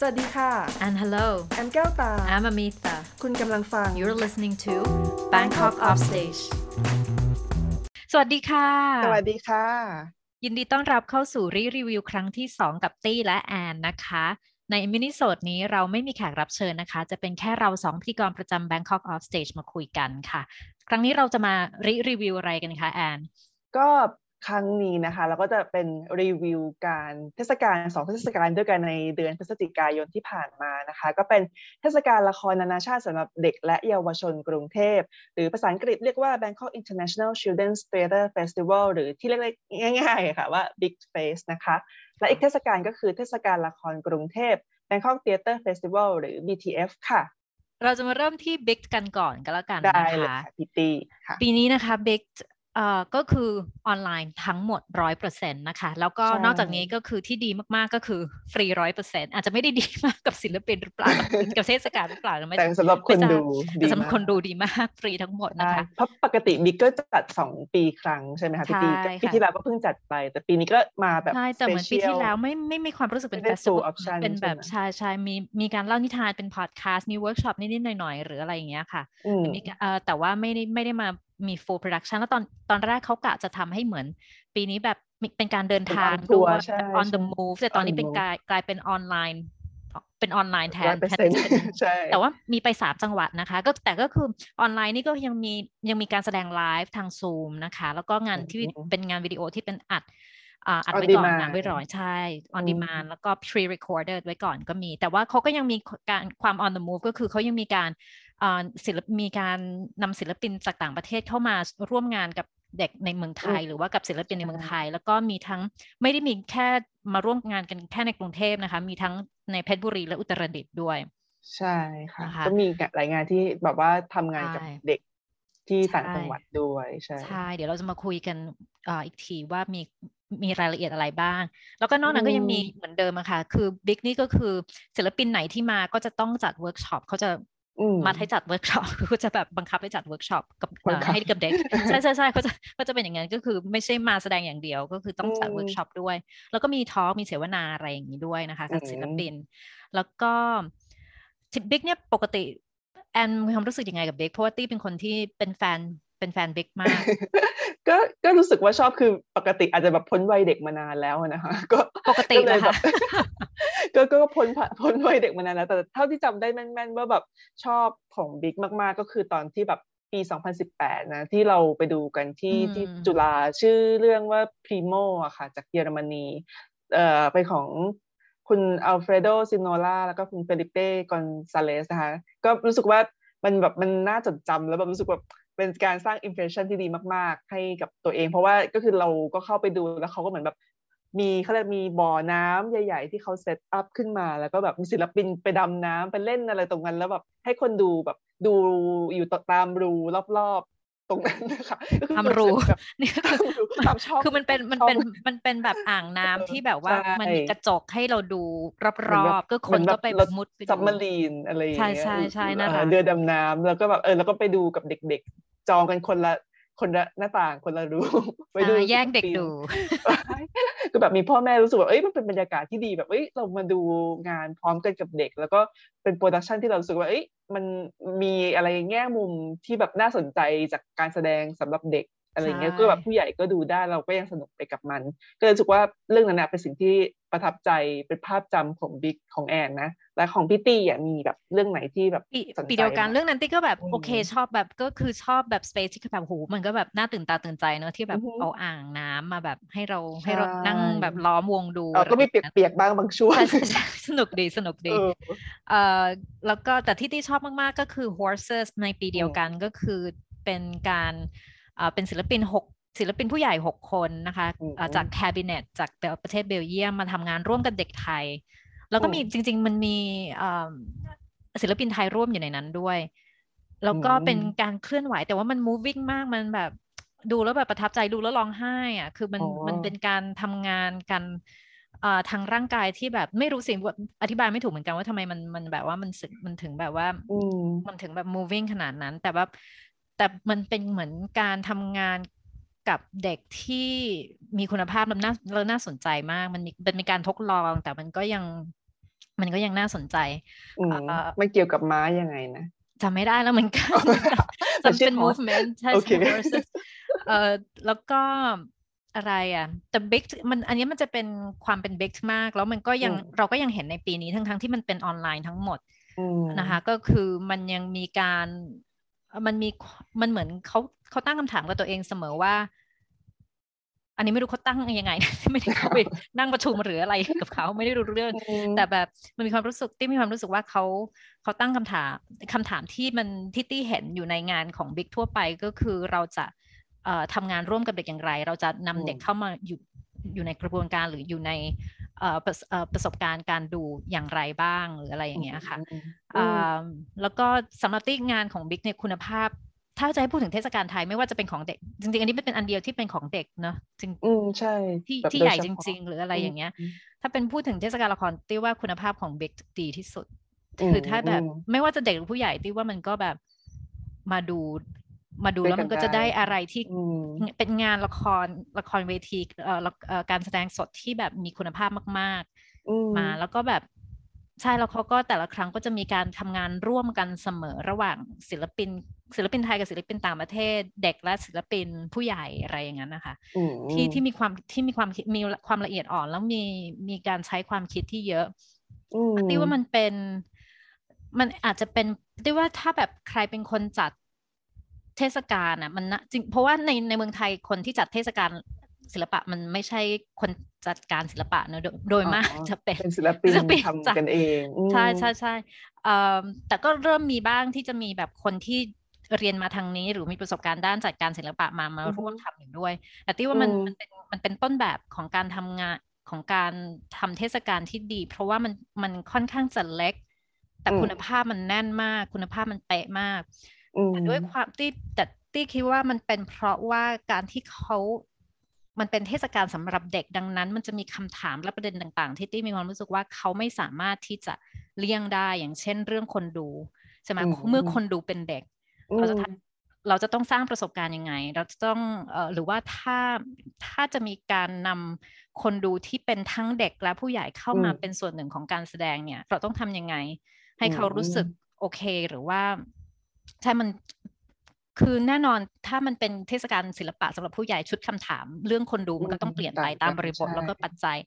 สวัสดีค่ะ And hello แอมแก้วตา I'm Amitha คุณกำลังฟัง You're listening to Bangkok Offstage สวัสดีค่ะ สวัสดีค่ะ ยินดีต้อนรับเข้าสู่รีรีวิวครั้งที่ 2 กับตี้และแอนนะคะ ในมินิโซดนี้เราไม่มีแขกรับเชิญนะคะ จะเป็นแค่เราสองพิธีกรประจำ Bangkok Offstage มาคุยกันค่ะ ครั้งนี้เราจะมารีรีวิวอะไรกันคะแอนก็ ครั้งนี้นะคะเราก็จะเป็นรีวิวการเทศกาลสองเทศกาลด้วยกันในเดือนพฤศจิกายนที่ผ่านมานะคะ ก็เป็นเทศกาลละครนานาชาติสำหรับเด็กและเยาวชนกรุงเทพ หรือภาษาอังกฤษเรียกว่า Bangkok International Children's Theatre Festival หรือที่เรียกง่ายๆค่ะว่า Big Face นะคะ และอีกเทศกาลก็คือเทศกาลละครกรุงเทพ Bangkok Theatre Festival หรือ BTF ค่ะเราจะมาเริ่มที่ Big กันก่อนก็แล้วกันได้นะเลยคะค่ะพี่ตี้ค่ะปีนี้นะคะ Big เอ่อก็คือออนไลน์ทั้งหมดร้อยเปอร์เซ็นต์นะคะ แล้วก็ใช่นอกจากนี้ก็คือที่ดีมากๆก็คือฟรีร้อยเปอร์เซ็นต์อาจจะไม่ได้ดีมากกับศิลปินหรือเปล่ากับเทศกาลหรือเปล่าไม่แต่สำหรับคนไม่ทราบดูแต่สำหรับมากคนดูดีมากฟรีทั้งหมดนะใช่คะเพราะปกติบิ๊กก็จัดสองปีครั้งใช่ไหมคะพี่ตีใช่ปีค่ะที่แล้วก็เพิ่งจัดไป แต่ปีนี้ก็มาแบบใช่แต่เหมือนปีที่ special แล้วไม่ไม่มีความรู้สึกเป็นไม่เฟได้สติวั full ล option เป็นแบบใช่ไหมใช่ใช่มีมีการเล่านิทานเป็นพอดแคสต์มีเวิร์กช็อปนิดๆหน่อยๆหรืออะไรอย่างเงี้ยค่ะอืมมีเอ่อแต่ว่าไม่ได้ไม่ได้มา มี full production แล้วตอนตอนแรกเขากะจะทำให้เหมือน ปีนี้แบบมีเป็นการเดินเป็นทาง on tour ด้วยใช่ on the ใช่ move แต่ตอน on นี้ the เป็น move กลายกลายเป็นออนไลน์เป็นออนไลน์แทร้อนยเปอร์แทนเซ็นต์ที่จะเป็นใช่แต่ว่ามีไปสามจังหวัดนะคะ ก็แต่ก็คือออนไลน์นี่ก็ยังมียังมีการแสดงไลฟ์ทางซูมนะคะ แล้วก็งานที่อืมเป็นงานวิดีโอที่เป็นอัดอ่าอัด On ไว้ก่อน demand นะไว้รอใช่ on อืม demand แล้วก็ pre recorded ไว้ก่อนก็มี แต่ว่าเขาก็ยังมีการความ on the move ก็คือเขายังมีการอ่า ศิลปมีการนำศิลปินจากต่างประเทศเข้ามาร่วมงานกับเด็กในเมืองไทย หรือว่ากับศิลปินในเมืองไทย แล้วก็มีทั้งไม่ได้มีแค่มาร่วมงานกันแค่ในกรุงเทพนะคะ มีทั้งในเพชรบุรีและอุตรดิตถ์ด้วย ใช่ค่ะนะคะก็มีหลายงานที่แบบว่าทำงานกับใช่เด็กที่ต่างใช่จังหวัดด้วยใช่ใช่เดี๋ยวเราจะมาคุยกันเอ่ออีกทีว่ามีมีรายละเอียดอะไรบ้าง แล้วก็นอกนั้นก็ยังมีเหมือนเดิมอะค่ะ คือบิ๊กนี่ก็คือศิลปินไหนที่มาก็จะต้องจัดเวิร์กช็อปเขาจะอื มมัดให้จัดเวิร์กช็อปคือจะแบบบังคับให้จัดเวิร์กช็อปกับบัเอ่อบังคับให้กับเด็กใช่ใช่ใช่เขาจะก็จะเป็นอย่างนั้นก็คือไม่ใช่มาแสดงอย่างเดียวก็คือต้องจัดอืมเวิร์กช็อปด้วย แล้วก็มี talk มีเสวนาอะไรอย่างนี้ด้วยนะคะกับอืมศิลปิน แล้วก็ที่ BICT เนี่ยปกติแอนมีความรู้สึกยังไงกับ BICT เพราะว่าตี้เป็นคนที่เป็นแฟน เป็นแฟน BICT มาก ก็ก็รู้สึกว่าชอบคือปกติอาจจะแบบพ้นวัยเด็กมานานแล้วอะนะคะก็ปกติก็เลยนะคะแบบก็ก็พ้นผ่านพ้นวัยเด็กมานานแล้ว แต่เท่าที่จำได้แม่นๆว่าแบบชอบของ BICT มากๆ ก็คือตอนที่แบบปี 2018 นะ ที่เราไปดูกันที่อืมที่จุฬาชื่อเรื่องว่า Primo อะค่ะ จากเยอรมนีเอ่อเป็นของคุณอัลเฟรโดซิโนล่าแล้วก็คุณเฟลิเป้กอนซาเลสนะคะ ก็รู้สึกว่ามันแบบมันน่าจดจำแล้วแบบรู้สึกแบบ เป็นการสร้าง impression ที่ดีมาก ๆ ให้กับตัวเอง เพราะว่าก็คือเราก็เข้าไปดูแล้วเขาก็เหมือนแบบมีเขาเรียกมีบ่อน้ำใหญ่ ๆ ที่เขาเซตอัพขึ้นมา แล้วก็แบบมีศิลปินไปดำน้ำไปเล่นอะไรตรงนั้นแล้วแบบให้คนดูแบบดูอยู่ตามรูรอบๆ ตรงนั้นนะคะก็คือตามรูแบบนี่คือตามรูตามช่องคือมันเป็นมันช่องเป็นมันเป็นแบบอ่างน้ำเออที่แบบว่าใช่มันมีกระจกให้เราดูรเหมือนอแบบบๆก็คเหมืนอนแบก็บไปรถมุดไปซับดูมารีนอะไรอย่างใช่เงี้ยใช่ใช่เออน่ารักเรือดำน้ำแล้วก็แบบเออแล้วก็ไปดูกับเด็ก ๆ จองกันคนละ คนละหน้าต่างคนละรูไปดูอ่าแย่งเด็กศิลปินดูคือแบบมีพ่อแม่รู้สึกว่าเอ้ยมันเป็นบรรยากาศที่ดีแบบเอ้ยเรามาดูงานพร้อมกันกับเด็ก แล้วก็เป็น production ที่เรารู้สึกว่าเอ้ยมันมีอะไรแง่มุมที่แบบน่าสนใจจากการแสดงสำหรับเด็ก อะไรอย่างเงี้ยใช่ก็แบบผู้ใหญ่ก็ดูได้เราก็ยังสนุกไปกับมัน ก็เลยรู้สึกว่าเรื่องนั้นนะเป็นสิ่งที่ประทับใจเป็นภาพจำของ BICT ของแอนนะและของพี่ตี้อะมีแบบเรื่องไหนที่แบบปีสนใจปีเดียวกันไหมเรื่องนั้นติ๊กก็แบบอืมโอเคชอบแบบก็คือชอบแบบสเปซที่คือแบบโหมันก็แบบน่าตื่นตาตื่นใจเนอะที่แบบอือฮึเอาอ่างน้ำมาแบบให้เราให้เราใช่นั่งแบบล้อมวงดูเออก็มีอะไรอย่างเงี้ยเปียกๆบ้างบางช่วงใช่ใช่ใช่สนุกดีสนุกดีเออเอ่อแล้วก็แต่ที่ที่ชอบมากๆก็คือ horses ในปีเดียวอืมกันก็คือเป็นการ เอ่อเป็นศิลปินหกศิลปินผู้ใหญ่หกคนนะคะอืมเอ่อจาก cabinet จากประเทศเบลเยียมมาทำงานร่วมกับเด็กไทย แล้วก็มีอืมจริง ๆ มันมีเอ่อศิลปินไทยร่วมอยู่ในนั้นด้วย แล้วก็อืมเป็นการเคลื่อนไหวแต่ว่ามัน moving มากมันแบบดูแล้วแบบประทับใจดูแล้วร้องไห้อะคือมันอ๋อมันเป็นการทำงานกันเอ่อทางร่างกายที่แบบไม่รู้สิว่าอธิบายไม่ถูกเหมือนกันว่าทำไมมันมันแบบว่ามันสึกมันถึงแบบว่าอืมมันถึงแบบ moving ขนาดนั้น แต่ว่า แต่มันเป็นเหมือนการทำงานกับเด็กที่มีคุณภาพแล้วน่าแล้วน่าสนใจมาก มันมีมันมีการทดลองแต่มันก็ยัง มันก็ยังน่าสนใจมันเกี่ยวกับม้ายังไงนะจำไม่ได้แล้วเหมือนกันจำเป็น movement ใช่ horses เอ่อแล้วก็อะไรอะแต่ big มันอันนี้มันจะเป็นความเป็น big มาก แล้วมันก็ยังเราก็ยังเห็นในปีนี้ทั้งทั้งที่มันเป็นออนไลน์ทั้งหมดนะคะ ก็คือมันยังมีการ มันมีมันเหมือนเขาเขาตั้งคำถามกับตัวเองเสมอว่า อันนี้ไม่รู้เขาตั้งยังไง ไม่ได้เข้าไปนั่งประชุมหรืออะไรกับเขาไม่ได้รู้เรื่อง แต่แบบมันมีความรู้สึกที่มีความรู้สึกว่าเขาเขาตั้งคำถามคำถามที่มันที่ตี้เห็นอยู่ในงานของบิ๊กทั่วไปก็คือเราจะทำงานร่วมกับเด็กอย่างไร เราจะนำเด็กเข้ามาอยู่อยู่ในกระบวนการหรืออยู่ใน ประประสบการณ์การดูอย่างไรบ้างหรืออะไรอย่างเงี้ยค่ะแล้วก็สำหรับที่งานของบิ๊กเนี่ยคุณภาพ ถ้าจะให้พูดถึงเทศกาลไทยไม่ว่าจะเป็นของเด็ก จริงๆ อันนี้เป็นอันเดียวที่เป็นของเด็กเนาะจริงอืมใช่ที่ที่ใหญ่จริง ๆ หรืออะไรอย่างเงี้ย ถ้าเป็นพูดถึงเทศกาลละครตีว่าคุณภาพของบิ๊กดีที่สุดคือถ้าแบบไม่ว่าจะเด็กหรือผู้ใหญ่ตีว่ามันก็แบบมาดู มาดูแล้วมันก็จะได้อะไรที่เป็นงานละครละครเวทีเอ่อการแสดงสดที่แบบมีคุณภาพมาก ๆ มาแล้วก็แบบใช่แล้วเขาก็แต่ละครั้งก็จะมีการทำงานร่วมกันเสมอระหว่างศิลปิน ศิลปินไทยกับศิลปินต่างประเทศ เด็กและศิลปินผู้ใหญ่อะไรอย่างนั้นนะคะที่ที่มีความที่มีความมีความละเอียดอ่อนแล้วมีมีการใช้ความคิดที่เยอะที่ว่ามันเป็น มันอาจจะเป็นที่ว่าถ้าแบบใครเป็นคนจัด เทศกาลอะมันจริงเพราะว่าในในเมืองไทยคนที่จัดเทศกาลศิลปะมันไม่ใช่คนจัดการศิลปะเนอะโดยมากจะเป็นศิลปินทำกันเองใช่ใช่ใช่แต่ก็เริ่มมีบ้างที่จะมีแบบคนที่เรียนมาทางนี้หรือมีประสบการณ์ด้านจัดการศิลปะมามาร่วมทำอยู่ด้วยแต่ที่ว่ามันมันเป็นมันเป็นต้นแบบของการทำงานของการทำเทศกาลที่ดี เพราะว่ามันมันค่อนข้างจะเล็ก แต่คุณภาพมันแน่นมาก คุณภาพมันเป๊ะมาก แต่ด้วยความที่แต่ตี้คิดว่ามันเป็นเพราะว่าการที่เขามันเป็นเทศกาลสำหรับเด็กดังนั้น มันจะมีคำถามและประเด็นต่าง ๆ ที่ตี้มีความรู้สึกว่าเขาไม่สามารถที่จะเลี่ยงได้อย่างเช่น เรื่องคนดูใช่ไหมเมื่อคนดูเป็นเด็กเราจะเราจะต้องสร้างประสบการณ์ยังไง เราจะต้องเอ่อหรือว่าถ้าถ้าจะมีการนำคนดูที่เป็นทั้งเด็กและผู้ใหญ่เข้ามาเป็นส่วนหนึ่งของการแสดงเนี่ย เราต้องทำยังไง ให้เขารู้สึกโอเค หรือว่า ใช่มันคือแน่นอนถ้ามันเป็นเทศกาลศิลปะสำหรับผู้ใหญ่ชุดคำถาม เรื่องคนดูมันก็ต้องเปลี่ยนไปตามบริบทแล้วก็ปัจจัย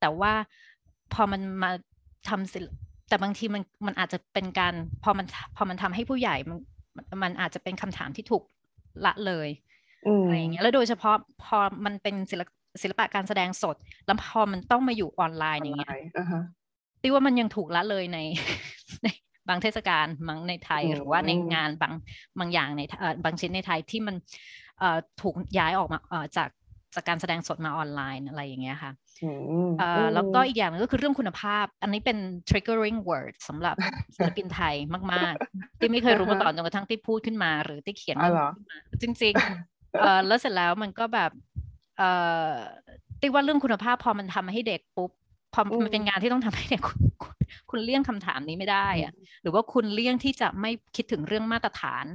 แต่ว่าพอมันมาทำศิลแต่บางทีมันมันอาจจะเป็นการพอมันพอมันทำให้ผู้ใหญ่มันมันอาจจะเป็นคำถามที่ถูกละเลยอะไรอย่างเงี้ยแล้วโดยเฉพาะพอมันเป็นศิลศิลปะการแสดงสด แล้วพอมันต้องมาอยู่ออนไลน์อย่างเงี้ยตีว่ามันยังถูกละเลยในใน บางเทศกาลบางในไทย หรือว่าในงานบางบางอย่างในบางชิ้นในไทยที่มันถูกย้ายออกมาจากจากการแสดงสดมาออนไลน์อะไรอย่างเงี้ยค่ะแล้วก็อีกอย่างนึงก็คือเรื่องคุณภาพ อันนี้เป็น triggering word สำหรับศิลปินไทยมาก ๆ ที่ไม่เคยรู้มาก่อนจนกระทั่งที่พูดขึ้นมาหรือที่เขียนขึ้นมาจริงๆแล้วเสร็จแล้วมันก็แบบติ๊ว่าเรื่องคุณภาพพอมันทำให้เด็กปุ๊บ พอมันเป็นงานที่ต้องทำให้เด็กคุณคุณเลี่ยงคำถามนี้ไม่ได้อะหรือว่าคุณเลี่ยงที่จะไม่คิดถึงเรื่องมาตรฐาน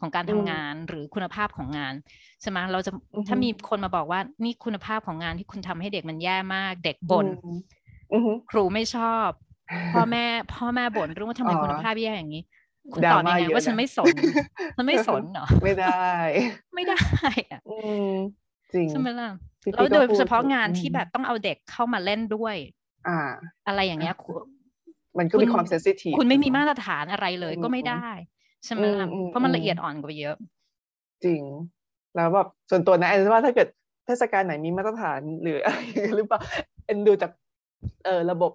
ของการทำงานหรือคุณภาพของงานใช่ไหมเราจะถ้ามีคนมาบอกว่านี่คุณภาพของงานที่คุณทำให้เด็กมันแย่มาก เด็กบน่นครูไม่ชอบ พ่อแม่ พ่อแม่บ่นเรื่องว่าทำไมคุณภาพแย่อย่างนี้ คุณตอบยังไงว่าฉันไม่สนฉันไม่สนเหรอไม่ได้ ไม่ได้อะจริงใช่ไหมล่ะ แล้วโดยเฉพาะงานที่แบบต้องเอาเด็กเข้ามาเล่นด้วย อ่า อะไรอย่างเงี้ยมันก็มีความ sensitive คุณไม่มีมาตรฐานอะไรเลยก็ไม่ได้ใช่ไหมล่ะเพราะมันละเอียดอ่อนกว่าเยอะ จริง แล้วแบบส่วนตัวนะแอนว่าถ้าเกิดเทศกาลไหนมีมาตรฐานหรืออะไรหรือเปล่าแอนดูจากเออระบบ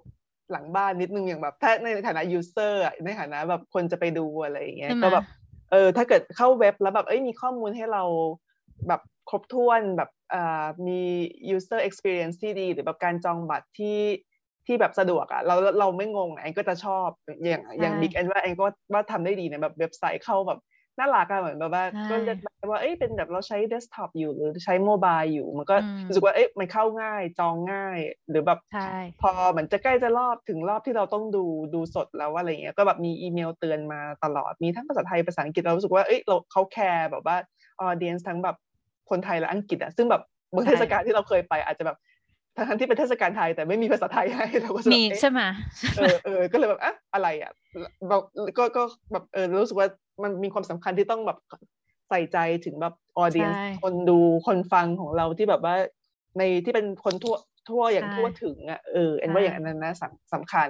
หลังบ้านนิดนึงอย่างแบบถ้าในฐานะ user ในฐานะแบบคนจะไปดูอะไรอย่างเงี้ยก็แบบเออถ้าเกิดเข้าเว็บแล้วแบบเอ้ยมีข้อมูลให้เราแบบครบถ้วนแบบอ่า มี user experience ที่ดี หรือแบบการจองบัตรที่ที่แบบสะดวกอะ่ะเราเราไม่งงแอนก็จะชอบอย่างอย่าง BICT แอนว่าแอนก็ว่าทำได้ดีในแบบเว็บไซต์เข้าแบบน่ารักอะเหมือนแบบว่าก็เรียกว่าเอ้ยเป็นแบบเราใช้เดสก์ท็อปอยู่หรือใช้ mobile อยู่ มันก็รู้สึกว่าเอ้ยมันเข้าง่ายจองง่าย หรือแบบพอเหมือนจะใกล้จะรอบถึงรอบที่เราต้องดูดูสดแล้วอะไรเงี้ยก็แบบมีอีเมลเตือนมาตลอดมีทั้งภาษาไทยภาษาอังกฤษเรารู้สึกว่าเอ้ยเราเขาแคร์แบบว่าออเดียนทั้งแบบ คนไทยและอังกฤษอะซึ่งแบบบางเทศกาลที่เราเคยไปอาจจะแบบทั้งที่เป็นเทศกาลไทยแต่ไม่มีภาษาไทยให้เราก็มีใช่ไหมเออเออก็เลยแบบอะอะไรอะแบบก็ก็แบบเออรู้สึกว่ามันมีความสำคัญที่ต้องแบบใส่ใจถึงแบบออเดียนคนดูคนฟังของเราที่แบบว่าในที่เป็นคนทั่วทั่วอย่างทั่วถึงอะเออเอ็นว่าอย่างนั้นนะสำคัญ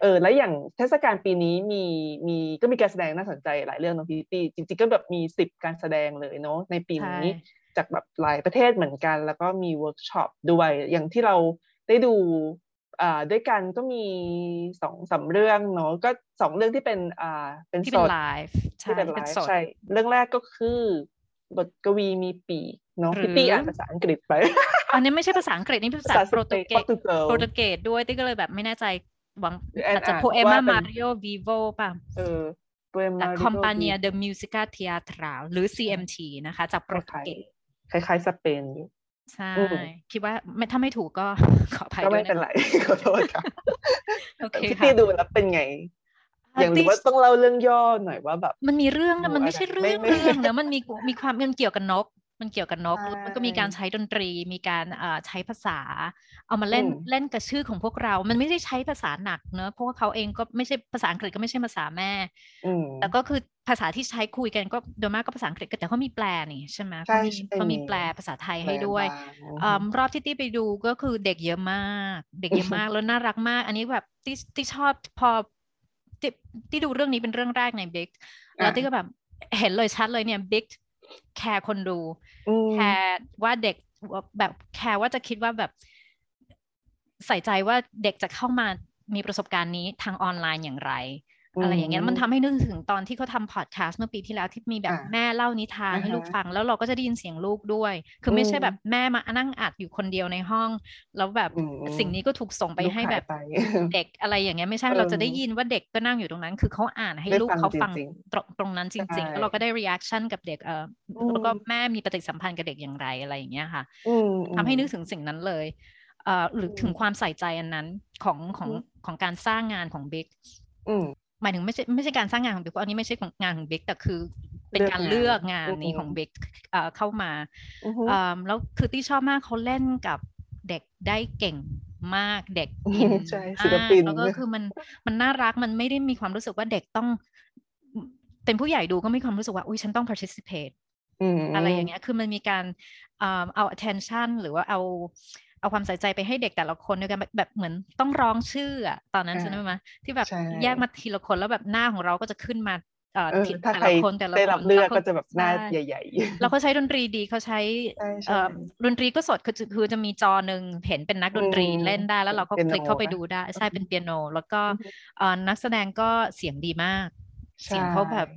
เออ แล้วอย่างเทศกาลปีนี้มีมีก็มีการแสดงน่าสนใจหลายเรื่องเนาะพี่ตี้จริงๆก็แบบมีสิบการแสดงเลยเนาะในปีนี้ จากแบบหลายประเทศเหมือนกัน แล้วก็มีเวิร์กช็อปด้วย อย่างที่เราได้ดูอ่าด้วยกันก็มีสองสาเรื่องเนาะก็สองเรื่องที่เป็นอ่าเป็นสดที่เป็นไลฟ์ใช่เรื่องแรกก็คือบทกวีมีปีเนาะพี่ตี้อ่านภาษาอังกฤษไป อันนี้ไม่ใช่ภาษาอังกฤษนี่ภาษาโปรตุเกสโปรตุเกสด้วยที่ก็เลยแบบไม่แน่ใจหวังอาจจะโพเอมามาริโอวีโวป่ะเออแต่คอมพานีเดอะมิวสิกาเทียทราหรือ CMT นะคะ จากโปรตุเกส คล้ายๆสเปนใช่ คิดว่าไม่ถ้าไม่ถูกก็ขออภัยด้วยก็ไม่เป็นไรขอโทษค่ะโอเคพี่ตีดูแล้วเป็นไง อย่างรือว่าต้องเล่าเรื่องย่อหน่อยว่าแบบ มันมีเรื่องนะมันไม่ใช่เรื่องเรื่องนะมันมีมีความมันเกี่ยวกับนก มันเกี่ยวกับนก มันก็มีการใช้ดนตรี มีการใช้ภาษา เอามาเล่นเล่นกับชื่อของพวกเรา มันไม่ได้ใช้ภาษาหนักเนอะเพราะว่าเขาเองก็ไม่ใช่ภาษาอังกฤษก็ไม่ใช่ภาษาแม่แต่ก็คือภาษาที่ใช้คุยกันก็โดยมากก็ภาษาอังกฤษแต่เขามีแปลนี่ใช่ไหมเขามีเขามีแปลภาษาไทยให้ด้วยรอบที่ตี้ไปดูก็คือเด็กเยอะมาก เด็กเยอะมากแล้วน่ารักมาก อันนี้แบบที่ที่ชอบพอที่ที่ดูเรื่องนี้เป็นเรื่องแรกในบิ๊กแล้วที่ก็แบบเห็นเลยชัดเลยเนี่ยบิ๊ก แคร์คนดูแคร์ว่าเด็กแบบแคร์ว่าจะคิดว่าแบบใส่ใจว่าเด็กจะเข้ามามีประสบการณ์นี้ทางออนไลน์อย่างไร อะไรอย่างเงี้ยมันทำให้นึกถึงตอนที่เขาทำพอดแคสต์เมื่อปีที่แล้วที่มีแบบแม่เล่านิทานให้ลูกฟัง แล้วเราก็จะได้ยินเสียงลูกด้วย คือไม่ใช่แบบแม่มานั่งอัดอยู่คนเดียวในห้อง แล้วแบบสิ่งนี้ก็ถูกส่งไปให้แบบเด็กอะไรอย่างเงี้ยไม่ใช่เราจะได้ยินว่าเด็กก็นั่งอยู่ตรงนั้น คือเขาอ่านให้ลูกเขาฟังตรงตรงนั้นจริง ๆ แล้วเราก็ได้ reaction กับเด็กเออแล้วก็แม่มีปฏิสัมพันธ์กับเด็กอย่างไรอะไรอย่างเงี้ยค่ะทำให้นึกถึงสิ่งนั้นเลยหรือถึงความใส่ใจอันนั้นของของของการสร้างงานของบิ๊ก หมายถึงไม่ใช่ไม่ใช่การสร้างงานของบิ๊กอันนี้ไม่ใช่ของงานของบิ๊กแต่คือเป็นการเลือกงานนี้ของบิ๊กเข้ามาแล้วคือที่ชอบมากเขาเล่นกับเด็กได้เก่งมากเด็กอินมากแล้วก็คือมันมันน่ารักมันไม่ได้มีความรู้สึกว่าเด็กต้อง เป็นผู้ใหญ่ดูก็มีความรู้สึกว่าอุ้ยฉันต้อง participate อะไรอย่างเงี้ยคือมันมีการเอา attention หรือว่าเอา เอาความใส่ใจไปให้เด็กแต่ละคนด้วยกันแบบเหมือนต้องร้องชื่ออะตอนนั้นใช่ไหมที่แบบแยกมาทีละคนแล้วแบบหน้าของเราก็จะขึ้นมาเอ่อแต่ละคนแต่ละคนเลือกก็จะแบบหน้าใหญ่ๆ แล้วเขาใช้ดนตรีดีเขาใช้ดนตรีก็สดคือคือจะมีจอหนึ่งเห็นเป็นนักดนตรีเล่นได้แล้วเราก็คลิกเข้าไปดูได้ใช่เป็นเปียโน แล้วก็นักแสดงก็เสียงดีมาก เสียงเขาแบบ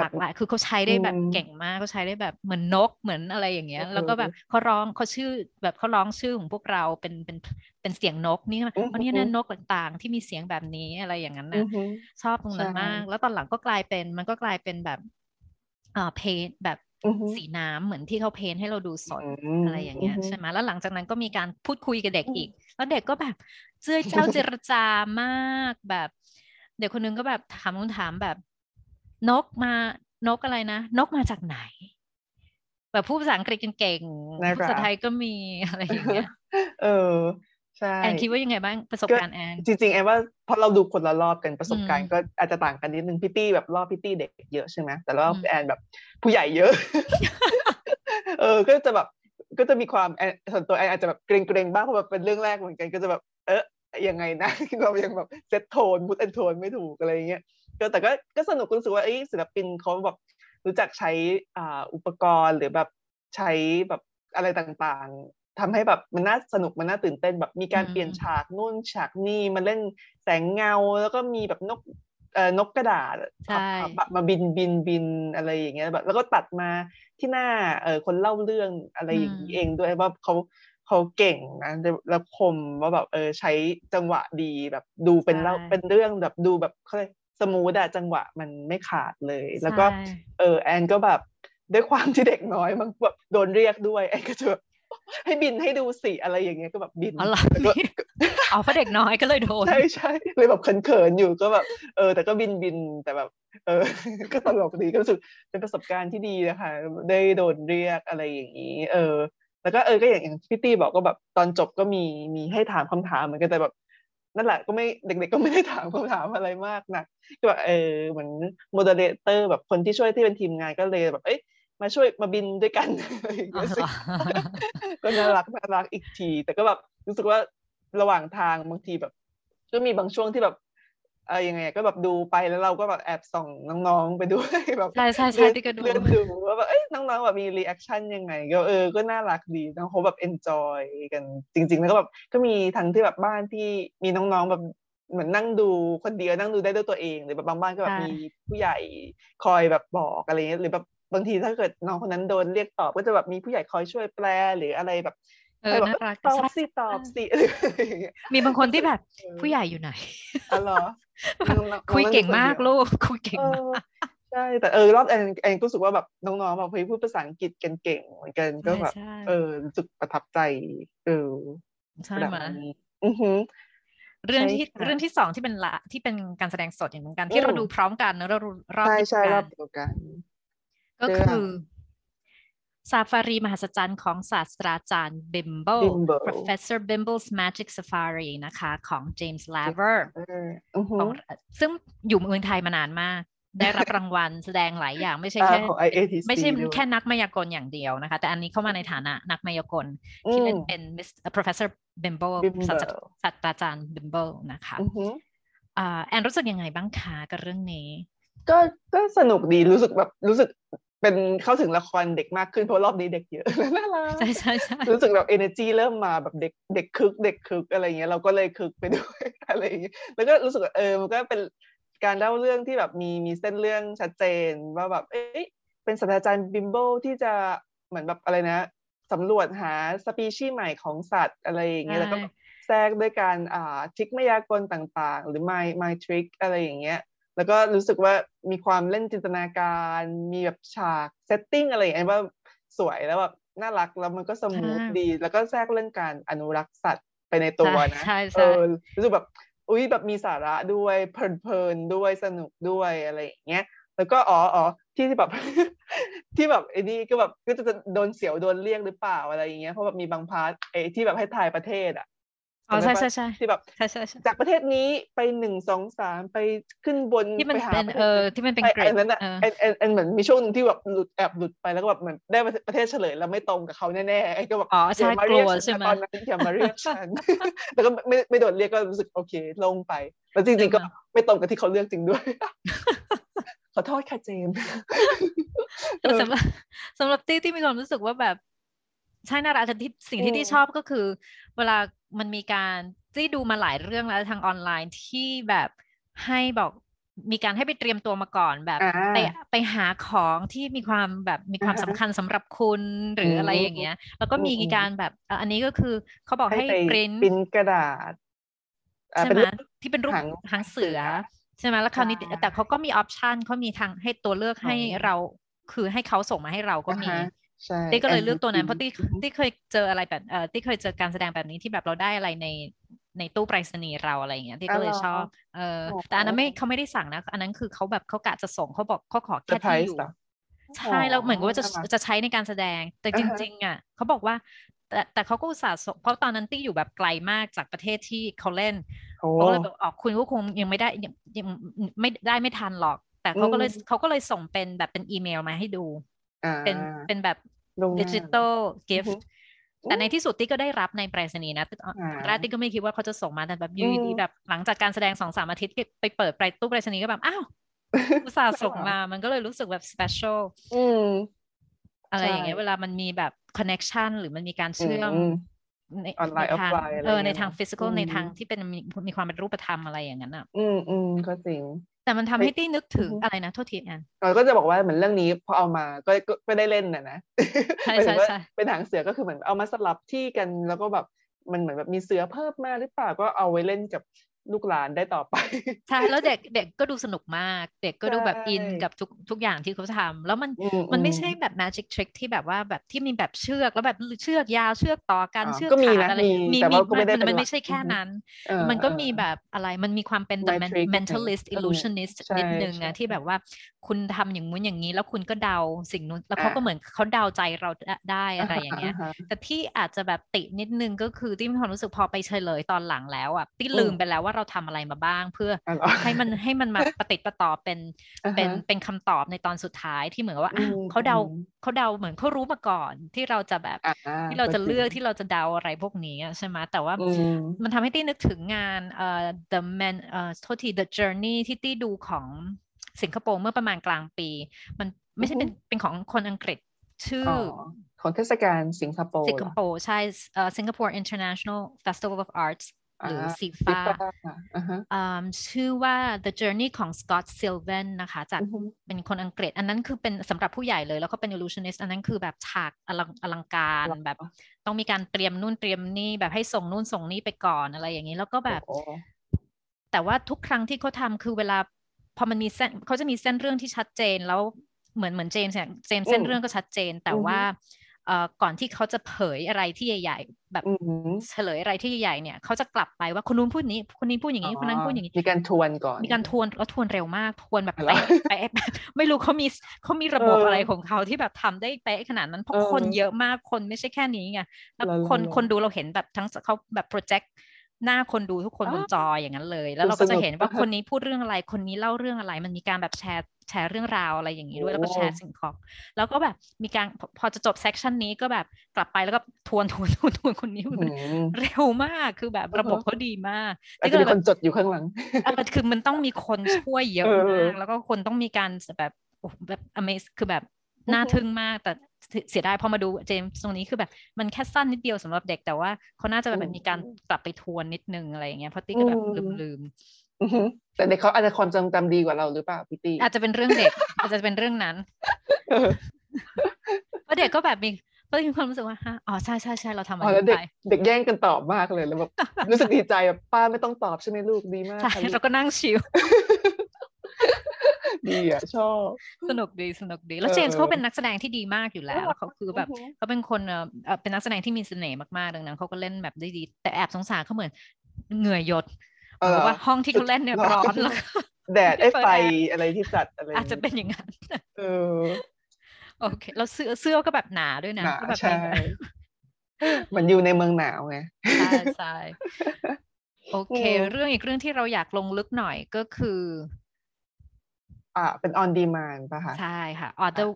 หลากหลายคือเขาใช้ได้แบบเก่งมากเขาใช้ได้แบบเหมือนนกเหมือนอะไรอย่างเงี้ย แล้วก็แบบเขาร้องเขาชื่อแบบเขาร้องชื่อของพวกเราเป็นเป็นเป็นเสียงนกนี่อันนี้นะนกต่างๆ ที่มีเสียงแบบนี้อะไรอย่างนั้นนะชอบตรงนั้นมาก แล้วตอนหลังก็กลายเป็นมันก็กลายเป็นแบบอ่าเพนแบบสีน้ำเหมือนที่เขาเพนให้เราดูสดอะไรอย่างเงี้ยใช่ไหมแล้วหลังจากนั้นก็มีการพูดคุยกับเด็กอีก แล้วเด็กก็แบบเจ้าเจ้าเจรจามากแบบ เด็กคนนึงก็แบบถามคำถามแบบ นกมานกอะไรนะ นกมาจากไหน แบบพูดภาษาอังกฤษเก่งภาษาไทยก็มีอะไรอย่างเงี้ยเออใช่แอนคิดว่ายังไงบ้างประสบการณ์แอนจริงๆแอนว่าพอเราดูคนละรอบกันประสบการณ์ก็อาจจะต่างกันนิดนึงพี่ตี้แบบรอบพี่ตี้เด็กเยอะใช่ไหมแต่รอบแอนแบบผู้ใหญ่เยอะ เออก็จะแบบก็จะมีความส่วนตัวแอนอาจจะแบบเกรงๆบ้างเพราะแบบเป็นเรื่องแรกเหมือนกันก็จะแบบเออยังไงนะเรายังแบบเซตโทนพุทแอนโทนไม่ถูกอะไรเงี้ย ก็แต่ก็ก็สนุกรู้สึกว่าไอ้ศิลปินเขาแบบรู้จักใช้อ่าอุปกรณ์หรือแบบใช้แบบอะไรต่างๆทำให้แบบมันน่าสนุกมันน่าตื่นเต้นแบบมีการเปลี่ยนฉากนู่นฉากนี่มันเล่นแสงเงาแล้วก็มีแบบนกเอ่อนกกระดาษแบบมาบินบินบินอะไรอย่างเงี้ยแบบแล้วก็ตัดมาที่หน้าเออคนเล่าเรื่องอะไรอย่างนี้เองด้วยว่าเขาเขาเก่งนะแล้วคมว่าแบบเออใช้จังหวะดีแบบดูเป็นเล่าเป็นเรื่องแบบดูแบบเขา สมูทอะจังหวะมันไม่ขาดเลย แล้วก็เออแอนก็แบบด้วยความที่เด็กน้อยมันแบบโดนเรียกด้วยแอนก็จะให้บินให้ดูสิอะไรอย่างเงี้ยก็แบบบินอ๋อเอาเพราะเด็กน้อยก็เลยโดนใช่ใช่เลยแบบเขินๆอยู่ก็แบบเออแต่ก็บินบินแต่แบบ เออ ก็ตลกดีก็รู้สึกเป็นประสบการณ์ที่ดีนะคะได้โดนเรียกอะไรอย่างนี้ เออ แล้วก็เออก็อย่างอย่างพี่ตี้บอกก็แบบตอนจบก็มีมีให้ถามคำถามเหมือนกันแต่แบบ นั่นแหละก็ไม่เด็กๆก็ไม่ได้ถามคำถามอะไรมากนะก็แบบเออเหมือน moderator แบบคนที่ช่วยที่เป็นทีมงานก็เลยแบบเอ้ยมาช่วยมาบินด้วยกันก็น่ารักน่ารักอีกที แต่ก็แบบรู้สึกว่าระหว่างทางบางทีแบบ ก็มีบางช่วงที่แบบ เออยังไงก็แบบดูไปแล้วเราก็แบบแอบส่องน้องๆไปด้วยแบบใช่ใช่ใช่ที่ก็ดูเลื่อนดูว่าแบบเอ้ยน้องๆแบบมี reaction ยังไง ก็เออก็น่ารักดีน้องเขาแบบ enjoy กันจริง ๆ แล้วก็แบบก็มีทั้งที่แบบบ้านที่มีน้องๆแบบเหมือนนั่งดูคนเดียวนั่งดูได้ด้วยตัวเองหรือแบบบางบ้านก็แบบมีผู้ใหญ่คอยแบบบอกอะไรเงี้ยหรือแบบบางทีถ้าเกิดน้องคนนั้นโดนเรียกตอบก็จะแบบมีผู้ใหญ่คอยช่วยแปลหรืออะไรแบบ เออน่ารักตอบสิตอบสิมีบางคนที่แบบ ผู้ใหญ่อยู่ไหนอ๋อเหรอคุยเก่งมากลูกคุยเก่งมากใช่แต่เออรอบแอนเองก็รู้สึกว่าแบบน้องๆแบบพูดภาษาอังกฤษกันเก่งเหมือนกันก็แบบเออรู้สึกประทับใจเออใช่ไหมอือฮึเรื่องที่เรื่องที่สองที่เป็นละที่เป็นการแสดงสดอย่างเหมือนกันที่เราดูพร้อมกันนะเรารอบใช่ใช่รอบเดียวกัน ก็คือ ซาฟารีมหัศจรรย์ของศาสตราจารย์บิมเบิล Professor Bimble's Magic Safari นะคะ ของ James Laver ซึ่งอยู่เมืองไทยมานานมาก ได้รับรางวัลแสดงหลายอย่างไม่ใช่แค่ไม่ใช่แค่นักมายากลอย่างเดียวนะคะ แต่อันนี้เข้ามาในฐานะนักมายากล ที่เล่นเป็น Professor Bimble ศาสตราจารย์ Bimble นะคะแอนรู้สึกยังไงบ้างคะกับเรื่องนี้ก็ก็สนุกดีรู้สึกแบบรู้สึก เป็นเข้าถึงละครเด็กมากขึ้นเพราะรอบนี้เด็กเยอะน่ารักใช่ใช่ใช่รู้สึกแบบเอเนอร์จีเริ่มมาแบบเด็กเด็กคึก เด็กคึกอะไรเงี้ยเราก็เลยคึกไปด้วยอะไรอย่างเงี้ยแล้วก็รู้สึกเออมันก็เป็นการเล่าเรื่องที่แบบมีมีเส้นเรื่องชัดเจนว่าแบบเอ๊ะเป็นศาสตราจารย์บิมโบที่จะเหมือนแบบอะไรนะสำรวจหาสปีชีส์ใหม่ของสัตว์อะไรอย่างเงี้ยแล้วก็แทรกด้วยการอ่า trick มายากลต่างๆ หรือ magic trick อะไรอย่างเงี้ย แล้วก็รู้สึกว่ามีความเล่นจินตนาการ มีแบบฉาก setting อะไรอย่างเงี้ยว่าสวยแล้วแบบน่ารักแล้วมันก็ smooth ดี แล้วก็แทรกเรื่องการอนุรักษ์สัตว์ไปในตัวนะเออรู้สึกแบบอุ้ยแบบมีสาระด้วยเพลินๆด้วยสนุกด้วยอะไรอย่างเงี้ยแล้วก็อ๋ออ๋อที่ที่แบบ ที่แบบไอ้นี่ก็แบบก็จะโดนเสียวโดนเรียกหรือเปล่าอะไรอย่างเงี้ยเพราะแบบมีบาง part ไอ้ที่แบบให้ทายประเทศอะ อ๋อใช่ใช่ใช่ที่แบบใช่ใช่จากประเทศนี้ไปหนึ่งสองสามไปขึ้นบนที่มันเป็นเออที่มันเป็น grid นั้นอะเอ็นเอ็นเอ็นเหมือนมีช่วงนึงที่แบบหลุดแอบหลุดไปแล้วก็แบบเหมือนได้ประเทศเฉลยแล้วไม่ตรงกับเขาแน่ๆไอ้ก็แบบอ๋อใช่กลัวใช่ไหมตอนนั้นอย่ามาเรียกฉันแล้วก็ไม่ไม่โดนเรียกก็รู้สึกโอเคลงไป แล้วจริงๆก็ไม่ตรงกับที่เขาเลือกจริงด้วยขอโทษค่ะเจมส์สำหรับสำหรับตี้ที่มีความรู้สึกว่าแบบใช่น่ารักแต่ที่สิ่งที่ที่ชอบก็คือ เวลา มันมีการที่ดูมาหลายเรื่องแล้วทางออนไลน์ที่แบบให้บอกมีการให้ไปเตรียมตัวมาก่อนแบบไปไปหาของที่มีความแบบมีความสำคัญสำหรับคุณหรืออะไรอย่างเงี้ย แล้วก็มีการแบบอันนี้ก็คือเขาบอกให้ปริ้นปริ้นกระดาษใช่ไหมที่เป็นรูปหางเสือใช่ไหมแล้วคราวนี้แต่เขาก็มี option เขามีทางให้ตัวเลือกให้เราคือให้เขาส่งมาให้เราก็มี ตี้ก็เลยเลือกตัวนั้นเพราะตี้ตี้เคยเจออะไรแบบเออตี้เคยเจอการแสดงแบบนี้ที่แบบเราได้อะไรในในตู้ไปรษณีย์เราอะไรอย่างเงี้ยตี้ก็เลยชอบ เออ แต่อันนั้นไม่เขาไม่ได้สั่งนะ อันนั้นคือเขาแบบเขากะจะส่งเขาบอกเขาขอแค่ที่อยู่ ใช่แล้วเหมือนกับว่าจะจะใช้ในการแสดง แต่จริง ๆ อะเขาบอกว่า แต่แต่เขาก็อุตส่าห์เพราะตอนนั้นตี้อยู่แบบไกลมากจากประเทศที่เขาเล่นเขาเลยบอกออกคุณก็คงยังไม่ได้ยังยังไม่ได้ไม่ทันหรอก แต่เขาก็เลยเขาก็เลยส่งเป็นแบบเป็นอีเมลมาให้ดู เป็นเป็นแบบ digital gift แต่ในที่สุดตี้ก็ได้รับในไปรษณีย์นะแรกตี้ก็ไม่คิดว่าเขาจะส่งมาแต่แบบอยู่ดีแบบหลังจากการแสดงสองสามอาทิตย์ไปเปิดไปตู้ไปรษณีย์ก็แบบ อ้าวอุตส่าห์ส่งมามันก็เลยรู้สึกแบบ specialอะไรอย่างเงี้ยเวลามันมีแบบ connection หรือมันมีการเชื่อมในออนไลน์ทางเออในทาง physical ในทางที่เป็นมีมีความเป็นรูปธรรมอะไรอย่างนั้นอะ อืมอืมก็จริง แต่มันทำให้ตี้นึกถึงอะไรนะโทษทีแอนก็จะบอกว่าเหมือนเรื่องนี้พอเอามาก็ก็ได้เล่นน่ะนะใช่ใช่ใช่เป็นหางเสือก็คือเหมือนเอามาสลับที่กันแล้วก็แบบมันเหมือนแบบมีเสือเพิ่มมาหรือเปล่าก็เอาไว้เล่นกับ ลูกหลานได้ต่อไป ใช่แล้วเด็กเด็กก็ดูสนุกมาก เด็กก็ดูแบบอินกับทุกทุกอย่างที่เขาทำแล้วมันมันไม่ใช่แบบ magic trick ที่แบบว่าแบบที่มีแบบเชือกแล้วแบบเชือกยาวเชือกต่อกันเชือกขาดอะไรมีมีมันไม่ใช่แค่นั้น มันก็มีแบบอะไรมันมีความเป็น the mentalist illusionist นิดนึงอะที่แบบว่าคุณทำอย่างงู้นอย่างนี้ แล้วคุณก็เดาสิ่งนู้นแล้วเขาก็เหมือนเขาเดาใจเราได้อะไรอย่างเงี้ย แต่ที่อาจจะแบบตินิดนึงก็คือที่มีความรู้สึกพอไปเฉลยตอนหลังแล้วอะที่ลืมไปแล้วว่าเราทำอะไรมาบ้าง เพื่อให้มันให้มันมาปฏิปต่อเป็นเป็นเป็นคำตอบในตอนสุดท้ายที่เหมือนว่าเขาเดาเขาเดาเหมือนเขารู้มาก่อนที่เราจะแบบที่เราจะเลือกที่เราจะเดาอะไรพวกนี้ใช่ไหมแต่ว่ามันทำให้ตี้นึกถึงงานเอ่อ the man เอ่อโทษที the journey ที่ตี้ดูของสิงคโปร์เมื่อประมาณกลางปี มันไม่ใช่เป็นเป็นของคนอังกฤษชื่อของเทศกาลสิงคโปร์สิงคโปร์ใช่เอ่อ Singapore International Festival of Arts หรือซีฟ้าชื่อว่า The Journey ของ Scott Sylvan นะคะจากเป็นคนอังกฤษ อันนั้นคือเป็นสำหรับผู้ใหญ่เลย แล้วก็เป็น illusionist อันนั้นคือแบบฉากอลังอลังการแบบ ต้องมีการเตรียมนู่นเตรียมนี่แบบให้ส่งนู่นส่งนี่ไปก่อนอะไรอย่างนี้ แล้วก็แบบ แต่ว่าทุกครั้งที่เขาทำคือเวลาพอมันมีเส้นเขาจะมีเส้นเรื่องที่ชัดเจนแล้วเหมือนเหมือนเจมส์เนี่ยเจมส์เส้นเรื่องก็ชัดเจน แต่ว่าเอ่อ ก่อนที่เขาจะเผยอะไรที่ใหญ่ ๆ แบบเฉลยอะไรที่ใหญ่ๆเนี่ยเขาจะกลับไปว่าคนนู้นพูดนี้ คนนี้พูดอย่างนี้คนนั้นพูดอย่างนี้มีการทวนก่อนมีการทวนแล้วทวนเร็วมากทวนแบบเป๊ะเป๊ะไม่รู้เขามีเขามีระบบอะไรของเขาที่แบบทำได้เป๊ะขนาดนั้นเพราะคนเยอะมากคนไม่ใช่แค่นี้ไงแล้วคนคนดูเราเห็นแบบทั้งเขาแบบโปรเจกต์ หน้าคนดูทุกคนบนจออย่างนั้นเลย แล้วเราก็จะเห็นว่าคนนี้พูดเรื่องอะไร คนนี้เล่าเรื่องอะไร มันมีการแบบแชร์แชร์เรื่องราวอะไรอย่างนี้ด้วย แล้วก็แชร์สิ่งของ แล้วก็แบบมีการพอจะจบ section นี้ก็แบบกลับไปแล้วก็ทวนทวนทวนทวนคนนี้เร็วมากคือแบบระบบเขาดีมากแต่ก็มีคนจดอยู่ข้างหลังคือมันต้องมีคนช่วยเยอะมากแล้วก็คนต้องมีการแบบแบบ amaze คือแบบน่าทึ่งมากแต่ เสียดายพอมาดูเจมส์ตรงนี้คือแบบมันแค่สั้นนิดเดียวสำหรับเด็กแต่ว่าเขาน่าจะแบบมีการกลับไปทวนนิดนึงอะไรอย่างเงี้ยเพราะตี้ก็แบบลืมแต่เด็กเขาอาจจะความจำจำดีกว่าเราหรือเปล่าพี่ตี้อาจจะเป็นเรื่องเด็ก อาจจะเป็นเรื่องนั้นเพราะเด็กก็แบบมีก็มีความรู้สึกว่าฮะอ๋อใช่ใช่ใช่เราทำอะไรไปเด็กแย่งกันตอบมากเลยแล้วแบบรู้สึกดีใจแบบป้าไม่ต้องตอบใช่ไหมลูกดีมากใช่เราก็นั่งชิล ดีอะชอบ สนุกดีสนุกดี แล้วเจมส์เขาเป็นนักแสดงที่ดีมากอยู่แล้วเขาคือแบบเขาเป็นคนเออเป็นนักแสดงที่มีเสน่ห์มากๆดังนั้นเขาก็เล่นแบบได้ดี แต่แอบสงสารเขาเหมือนเหงื่อหยดเพราะว่าห้องที่เขาเล่นเนี่ยร้อนแล้วแดดไอ้ไฟอะไรที่จัดอะไรอาจจะเป็นอย่างนั้นเออโอเคแล้วเสื้อเสื้อก็แบบหนาด้วยนะก็แบบใช่มันอยู่ในเมืองหนาวไงใช่ใช่โอเค เรื่องอีกเรื่องที่เราอยากลงลึกหน่อยก็คือ อ่าเป็น on demand ป่ะคะ ใช่ค่ะ other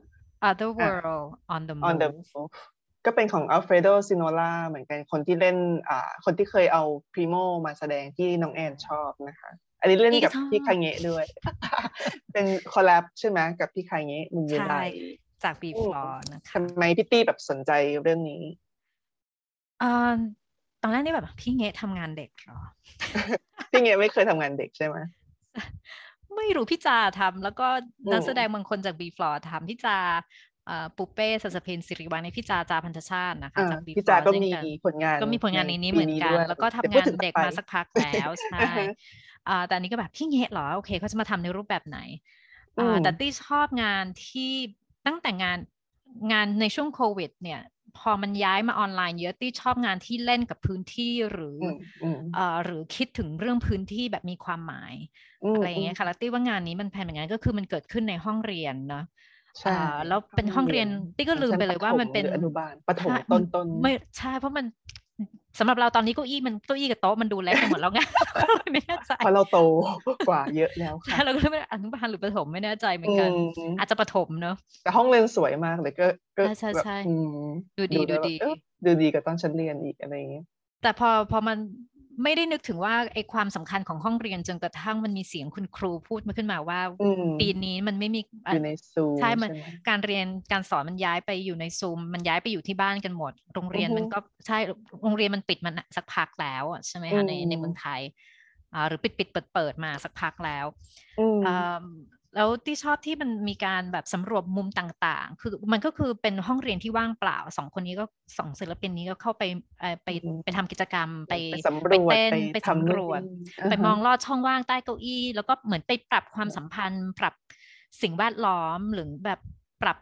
other world on the move on the move ก็เป็นของอัลเฟรโดซิโนล่าเหมือนกันคนที่เล่นอ่าคนที่เคยเอาพรีโมมาแสดงที่น้องแอนชอบนะคะ อันนี้เล่นกับพี่คาเงะด้วย เป็น collab ใช่ไหมกับพี่คาเงะมุลวิไลจาก B-Floor นะคะทำไมพี่ตี้แบบสนใจเรื่องนี้อ่าตอนแรกนี่แบบพี่เงะทำงานเด็กเหรอ พี่เงะไม่เคยทำงานเด็กใช่ไหม ไม่รู้พี่จาทำแล้วก็นักแสดงบางคนจาก B-Floor ทำพี่จาปุเป้สัสเพนสิริวัลในพี่จาจาพันธชาตินะคะจาก B-Floor พี่จาก็มีผลงานก็มีผลงานในนี้เหมือนกัน แล้วก็ทำงานเด็กมาสักพักแล้วใช่แต่อันนี้ก็แบบพี่เงี้ยเหรอโอเคเขาจะมาทำในรูปแบบไหนแต่ตี้ชอบงานที่ตั้งแต่งานงานในช่วงโควิดเนี่ย พอมันย้ายมาออนไลน์เยอะตี้ชอบงานที่เล่นกับพื้นที่หรือหรือคิดถึงเรื่องพื้นที่แบบมีความหมายอะไรอย่างเงี้ยค่ะแล้วตี้ว่างานนี้มันเป็นอย่างนั้นก็คือมันเกิดขึ้นในห้องเรียนเนาะแล้วเป็นห้องเรียนตี้ก็ลืมไปเลยว่ามันเป็นอนุบาลประถมต้นต้นไม่ใช่เพราะมัน สำหรับเราตอนนี้เก้าอี้มันเก้าอี้กับโต๊ะมันดูเล็กไปหมดแล้วไงไม่แน่ใจเพราะเราโตกว่าเยอะแล้วค่ะเราก็ไม่อนุบาลหรือประถมไม่แน่ใจเหมือนกัน อาจจะประถมเนาะแต่ห้องเรียนสวยมากเลยก็ก็ใช่ใช่ดูดีดูดี ดูดีกับตอนฉันเรียนอีกอะไรอย่างเงี้ยแต่พอพอมัน ไม่ได้นึกถึงว่าไอ้ความสำคัญของห้องเรียนจนกระทั่งมันมีเสียงคุณครูพูดมาขึ้นมาว่าปีนี้มันไม่มีอยู่ในซูมใช่มันการเรียนการสอนมันย้ายไปอยู่ในซูม มันย้ายไปอยู่ที่บ้านกันหมด โรงเรียนมันก็ใช่โรงเรียนมันปิดมันสักพักแล้วใช่ไหมคะในในเมืองไทยอ่าหรือปิดปิดเปิดเปิดมาสักพักแล้ว แล้วที่ชอบที่มันมีการแบบสำรวจมุมต่างๆ คือมันก็คือเป็นห้องเรียนที่ว่างเปล่าสองคนนี้ก็สองศิลปินนี้ก็เข้าไปไปไปทำกิจกรรมไปสำรวจเต้นไปสำรวจ ไปมองลอดช่องว่างใต้เก้าอี้ แล้วก็เหมือนไปปรับความสัมพันธ์ ปรับสิ่งแวดล้อมหรือแบบปรับ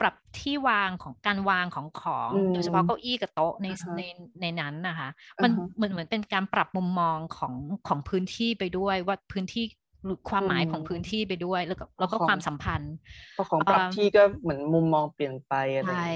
ปรับที่วางของการวางของของโดยเฉพาะเก้าอี้กับโต๊ะในในในนั้นนะคะ มันเหมือนเหมือนเป็นการปรับมุมมองของของพื้นที่ไปด้วยว่าพื้นที่หรือ ความหมายของพื้นที่ไปด้วย แล้วก็แล้วก็ความสัมพันธ์พอของปรับที่ก็เหมือนมุมมองเปลี่ยนไปอะไรใช่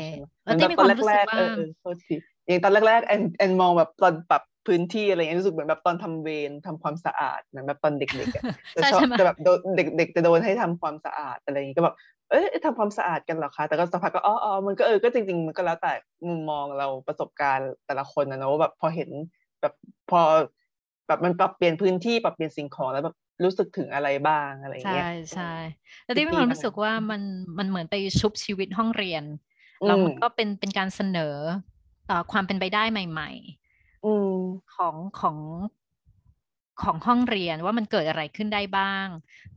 แล้วที่มีความรู้สึกว่าโทษทีอย่างตอนแรกๆแอนแอนมองแบบตอนปรับพื้นที่อะไรเงี้ยรู้สึกเหมือนแบบตอนทำเวรทำความสะอาดเหมือนแบบตอนเด็กๆอะจะชอบจะแบบเด็กๆจะโดนให้ทำความสะอาดอะไรอย่างงี้ก็แบบเอ้ยทำความสะอาดกันเหรอคะแต่ก็สักพักก็อ๋ออ๋อมันก็เออก็จริงๆมันก็แล้วแต่มุมมองเราประสบการณ์แต่ละคนนะเนาะแบบพอเห็นแบบพอแบบมันปรับเปลี่ยนพื้นที่ปรับเปลี่ยนสิ่งของแล้วแบบ รู้สึกถึงอะไรบ้างอะไรเงี้ยใช่ใช่แล้วที่มีความรู้สึกว่ามันมันเหมือนไปชุบชีวิตห้องเรียนแล้วมันก็เป็นเป็นการเสนอความเป็นไปได้ใหม่ ๆ ของของ ของห้องเรียนว่ามันเกิดอะไรขึ้นได้บ้าง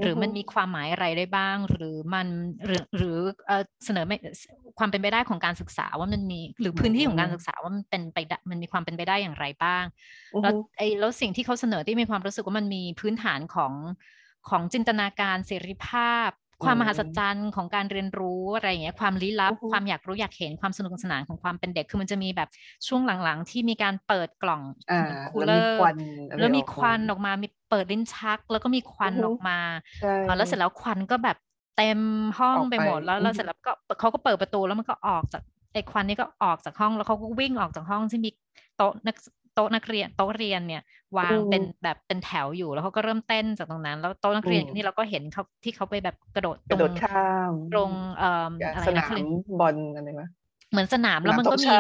หรือมันมีความหมายอะไรได้บ้าง หรือมันหรือหรือเสนอไม่ความเป็นไปได้ของการศึกษาว่ามันมีหรือพื้นที่ของการศึกษาว่ามันเป็นไปมันมีความเป็นไปได้อย่างไรบ้าง แล้วไอ้แล้วสิ่งที่เขาเสนอที่มีความรู้สึกว่ามันมีพื้นฐานของของจินตนาการเสรีภาพ ความมหัศจรรย์ของการเรียนรู้อะไรอย่างเงี้ยความลี้ลับ ความอยากรู้อยากเห็นความสนุกสนานของความเป็นเด็กคือมันจะมีแบบช่วงหลังๆ ที่มีการเปิดกล่องคูลเลอร์แล้วมีควันออกมามีเปิดลิ้นชัก แล้วก็มีควันออกมาแล้วเสร็จแล้วควันก็แบบเต็มห้องไปหมดแล้วแล้วเสร็จแล้วก็เขาก็เปิดประตูแล้วมันก็ออกจากไอ้ควันนี้ก็ออกจากห้องแล้วเขาก็วิ่งออกจากห้องที่มีโต๊ะนัก โต๊ะนักเรียนโต๊ะเรียนเนี่ยวางเป็นแบบเป็นแถวอยู่แล้วเขาก็เริ่มเต้นจากตรงนั้น แล้วโต๊ะนักเรียนนี่เราก็เห็นเขาที่เขาไปแบบกระโดดกระโดดข้ามตรงเอ่ออะไรนะสนามบอลอะไรไหมเหมือนสนามแล้วมันก็มี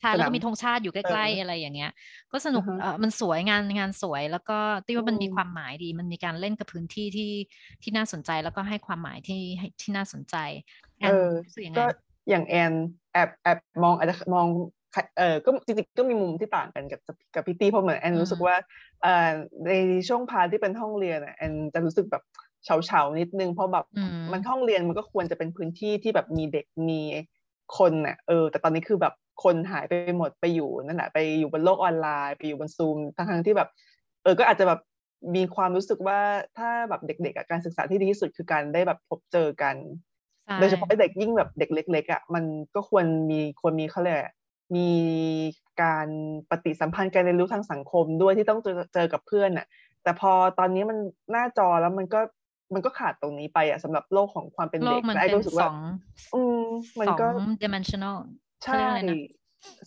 ใช่แล้วก็มีธงชาติอยู่ใกล้ๆอะไรอย่างเงี้ย ก็สนุกเออมันสวยงานงานสวย แล้วก็ที่ว่ามันมีความหมายดี มันมีการเล่นกับพื้นที่ที่ที่น่าสนใจแล้วก็ให้ความหมายที่ที่น่าสนใจเออก็อย่างแอนแอบแอบมองอาจจะมอง เออก็จริงๆก็มีมุมที่ต่างกันกับกับพี่ตี้เพราะเหมือนแอนรู้สึกว่าเอ่อในช่วงพาที่เป็นห้องเรียนแอนจะรู้สึกแบบเฉาเฉานิดนึงเพราะแบบมันห้องเรียนมันก็ควรจะเป็นพื้นที่ที่แบบมีเด็กมีคนเน่ะเออ แต่ตอนนี้คือแบบคนหายไปหมดไปอยู่นั่นแหละไปอยู่บนโลกออนไลน์ไปอยู่บนซูมทั้งที่แบบ เออก็อาจจะแบบมีความรู้สึกว่าถ้าแบบเด็กๆการศึกษาที่ดีที่สุดคือการได้แบบพบเจอกัน โดยเฉพาะเด็กยิ่งแบบเด็กเล็กๆอะมันก็ควรมีควรมีเขาเลย มีการปฏิสัมพันธ์การเรียนรู้ทางสังคมด้วยที่ต้องเจอเจอกับเพื่อนน่ะ แต่พอตอนนี้มันหน้าจอแล้วมันก็มันก็ขาดตรงนี้ไปอะสำหรับโลกของความเป็นเด็กไอ้รู้สึกว่าอืมมันก็ dimensional ใช่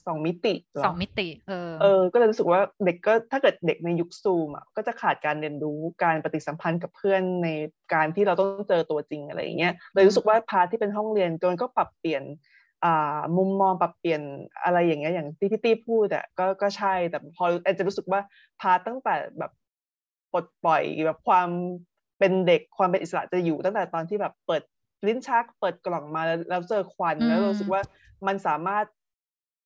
สองมิติสองมิติ เออ เออ ก็เลยรู้สึกว่าเด็กก็ถ้าเกิดเด็กในยุคซูมอะก็จะขาดการเรียนรู้การปฏิสัมพันธ์กับเพื่อนในการที่เราต้องเจอตัวจริงอะไรอย่างเงี้ยเลยรู้สึกว่าพาที่เป็นห้องเรียนจนก็ปรับเปลี่ยน มุมมองปรับเปลี่ยนอะไรอย่างเงี้ยอย่างที่พี่ตี้พูดอะก็ก็ใช่แต่พอแอนจะรู้สึกว่าพาตั้งแต่แบบปลดปล่อยแบบความเป็นเด็กความเป็นอิสระจะอยู่ตั้งแต่ตอนที่แบบเปิดลิ้นชักเปิดกล่องมาแล้วเจอควันแล้วรู้สึกว่ามันสามารถ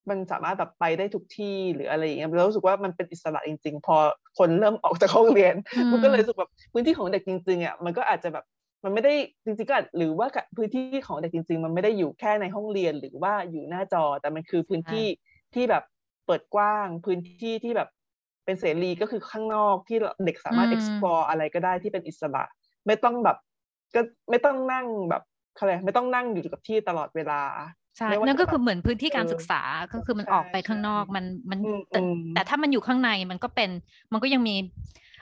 มันสามารถแบบไปได้ทุกที่หรืออะไรอย่างเงี้ยเรารู้สึกว่ามันเป็นอิสระจริง ๆ พอคนเริ่มออกจากห้องเรียน มันก็เลยรู้สึกแบบพื้นที่ของเด็กจริงๆอะมันก็อาจจะแบบ มันไม่ได้จริงๆก็หรือว่าพื้นที่ของเด็กจริง ๆ มันไม่ได้อยู่แค่ในห้องเรียนหรือว่าอยู่หน้าจอแต่มันคือพื้นที่ที่แบบเปิดกว้าง พื้นที่ที่แบบเป็นเสรีก็คือข้างนอกที่เด็กสามารถ explore อะไรก็ได้ที่เป็นอิสระ ไม่ต้องแบบ ก็ไม่ต้องนั่งแบบอะไรไม่ต้องนั่งอยู่กับที่ตลอดเวลาใช่นั่นก็คือเหมือนพื้นที่การศึกษาก็คือมันออกไปข้างนอกมันมันแต่ถ้ามันอยู่ข้างในมันก็เป็น มันก็ยังมี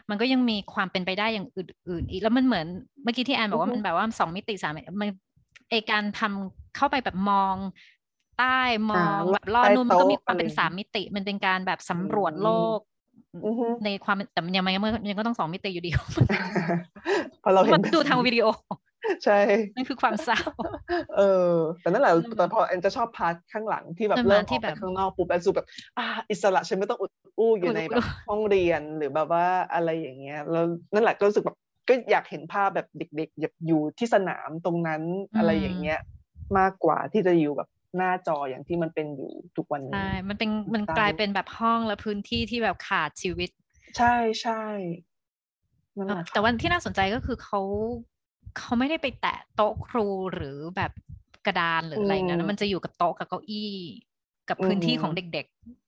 มันก็ยังมีความเป็นไปได้อย่างอื่นๆอีกแล้วมันเหมือนเมื่อกี้ที่แอนบอกว่ามันแบบว่าสองมิติสามมันไอการทำเข้าไปแบบมองใต้มองแบบลอดนู่นมันก็มีความเป็นสามมิติ มันเป็นการแบบสำรวจโลกในความแต่ยังไม่ยังก็ต้องสองมิติอยู่ดีพอเราเห็นดูทางวิดีโอ ใช่นั่นคือความเศร้า เออ แต่นั่นแหละแต่พอแอนจะชอบพาร์ทข้างหลังที่แบบเริ่มออกไปข้างนอกปุ๊บแอนสูแบบ อ่า อิสระฉันไม่ต้องอุดอู้อยู่ในแบบห้องเรียนหรือแบบว่าอะไรอย่างเงี้ย แล้วนั่นแหละก็รู้สึกแบบก็อยากเห็นภาพแบบเด็กๆอยู่ที่สนามตรงนั้นอะไรอย่างเงี้ย มากกว่าที่จะอยู่แบบหน้าจออย่างที่มันเป็นอยู่ทุกวันนี้ใช่มันเป็นมันกลายเป็นแบบห้องและพื้นที่ที่แบบขาดชีวิต ใช่ใช่แต่อันที่น่าสนใจก็คือเขา เขาไม่ได้ไปแตะโต๊ะครูหรือแบบกระดานหรืออะไรเงี้ยมันจะอยู่กับโต๊ะกับเก้าอี้กับพื้นที่ของเด็ก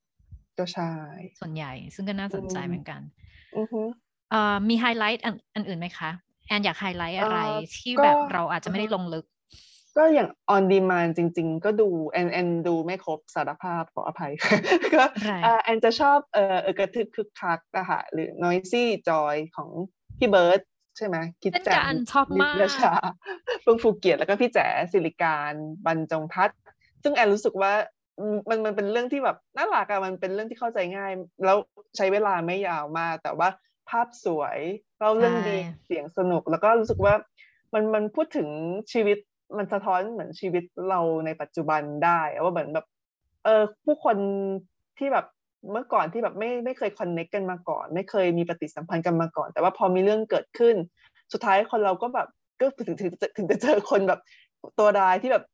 ๆก็ใช่ส่วนใหญ่ ซึ่งก็น่าสนใจเหมือนกันอือฮึมีไฮไลท์อันอื่นไหมคะแอนอยากไฮไลท์อะไรที่แบบเราอาจจะไม่ได้ลงลึก ก็อย่าง on demand จริง ๆ ก็ดูแอนแอนดูไม่ครบสารภาพขออภัยก็แอนจะชอบเออกระทึกคึกคักนะคะหรือ noisy joy ของพี่เบิร์ดใช่ไหมคิดจันชอบมากชาเพิ่งฟูเกียรติแล้วก็พี่แจ๋สิริการบรรจงทัศน์ซึ่งแอนรู้สึกว่ามันมันเป็นเรื่องที่แบบน่ารักอะมันเป็นเรื่องที่เข้าใจง่าย แล้วใช้เวลาไม่ยาวมาก แต่ว่าภาพสวยเล่าเรื่องดีเสียงสนุก แล้วก็รู้สึกว่ามันมันพูดถึงชีวิตมันสะท้อนเหมือนชีวิตเราในปัจจุบันได้ว่าเหมือนแบบ เออผู้คนที่แบบ เมื่อก่อนที่แบบไม่ไม่เคยคอนเน็กกันมาก่อน ไม่เคยมีปฏิสัมพันธ์กันมาก่อน แต่ว่าพอมีเรื่องเกิดขึ้น สุดท้ายคนเราก็แบบก็ถึงถึงถึงจะเจอคนแบบตัวร้ายที่แบบ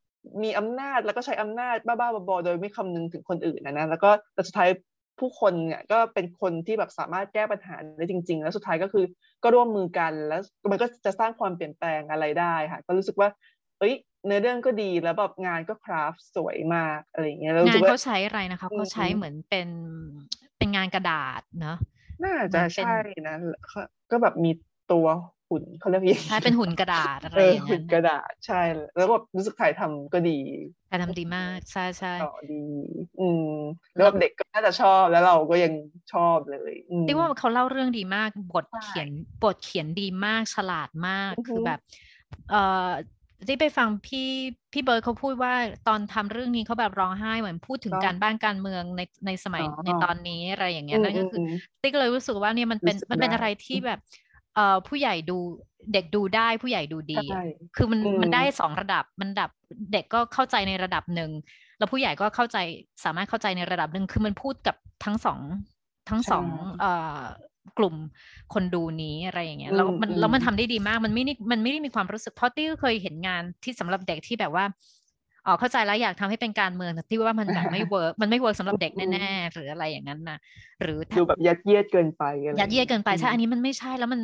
มีอำนาจแล้วก็ใช้อำนาจบ้าๆบอๆโดยไม่คำนึงถึงคนอื่นนะนะแล้วก็แต่สุดท้ายผู้คนเนี่ยก็เป็นคนที่แบบสามารถแก้ปัญหาได้จริง ๆ แล้วสุดท้ายก็คือก็ร่วมมือกันแล้วมันก็จะสร้างความเปลี่ยนแปลงอะไรได้ค่ะ ก็รู้สึกว่า เอ้ยเนื้อเรื่องก็ดีแล้วแบบงานก็คราฟสวยมากอะไรเงี้ยงานเขาใช้อะไรนะคะเขาใช้เหมือนเป็นเป็นงานกระดาษเนาะน่าจะใช่นะก็แบบมีตัวหุ่นเขาเรียกยังใช่เป็นหุ่นกระดาษอะไรอย่างเงี้ยหุ่นกระดาษใช่ แล้วแบบรู้สึกถ่ายทำก็ดีถ่ายทำดีมากใช่ใช่ต่อดี อืมแล้วเด็กก็น่าจะชอบแล้วเราก็ยังชอบเลยที่ว่าเขาเล่าเรื่องดีมากบทเขียนบทเขียนดีมากฉลาดมากคือแบบ เอ่อ ที่ไปฟังพี่พี่เบิร์ดเขาพูดว่าตอนทำเรื่องนี้เขาแบบร้องไห้เหมือนพูดถึงการบ้านการเมืองในในสมัยในตอนนี้อะไรอย่างเงี้ยนั่นก็คือ ติ๊กเลยรู้สึกว่าเนี่ยมันเป็นมันเป็นอะไรที่แบบเอ่อผู้ใหญ่ดูเด็กดูได้ผู้ใหญ่ดูดี คือมันมันได้สองระดับมันดับเด็กก็เข้าใจในระดับหนึ่งแล้วผู้ใหญ่ก็เข้าใจสามารถเข้าใจในระดับหนึ่งคือมันพูดกับทั้งสองทั้งสองเอ่อ กลุ่มคนดูนี้อะไรอย่างเงี้ยแล้วมันแล้วมันทำได้ดีมากมันไม่มันไม่ได้มีความรู้สึกเพราะที่เคยเห็นงานที่สำหรับเด็กที่แบบว่าอ๋อเข้าใจแล้วอยากทำให้เป็นการเมืองแต่ที่ว่ามันแบบไม่ work มันไม่ work สำหรับเด็กแน่ๆหรืออะไรอย่างนั้นนะหรือดูแบบยัดเยียดเกินไปยัดเยียดเกินไปใช่อันนี้มันไม่ใช่แล้วมัน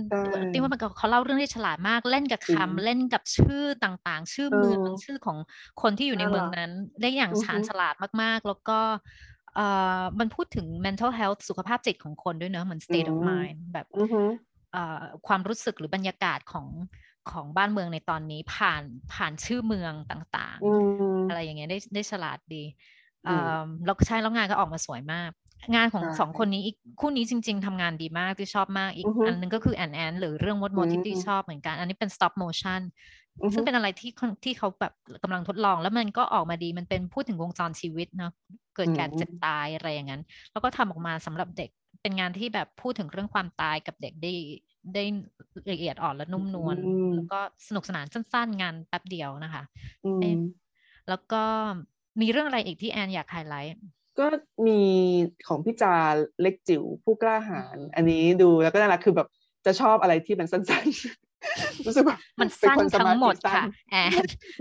ที่ว่ามันเขาเล่าเรื่องที่ฉลาดมากเล่นกับคำเล่นกับชื่อต่างๆ ชื่อเมืองชื่อของคนที่อยู่ในเมืองนั้น ได้อย่างชาญฉลาดมากๆ แล้วก็เอ่อ มันพูดถึง mental health สุขภาพจิตของคนด้วยเนอะเหมือน state of mind แบบเอ่อความรู้สึกหรือบรรยากาศของของบ้านเมืองในตอนนี้ผ่านผ่านชื่อเมืองต่างๆ อะไรอย่างเงี้ยได้ได้ฉลาดดีแล้วใช่แล้วงานก็ออกมาสวยมาก งานของสองคนนี้อีกคู่นี้จริง ๆทำงานดีมากที่ชอบมากอีกอันนึงก็คือแอนแอนหรือเรื่องวดโมที่ที่ชอบเหมือนกัน อันนี้เป็น stop motion ซึ่งเป็นอะไรที่ที่เขาแบบกำลังทดลอง แล้วมันก็ออกมาดีมันเป็นพูดถึงวงจรชีวิตเนาะเกิดการเจ็บตายอะไรอย่างนั้น แล้วก็ทำออกมาสำหรับเด็กเป็นงานที่แบบพูดถึงเรื่องความตายกับเด็กได้ได้ละเอียดอ่อนและนุ่มนวลแล้วก็สนุกสนานสั้นๆ งานแป๊บเดียวนะคะแล้วก็มีเรื่องอะไรอีกที่แอนอยากไฮไลท์ก็มีของพี่จาเล็กจิ๋วผู้กล้าหาญอันนี้ดูแล้วก็น่ารักคือแบบจะชอบอะไรที่มันสั้นๆ รู้สึกแบบมันสั้นทั้งหมดค่ะแอน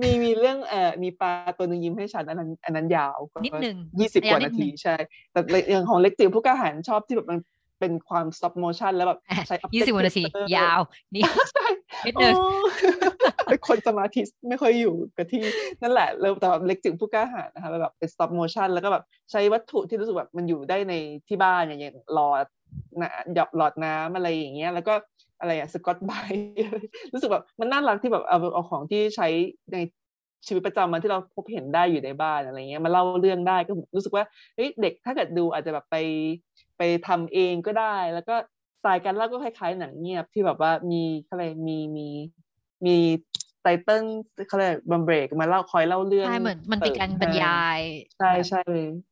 มีมีเรื่องเอ่อมีปลาตัวหนึ่งยิ้มให้ฉันอันนั้นอันนั้นยาวนิดหนึ่งยี่สิบกว่านาทีใช่ แต่อย่างของเล็กจิ๋วผู้กล้าหาญชอบที่แบบมันเป็นความ stop motion แล้วแบบใช้ยี่สิบนาที ยาว นี่นิดนึงเป็นคนสมาธิไม่ค่อยอยู่กับที่นั่นแหละเริ่มแต่แบบเล็กจึงผู้กล้าหาญนะคะแบบเป็น stop motion แล้วก็แบบใช้วัตถุที่รู้สึกแบบมันอยู่ได้ในที่บ้านอย่างหลอดนะหยอดหลอดน้ำอะไรอย่างเงี้ย แล้วก็ อะไรอะสกอตไบรู้สึกแบบมันน่ารักที่แบบเอาเอาของที่ใช้ในชีวิตประจำวันที่เราพบเห็นได้อยู่ในบ้านอะไรเงี้ยมาเล่าเรื่องได้ก็รู้สึกว่าเฮ้ยเด็กถ้าเกิดดูอาจจะแบบไปไปทำเองก็ได้ แล้วก็สายการเล่าก็คล้ายๆหนังเงียบที่แบบว่ามีอะไรมีมีมีไตเติ้ลเขาเรียกบัมเบรกมาเล่าคอยเล่าเรื่องใช่เหมือนมันเป็นการบรรยาย ใช่ใช่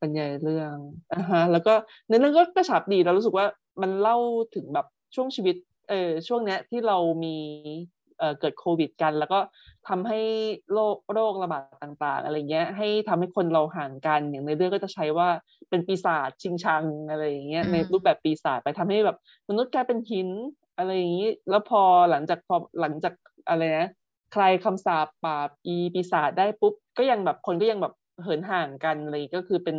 บรรยายเรื่องอ่าฮะแล้วก็เนื้อเรื่องก็กระชับดีเรารู้สึกว่ามันเล่าถึงแบบช่วงชีวิต เออช่วงเนี้ยที่เรามีเกิดโควิดกัน แล้วก็ทำให้โรคโรคระบาดต่าง ๆ อะไรเงี้ย ให้ทำให้คนเราห่างกันอย่างในเรื่องก็จะใช้ว่าเป็นปีศาจชิงชังอะไรอย่างเงี้ยในรูปแบบปีศาจไปทำให้แบบมนุษย์กลายเป็นหินอะไรอย่างนี้ แล้วพอหลังจากพอหลังจากอะไรนะใครคำสาปปราบอีปีศาจได้ปุ๊บ ก็ยังแบบคนก็ยังแบบเหินห่างกันอะไรก็คือเป็น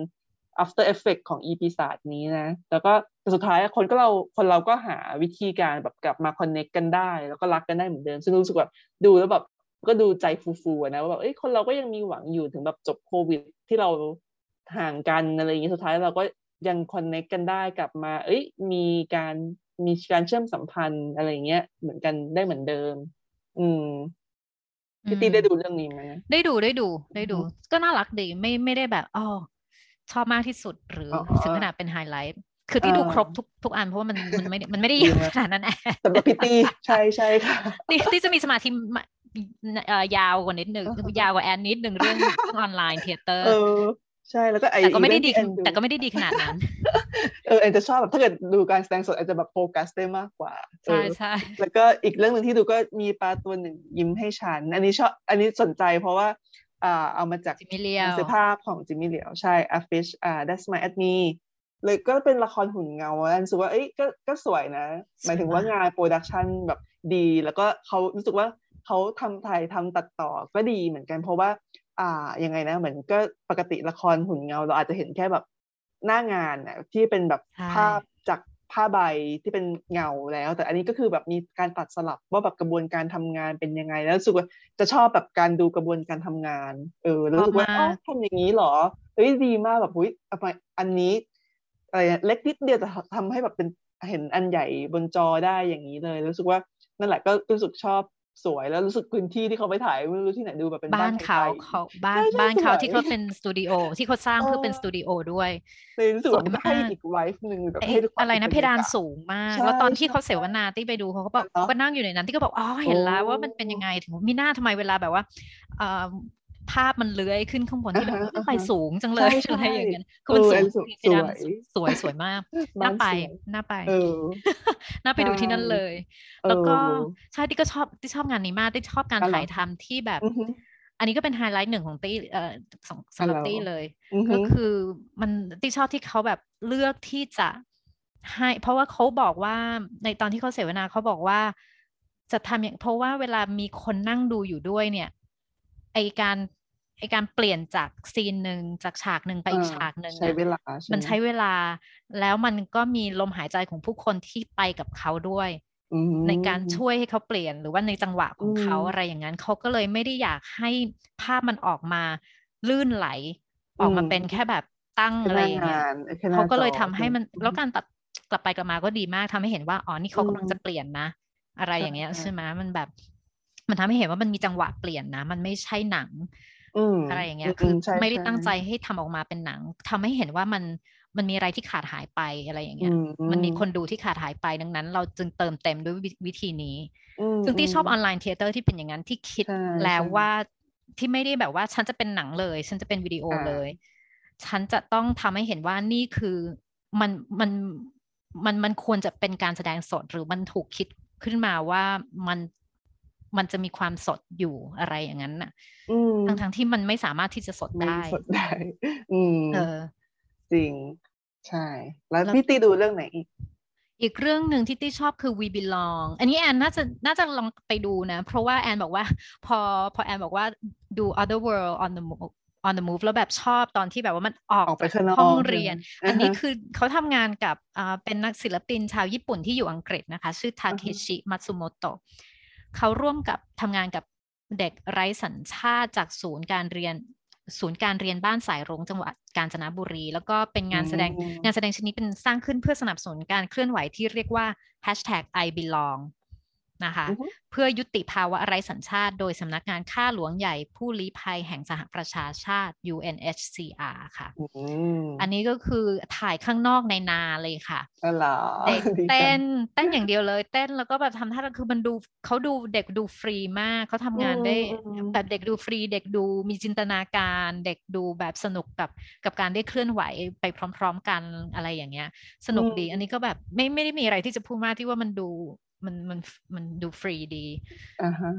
after effect ของอีปีศาจนี้นะ แล้วก็แต่สุดท้ายคนก็เราคนเราก็หาวิธีการแบบกลับมา connect กันได้ แล้วก็รักกันได้เหมือนเดิม ซึ่งรู้สึกแบบดูแล้วแบบก็ดูใจฟูๆนะว่าแบบเอ้ยคนเราก็ยังมีหวังอยู่ถึงแบบจบโควิด ที่เราห่างกันอะไรอย่างเงี้ยสุดท้ายเราก็ยัง connect กันได้กลับมา เอ้ย มีการมีการเชื่อมสัมพันธ์อะไรเงี้ย เหมือนกันได้เหมือนเดิม อืมพี่ตี้ได้ดูเรื่องนี้ไหมได้ดูได้ดู ได้ดู ก็น่ารักดีไม่ไม่ได้แบบอ๋อ ชอบมากที่สุดหรือถึงขนาดเป็นไฮไลท์คือที่ดูครบทุกทุกอันเพราะว่ามันมันไม่มันไม่ได้ยาวขนาดนั้นแอสำหรับพี่ตี้ใช่ใช่ค่ะตี้ตี้จะมีสมาธิยาวกว่านิดหนึ่งยาวกว่าแอนนิดหนึ่งเรื่อง online theatreเตอร์ใช่แล้วก็ไอแต่ก็ไม่ได้ดีแต่ก็ไม่ได้ดีขนาดนั้น เออแอนจะชอบแบบถ้าเกิดดูการแสดงสดอาจจะแบบโฟกัสได้มากกว่าใช่ใช่แล้วก็อีกเรื่องหนึ่งที่ดูก็มีปลาตัวหนึ่งยิ้มให้ฉัน อันนี้ชอบอันนี้สนใจเพราะว่าอ่า เอามาจากจิมมี่เลี่ยวเสื้อผ้าของจิมมี่เลี่ยวใช่ a fish อ่า that smiled at me เลยก็เป็นละครหุ่นเงาอันรู้สึกว่าเอ้ยก็ก็สวยนะ หมายถึงว่างาน production แบบดี แล้วก็เขารู้สึกว่าเขาทำถ่ายทำตัดต่อก็ดีเหมือนกัน เพราะว่า อ่ายังไงนะ เหมือนก็ปกติละครหุ่นเงา เราอาจจะเห็นแค่แบบหน้างานน่ะที่เป็นแบบภาพจาก ผ้าใบที่เป็นเงาแล้ว แต่อันนี้ก็คือแบบมีการตัดสลับว่าแบบกระบวนการทำงานเป็นยังไง แล้วรู้สึกว่าจะชอบแบบการดูกระบวนการทำงาน เออแล้วรู้สึกว่าอ๋อทำอย่างนี้เหรอเฮ้ยดีมากแบบอุ้ยทำไมอันนี้อะไรเล็กนิดเดียวจะทำให้แบบเป็นเห็นอันใหญ่บนจอได้อย่างนี้เลยรู้สึกว่านั่นแหละก็รู้สึกชอบ สวยแล้วรู้สึกพื้นที่ที่เขาไปถ่ายไม่รู้ที่ไหนดูแบบเป็นบ้านเขาเขาบ้านบ้านเขาที่เขาเป็นสตูดิโอที่เขาสร้างเพื่อเป็นสตูดิโอด้วยเลยรู้สึกว่าให้อีกไวฟ์หนึ่งแบบให้อะไรนะเพดานสูงมาก แล้วตอนที่เขาเสวนาที่ไปดูเขาก็บอกก็นั่งอยู่ในนั้นที่ก็บอกอ๋อเห็นแล้วว่ามันเป็นยังไงถึงมีหน้าทำไมเวลาแบบว่า ภาพมันเลื้อยขึ้นข้างบนที่แบบไปสูงจังเลยอะไรอย่างเงี้ยคือมันสูงสวยสวยสวยมากน่าไปน่าไปน่าไปดูที่นั่นเลย แล้วก็ใช่ที่ก็ชอบที่ชอบงานนี้มากที่ชอบการถ่ายทำที่แบบอันนี้ก็เป็นไฮไลท์หนึ่งของตี้เอ่อสำหรับตี้เลย ก็คือมันตี้ชอบที่เขาแบบเลือกที่จะให้ เพราะว่าเขาบอกว่าในตอนที่เขาเสวนาเขาบอกว่าจะทำอย่างเพราะว่าเวลามีคนนั่งดูอยู่ด้วยเนี่ย ไอการไอการเปลี่ยนจากซีนหนึ่งจากฉากหนึ่งไปอีกฉากหนึ่งใช้เวลา มันใช้เวลา แล้วมันก็มีลมหายใจของผู้คนที่ไปกับเขาด้วย ในการช่วยให้เขาเปลี่ยนหรือว่าในจังหวะของเขาอะไรอย่างนั้นเขาก็เลยไม่ได้อยากให้ภาพมันออกมาลื่นไหล ออกมาเป็นแค่แบบตั้งอะไรอย่างเงี้ยเขาก็เลยทำให้มันแล้วการตัดกลับไปกลับมาก็ดีมากทำให้เห็นว่าอ๋อนี่เขากำลังจะเปลี่ยนนะ อะไรอย่างเงี้ยใช่ไหมมันแบบ มันทำให้เห็นว่ามันมีจังหวะเปลี่ยนนะ มันไม่ใช่หนังอะไรอย่างเงี้ยคือไม่ได้ตั้งใจให้ทำออกมาเป็นหนังทำให้เห็นว่ามันมันมีอะไรที่ขาดหายไปอะไรอย่างเงี้ย มันมีคนดูที่ขาดหายไปดังนั้น เราจึงเติมเต็มด้วยวิธีนี้ ซึ่งที่ชอบ online theatre ที่เป็นอย่างนั้นที่คิดแล้วว่าที่ไม่ได้แบบว่าฉันจะเป็นหนังเลย ฉันจะเป็นวิดีโอเลย ฉันจะต้องทำให้เห็นว่านี่คือมันมันมันมันควรจะเป็นการแสดงสดหรือมันถูกคิดขึ้นมาว่ามัน มันจะมีความสดอยู่อะไรอย่างนั้นน่ะทั้งทั้งที่มันไม่สามารถที่จะสดได้สดได้อืมเออ จริง ใช่ แล้วพี่ตีดูเรื่องไหนอีก อีกเรื่องหนึ่งที่ตี้ชอบคือ We Belong อันนี้แอนน่าจะน่าจะลองไปดูนะ เพราะว่าแอนบอกว่า พอพอแอนบอกว่าดู Other World on the on the move แล้วแบบชอบตอนที่แบบว่ามันออกไปห้องเรียน อันนี้คือเขาทำงานกับเป็นนักศิลปินชาวญี่ปุ่นที่อยู่อังกฤษนะคะ ชื่อทาเคชิมัตสึโมโตะ เขาร่วมกับทำงานกับเด็กไร้สัญชาติจากศูนย์การเรียนศูนย์การเรียนบ้านสายรงจังหวัดกาญจนบุรี แล้วก็เป็นงานแสดงงานแสดงชนิดเป็นสร้างขึ้นเพื่อสนับสนุนการเคลื่อนไหวที่เรียกว่า hashtag I belong นะคะ เพื่อยุติภาวะไร้สัญชาติ โดยสำนักงานข้าหลวงใหญ่ผู้ลี้ภัยแห่งสหประชาชาติ UNHCR ค่ะอันนี้ก็คือถ่ายข้างนอกในนาเลยค่ะเด็กเต้นเต้นอย่างเดียวเลย เต้นแล้วก็แบบทำท่าคือมันดูเขาดูเด็กดูฟรีมากเขาทำงานได้แบบเด็กดูฟรี เด็กดูมีจินตนาการ เด็กดูแบบสนุกกับกับการได้เคลื่อนไหวไปพร้อม ๆ กันอะไรอย่างเงี้ย สนุกดี อันนี้ก็แบบไม่ไม่ได้มีอะไรที่จะพูดมากที่ว่ามันดู มันมันมันดูฟรีดี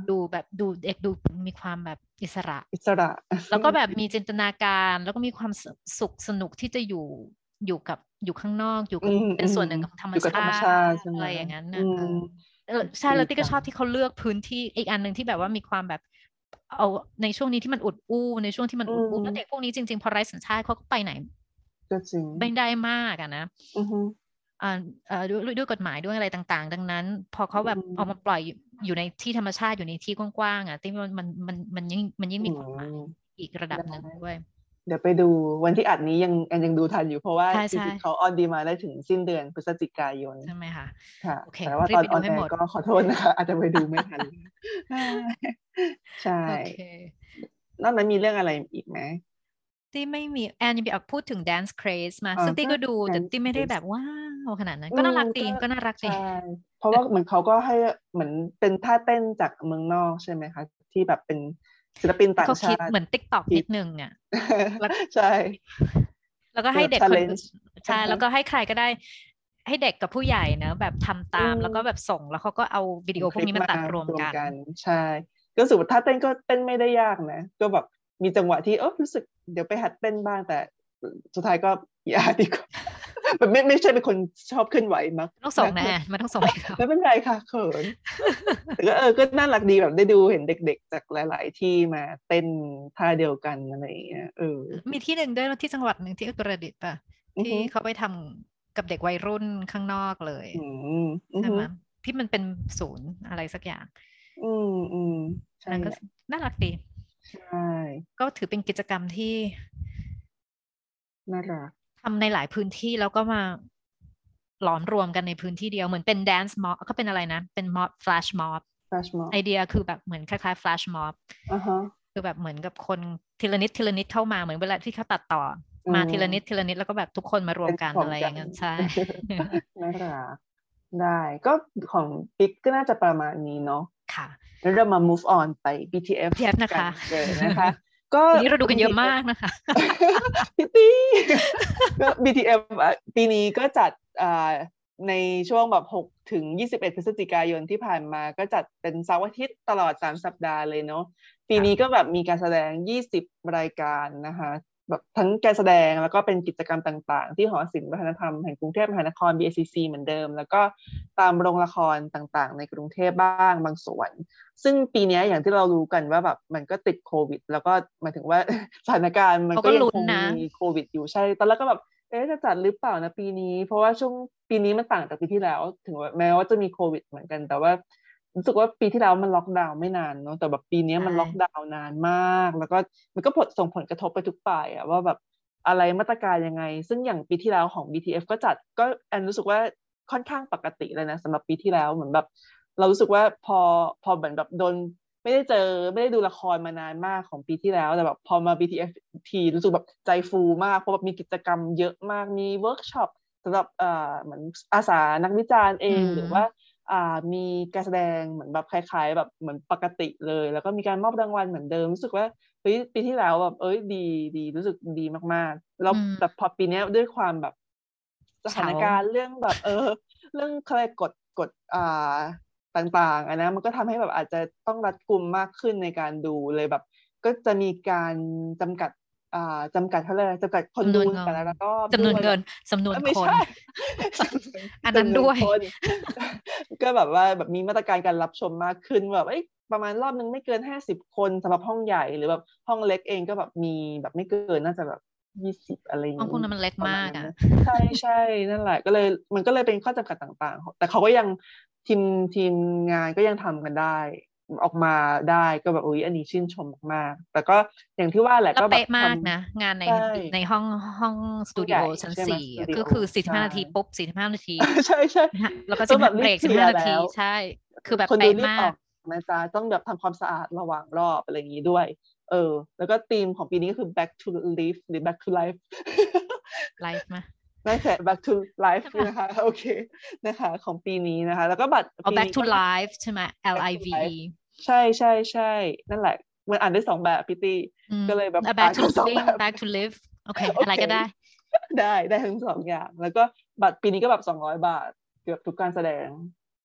ดูแบบดูเด็กดูมีความแบบอิสระ อิสระ แล้วก็แบบมีจินตนาการแล้วก็มีความสุขสนุกที่จะอยู่อยู่กับอยู่ข้างนอกอยู่เป็นส่วนหนึ่งของธรรมชาติอะไรอย่างนั้นนะใช่แล้วที่ก็ชอบที่เขาเลือกพื้นที่อีกอันหนึ่งที่แบบว่ามีความแบบเอาในช่วงนี้ที่มันอุดอู้ในช่วงที่มันอุดอู้แล้วเด็กพวกนี้จริงๆ พอไร้สัญชาติเขาก็ไปไหนก็จริงไม่ได้มากอะนะอือฮึอ่าเอ่อ ด้วยด้วยกฎหมายด้วยอะไรต่างๆ ดังนั้น พอเขาแบบอืมเอามาปล่อยอยู่ในที่ธรรมชาติอยู่ในที่กว้างๆอะที่มันมันมันมันยิ่งมันยิ่งมีกฎหมายอืมอีกระดับหนึ่งได้ด้วยเดี๋ยวไปดูวันที่อัดนี้ยังยังยังดูทันอยู่เพราะว่าใช่จใช่ริงๆเขาออนดีมาได้ถึงสิ้นเดือนพฤศจิกายนใช่ไหมคะค่ะโอเคแต่ว่ารีตบอนไปอดูอนให้แอหมดร์ก็ขอโทษนะคะอาจจะไปดูไม่ทันใช่โอเคนอกนั้นมีเรื่องอะไรอีกไหมที่ไม่มีแอนยังอยากพูดถึง dance craze มาอ่าซึ่งตี้ก็ก็ดูแต่ dance ตี้ไม่ได้ craze แบบว้าว ขนาดนั้น ก็น่ารักดีอืมก็น่ารักดีใช่เพราะว่าเหมือนเขาก็ให้เหมือนเป็นท่าเต้นจากเมืองนอกใช่ไหมคะ ที่แบบเป็นศิลปินต่างเขาชาคิดติเหมือน TikTok คิดนิดนึงอะแล้วใช่ แล้วก็ให้แบบเด็กคน challenge ใช่อ่าฮะแล้วก็ให้ใครก็ได้ ให้เด็กกับผู้ใหญ่เนอะแบบทำตามอืมแล้วก็แบบส่งแล้วเขาก็เอาวิดีโอพวกนี้มาตัดรวมกัน ใช่ก็รู้สึกว่าท่าเต้นก็เต้นไม่ได้ยากนะ ก็แบบมีจังหวะที่เออรู้สึกเดี๋ยวไปหัดเต้นบ้างแต่สุดท้ายก็อย่าดีกว่า แบบไม่ไม่ใช่เป็นคนชอบเคลื่อนไหวมักต้องส่งนะแอนมันต้องส่งให้เขาไม่เป็นไรค่ะเขินแต่ก็เออก็น่ารักดีแบบได้ดูเห็นเด็ก ๆ จากหลาย ๆ ที่มาเต้นท่าเดียวกันอะไรอย่างเงี้ยเออมีที่หนึ่งด้วยที่จังหวัดหนึ่งที่อุตรดิตถ์ป่ะอือฮึที่เขาไปทำกับเด็กวัยรุ่นข้างนอกเลยอืมอืใช่ไหมมที่มันเป็นศูนย์อะไรสักอย่าง อืมอืมใช่นั่นก็แหละน่ารักดีใช่ก็ถือเป็นกิจกรรมที่น่ารัก ทำในหลายพื้นที่แล้วก็มาหลอมรวมกันในพื้นที่เดียวเหมือนเป็น dance mob ก็เป็นอะไรนะ เป็น mob flash mob แฟชมอไอเดียคือแบบเหมือนคล้ายๆ flash mob อ่าฮะคือแบบเหมือนกับคนทีละนิดทีละนิดเข้ามาเหมือนเวลาที่เขาตัดต่ออมมาทีละนิดทีละนิดแล้วก็แบบทุกคนมารวมกันเป็นของอะไรอย่างเงี้ยกันใช่น่ารักได้ก็ของปิ๊กก็น่าจะประมาณนี้เนาะค่ะ แล้วเรามา move on ไป BTF BTF นะคะกัเลยนะคะ ก็ทีนี้เราดูกันเยอะมากนะคะพี่ตี้ก็ BTF อะปีนี้ก็จัดอ่าในช่วงแบบ6ถึง 21 พฤศจิกายนที่ผ่านมาก็จัดเป็นเสาร์อาทิตย์ตลอด 3 สัปดาห์เลยเนาะปีนี้ก็แบบมีการแสดง 20 รายการนะคะ แบบทั้งการแสดงแล้วก็เป็นกิจกรรมต่าง ๆ ที่หอศิลป์วัฒนธรรมแห่งกรุงเทพมหานคร BACC เหมือนเดิม แล้วก็ตามโรงละครต่างๆ ในกรุงเทพบ้างบางส่วน ซึ่งปีเนี้ยอย่างที่เรารู้กันว่าแบบมันก็ติดโควิด แล้วก็หมายถึงว่าสถานการณ์มันเขาก็ก็ยังลุ้นคงนะมีโควิด อยู่ใช่ ตอนแรกก็แบบเอ๊ะจะจัดหรือเปล่านะปีนี้ เพราะว่าช่วงปีนี้มันต่างจากปีที่แล้ว ถึงแม้ว่าจะมีโควิดเหมือนกันแต่ว่า รู้สึกว่าปีที่แล้วมันล็อกดาวน์ไม่นานเนาะแต่แบบปีนี้มันใช่ล็อกดาวน์นานมาก แล้วก็มันก็ผลส่งผลกระทบไปทุกฝ่ายอะว่าแบบอะไรมาตรการยังไง ซึ่งอย่างปีที่แล้วของ BTF ก็จัดก็แอนรู้สึกว่าค่อนข้างปกติเลยนะสำหรับปีที่แล้วเหมือนแบบ เรารู้สึกว่าพอพอเหมือนแบบโดนไม่ได้เจอไม่ได้ดูละครมานานมากของปีที่แล้ว แต่แบบพอมา BTF ทีรู้สึกแบบใจฟูมากเพราะแบบมีกิจกรรมเยอะมากมีเวิร์กช็อปสำหรับเอ่อเหมือนอาสานักวิจารณ์เองอืมหรือว่าอ่า มีการแสดงเหมือนแบบคล้าย ๆ แบบเหมือนปกติเลย แล้วก็มีการมอบรางวัลเหมือนเดิมรู้สึกว่าเฮ้ยปีที่แล้วแบบเอ้ยดีดีรู้สึกดีมากๆ แล้วอืมแต่พอปีเนี้ยด้วยความแบบสถานเฉาการณ์เรื่องแบบ เออ เรื่องอะไรกฎกฎอ่าต่างๆอันนะมันก็ทำให้แบบอาจจะต้องรัดกุมมากขึ้นในการดูเลยแบบ ก็จะมีการจำกัดอ่า จำกัดเท่าไหร่จำกัดคนจำนดูวนเงินแต่ละรอบจำนวนด้วยเงินจำนวนเอ้ยไม่คนใช่อันนั้นจำด้วยคนก็แบบว่าแบบมีมาตรการการรับชมมากขึ้นแบบเอ้ยประมาณรอบนึงไม่เกินห้าสิบคนสำหรับห้องใหญ่หรือแบบห้องเล็กเองก็แบบมีแบบไม่เกินน่าจะแบบยี่สิบอะไรอย่างห้องพวกนั้นมันเล็กประมากณนั้นอะนะใช่ใช่นั่นแหละ ก็เลยมันก็เลยเป็นข้อจำกัดต่างๆ แต่เขาก็ยังทีมทีมงานก็ยังทำกันได้ ออกมาได้ก็แบบอุ้ยอันนี้ชื่นชมมากๆแต่ก็อย่างที่ว่าแหละแล้วก็แบบเป๊ะมากทำนะ งานในใช่ในห้องห้องสตูดิโอใหญ่ชั้นใช่ไหมสี่อะสตูดิโอก็คือสี่สิบห้าใช่นาทีปุ๊บสี่สิบห้านาที ใช่ใช่นะฮะแล้วก็ต้สิองบแบห้าบรีบเบรกเคสิบลียห้าร์นาทีแล้วใช่ คือแบบคนดูเป๊ะรีบมาออกกนะจ๊ะต้องแบบทำความสะอาดระหว่างรอบอะไรอย่างนี้ด้วย เออ แล้วก็ธีมของปีนี้ก็คือ back to life หรือ back to life ไลฟ์มาไม่ใช่ back to life ใช่ปะนะคะ โอเค นะคะ ของปีนี้นะคะ แล้วก็บัตรเอาปี back นี้ to ก็ life ใช่ไหม L I V E ใช่ใช่ใช่นั่นแหละมันอ่านได้สองแบบพี่ตี้อืมก็เลยแบบอะ back อ่าน to ทั้งสอง living แบบ back to live โอเคโอเคอะไรก็ได้ ได้ได้ทั้งสองอย่าง แล้วก็บัตรปีนี้ก็แบบสองร้อยบาท เกือบทุกการแสดง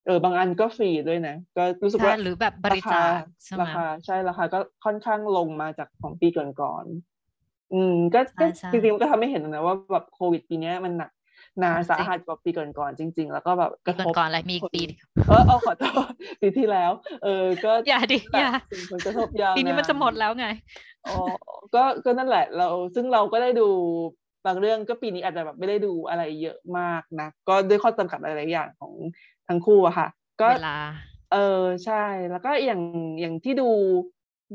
เออบางอันก็ฟรีด้วยนะ ก็รู้สึกใช่ว่าหรือแบบบริจาคใช่ไหมราคาใช่ราคาก็ค่อนข้างลงมาจากของปีก่อนๆอืมก็ใช่ก็ใช่จริงๆมันก็ทำให้เห็นนะว่าแบบโควิดปีเนี้ยมันหนักห นาจริงสาหัสกว่าปีก่อนๆจริง ๆ แล้วก็แบบกปีระทบก่อนๆอะไรมีอีกปีเออเอาขอโทษปีที่แล้ว เออก็อย่าดิอย่าส่งผลกระทบยาวปีนี้มันจะหมดแล้วไงอ๋อก็ก็นั่นแหละ เราซึ่งเราก็ได้ดูบางเรื่องก็ปีนี้อาจจะแบบไม่ได้ดูอะไรเยอะมากนะก็ด้วยข้อจำกัดหลายๆอย่างของทั้งคู่อะค่ะ ก็เวลาเออใช่ แล้วก็อย่างอย่างที่ดู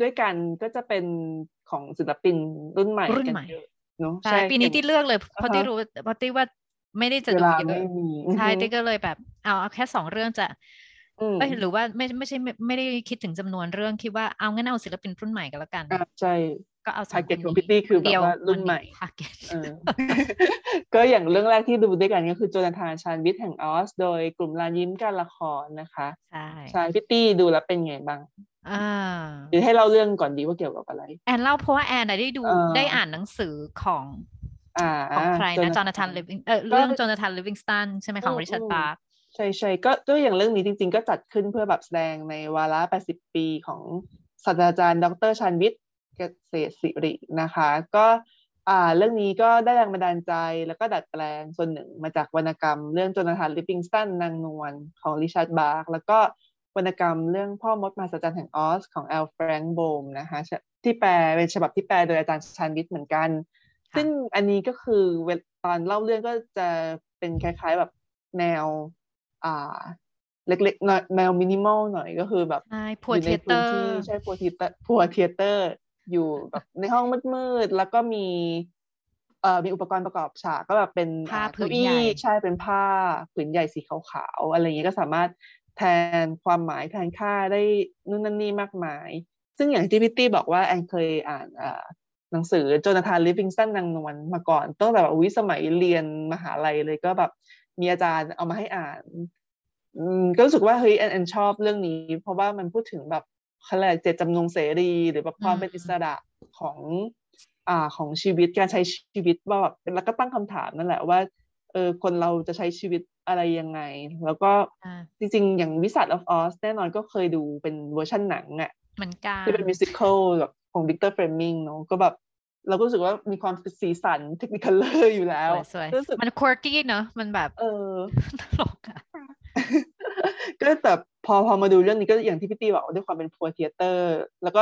ด้วยกันก็จะเป็นของศิลปินรุ่นใหม่รุ่นกันใหม่เยอะเนาะใช่ปีนี้อย่างที่เลือกเลยเพราะอ่าฮะที่รู้เพราะที่ว่า ไม่ได้จะเวดูลาเยไม่อะมีใช่อือฮึที่ก็เลยแบบเอาเอาแค่สองเรื่องจะอืมเอ้ยหรือว่าไม่ไม่ใช่ไม่ไม่ได้คิดถึงจำนวนเรื่องคิดว่าเอางั้นเอาศิลปินรุ่นใหม่ก็แล้วกันอะใช่ก็เอาสอง target คนของนี้พี่ตี้คือเดียวแบบว่ารุ่นใหม่ target เออก็อย่างเรื่องแรกที่ดูด้วยกันก็คือโจนาธานชาญวิทย์แห่งออซ โดยกลุ่มลานยิ้มการละครนะคะใช่ใช่พี่ตี้ดูแล้วเป็นไงบ้างอ่าหรือให้เล่าเรื่องก่อนดีว่าเกี่ยวกับอะไร แอนเล่าเพราะว่าแอนน่ะได้ดูเออได้อ่านหนังสือของอ่า ของใครนะจอนาธานลิวิงเออเรื่องโจนาธานลิวิงสตันใช่ไหมของอืมริชาร์ดอืมปาร์คใช่ใช่ก็ก็อย่างเรื่องนี้จริง ๆ ก็จัดขึ้นเพื่อแบบแสดงในวาระ 80 ปีของศาสตราจารย์ ดร.ชาญวิทย์เกษตรศิรินะคะ ก็อ่าเรื่องนี้ก็ได้แรงบันดาลใจแล้วก็ดัดแปลงส่วนหนึ่งมาจากวรรณกรรม เรื่องโจนาธานลิวิงสตันนางนวลของริชาร์ดบาร์กแล้วก็วรรณกรรมเรื่องพ่อมดมหัศจรรย์แห่งออซ ของแอลแฟรงค์โบมนะคะที่แปลเป็นฉบับที่แปลโดยอาจารย์ชาญวิทย์เหมือนกัน ซึ่งอันนี้ก็คือเวลตอนเล่าเรื่องก็จะเป็นคล้ายๆแบบแนว อ่า เล็กๆหน่อยแนวมินิมอลหน่อยก็คือแบบใช่ poor theatre อพัวยู่เทในพื้นที่ใช่ poor theatre poor theatre อยู่แบบในห้องมืดๆแล้วก็มีเอ่อมีอุปกรณ์ประกอบฉากก็แบบเป็นผ้าอ่าเก้าอี้ผืนใหญ่ใช่เป็นผ้าผืนใหญ่สีขาวๆอะไรอย่างเงี้ยก็สามารถแทนความหมายแทนค่าได้นู่นนั่นนี่มากมาย ซึ่งอย่างที่พี่ตี้บอกว่าแอนเคยอ่านอ่า หนังสือโจนาธานลิวิงสตันนางนวลมาก่อนตั้งแต่แบบวิสมัยเรียนมหาลัยเลยก็แบบมีอาจารย์เอามาให้อ่านอืมก็รู้สึกว่าเฮ้ยแอนแอนชอบเรื่องนี้ เพราะว่ามันพูดถึงแบบเขาเรียกอะไรเจตจำนงเสรี หรือแบบความเป็นอิสระของอ่าของชีวิตการใช้ชีวิตว่าแบบแล้วก็ตั้งคำถามนั่นแหละว่าเออคนเราจะใช้ชีวิตอะไรยังไง แล้วก็อ่าจริง ๆ อย่างวิสัท of Oz แน่นอนก็เคยดูเป็นเวอร์ชันหนังอะเหมือนกันที่เป็น musical แบบ ของวิกเตอร์เฟลมมิงเนาะก็แบบเราก็รู้สึกว่ามีความสีสัน Technicolor อยู่แล้วสวยรู้สึกๆมัน quirky เนอะมันแบบ เออตลกอะก็แต่พอพอมาดูเรื่องนี้ก็อย่างที่พี่ตี้บอกด้วยความเป็น poor theatre แล้วก็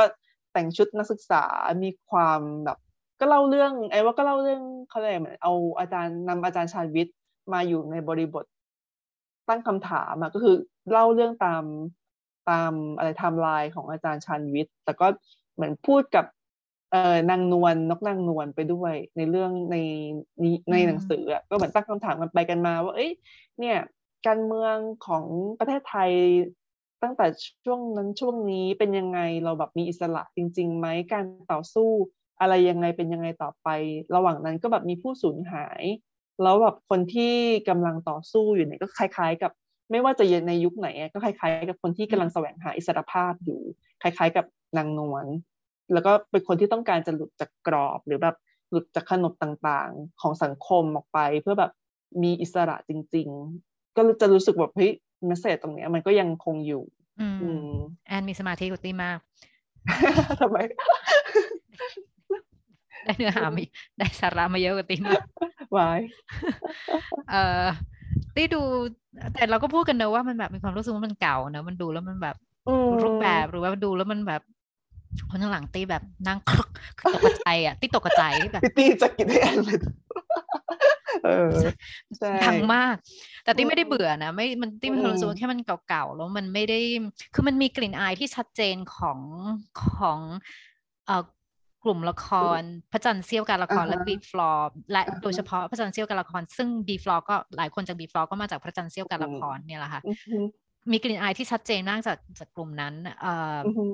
แต่งชุดนักศึกษามีความแบบ ก็เล่าเรื่องไอ้ว่าก็เล่าเรื่องเขาเรียกอะไรเหมือนเอาอาจารย์นำอาจารย์ชาญวิทย์มาอยู่ในบริบทตั้งคำถามอะก็คือเล่าเรื่องตามตามอะไรไทม์ไลน์ของอาจารย์ชาญวิทย์ แต่ก็ เหมือนพูดกับเอ่อนางนวลนกนางนวลไปด้วยในเรื่องในนี้ในหนังสืออะก็เหมือนตั้งคำถามกันไปกันมา ว่า เอ้ยเนี่ย การเมืองของประเทศไทยตั้งแต่ช่วงนั้นช่วงนี้เป็นยังไงเราแบบมีอิสระจริงๆไหมการต่อสู้อะไรยังไงเป็นยังไงต่อไป ระหว่างนั้นก็แบบมีผู้สูญหาย แล้วแบบคนที่กำลังต่อสู้อยู่เนี่ยก็คล้าย ๆ กับ ไม่ว่าจะในยุคไหนอะก็คล้าย ๆ กับคนที่กำลังแสวงหาอิสรภาพอยู่ คล้ายๆ กับนางนวลแล้วก็เป็นคนที่ต้องการจะหลุดจากกรอบหรือแบบหลุดจากขนบต่างๆ ของสังคมออกไป เพื่อแบบมีอิสระจริง ๆ ก็จะรู้สึกแบบเฮ้ยเมสเซจตรงเนี้ยมันก็ยังคงอยู่ อืมอืมแอนมีสมาธิกุตี้มากทำไม ได้เนื้อหามาได้สาระมาเยอะกว่าตี้มากวายเอ่อตี้ดูแต่เราก็พูดกันเนอะว่ามันแบบมีความรู้สึกว่ามันเก่าเนอะมันดูแล้วมันแบบอืม รูปแบบหรือว่าดูแล้วมันแบบ คนข้างหลังตี้แบบนั่งคลึกคือตกใจอะตี้ตกใจแบบพี่ตี้จะกินให้แอนเลยเออใช่ดังมาก แต่ตี้ไม่ได้อืมเบื่อนะ ไม่มันตี้มีความรู้สึกอืว่ามแค่มันเก่าๆ แล้วมันไม่ได้ คือมันมีกลิ่นอายที่ชัดเจนของของเอ่อกลุ่มละครพระจันทร์เสี้ยวการละครและอ่าฮะ B-Floor และอ่าฮะโดยเฉพาะพระจันทร์เสี้ยวการละคร ซึ่ง B-Floor ก็หลายคนจาก B-Floor ก็มาจากพระจันทร์เสี้ยวการละครเนี่ยแหละค่ะอือฮึ มีกลิ่นอายที่ชัดเจนมากจากจากกลุ่มนั้นเอ่อออือฮึ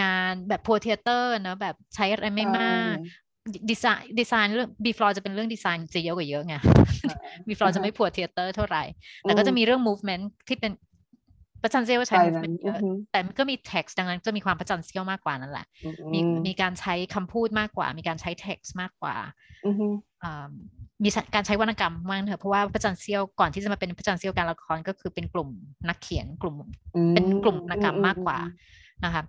งานแบบ poor theatre นะแบบใช้อะไรไม่มากดีไซน์ดีไซน์เรื่อง B-Floor จะเป็นเรื่องดีไซน์จะเยอะกว่าเยอะไง B-Floor จะไม่ poor theatre เท่าไหร่ แต่ก็จะมีเรื่อง movement ที่เป็นพระจันทร์เสี้ยวก็ใช้ใช่นั้น movement เยอือฮึแต่มันก็มี text ดังนั้นจะมีความพระจันทร์เสี้ยวมากกว่านั่นแหละอืมีมมีการใช้คำพูดมากกว่า มีการใช้ text มากกว่าอือฮึอ่า มีการใช้วรรณกรรมมากเถอะเพราะว่าพระจันทร์เสี้ยวก่อนที่จะมาเป็นพระจันทร์เสี้ยวการละครก็คือเป็นกลุ่มนักเขียนกลุ่มอืมเป็นกลุ่มวรรณกรรมอืมากกว่านะคะ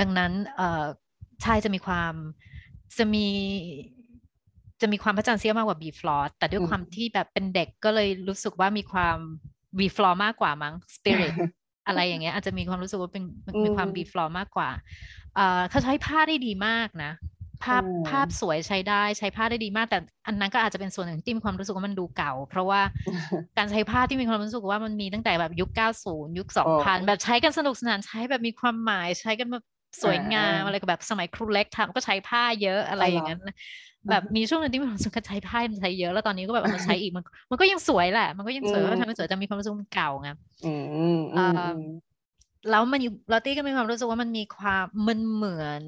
ดังนั้นเอ่อใช่จะมีความจะมีจะมีความพระจันทร์เสี้ยวมากกว่า B-Floor แต่ด้วยความที่แบบเป็นเด็กก็เลยรู้สึกว่ามีความ B-Floor มากกว่ามั้งสปิริตอะไรอย่างเงี้ยอาจจะมีความรู้สึกว่าเป็นมีความ B-Floor มากกว่าเอ่อเขาใช้ผ้าได้ดีมากนะ ภภาพภาพสวยใช้ได้ใช้ผ้าได้ดีมาก แต่อันนั้นก็อาจจะเป็นส่วนหนึ่งที่มีความรู้สึกว่ามันดูเก่า เพราะว่าการใช้ผ้าที่มีความรู้สึกว่ามันมีตั้งแต่แบบยุค 90 ยุค 2000 แบบใช้กันสนุกสนานใช้แบบมีความหมายใช้กันแบบสวยงามอะไรก็แบบสมัยครูเล็กทำก็ใช้ผ้าเยอะอะไรอย่างนั้นแบบมีช่วงหนึ่งที่มีความรู้สึกใช้ผ้ามันใช้เยอะแล้วตอนนี้ก็แบบเอามาใช้อีกมัน มันก็ยังสวยแหละ มันก็ยังสวยเพราะทำให้สวยแต่มีความรู้สึกมันเก่าไงแล้วมันอยู่ลอตตี้ก็มีความรู้สึกว่ามันมีความมันเหมือน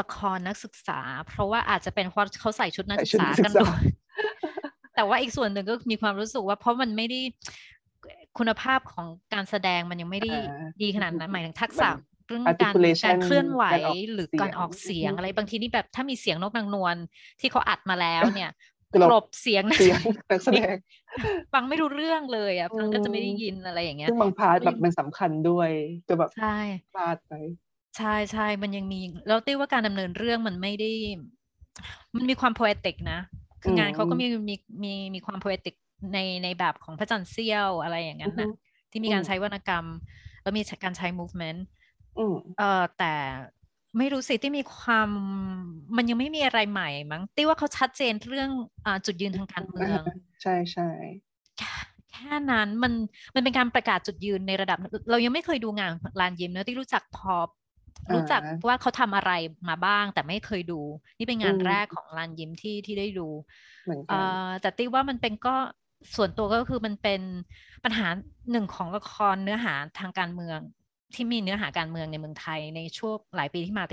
ละครนักศึกษา เพราะว่าอาจจะเป็นเพราะเขาใส่ชุดนักศึกษากันด้วยแต่ว่าอีกส่วนหนึ่งก็มีความรู้สึกว่าเพราะมันไม่ได้คุณภาพของการแสดงมันยังไม่ได้ดีขนาดนั้นหมายถึงทักษะเรื่องการการเคลื่อนไหวหรือการออกเสียงอะไรบางทีนี่แบบถ้ามีเสียงนกนางนวลที่เขาอัดมาแล้วเนี่ยกลบเสียงนนักแสดงฟังไม่รู้เรื่องเลยอะฟังก็จะไม่ได้ยินอะไรอย่างเงี้ยซึ่งบาง part แบบมันสำคัญด้วยก็แบบใช่พลาดไป ใช่ใช่มันยังมี แล้วตี้ว่าการดำเนินเรื่องมันไม่ได้ มันมีความ poetic นะ คืองานเขาก็มีมีมีมีความ poetic ในในแบบของพระจันทร์เสี้ยวอะไรอย่างนั้นนะที่มีการใช้วรรณกรรม แล้วมีการใช้ movement เออแต่ไม่รู้สิที่มีความมันยังไม่มีอะไรใหม่มั้งตี้ว่าเขาชัดเจนเรื่องอจุดยืนทางการเมือง ใช่ใช่แค่นั้นมันมันเป็นการประกาศจุดยืนในระดับ เรายังไม่เคยดูงานลานยิมเนะที่รู้จักพอ รู้จักว่าเขาทำอะไรมาบ้าง แต่ไม่เคยดู นี่เป็นงานแรกของลานยิมที่ที่ได้ดูแต่ตี้ว่ามันเป็นก็ส่วนตัวก็คือมันเป็นปัญหาหนึ่งของละครเนื้อหาทางการเมือง ที่มีเนื้อหาการเมืองในเมืองไทยในช่วงหลายปีที่มา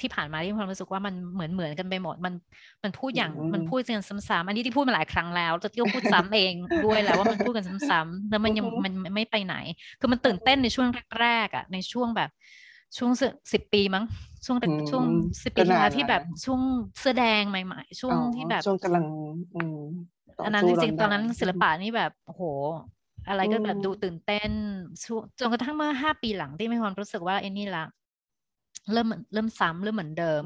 ที่ผ่านมาที่ความรู้สึกว่ามันเหมือนเหมือนกันไปหมด มันมันพูดอย่างมันพูดกันซ้ำๆอันนี้ที่พูดมาหลายครั้งแล้วจะก็พูดซ้ำเองด้วยแล้วว่ามันพูดกันซ้ำๆแล้วมันยังมันไม่ไปไหน คือมันตื่นเต้นในช่วงแรกๆอะในช่วงแบบ ช่วงสิบปีมั้ง ช่วงช่วงสิบปีที่แล้วที่แบบช่วงเสื้อแดงใหม่ ๆ ช่วงที่แบบช่วงกำลังอันนั้นจริงๆตอนนั้นศิลปะนี่แบบโหอะไรก็แบบดูตื่นเต้นจนกระทั่งเมื่อห้าปีหลังที่มีความรู้สึกว่าไอ้นี่ละเริ่มเริ่มซ้ำเริ่มเหมือนเดิม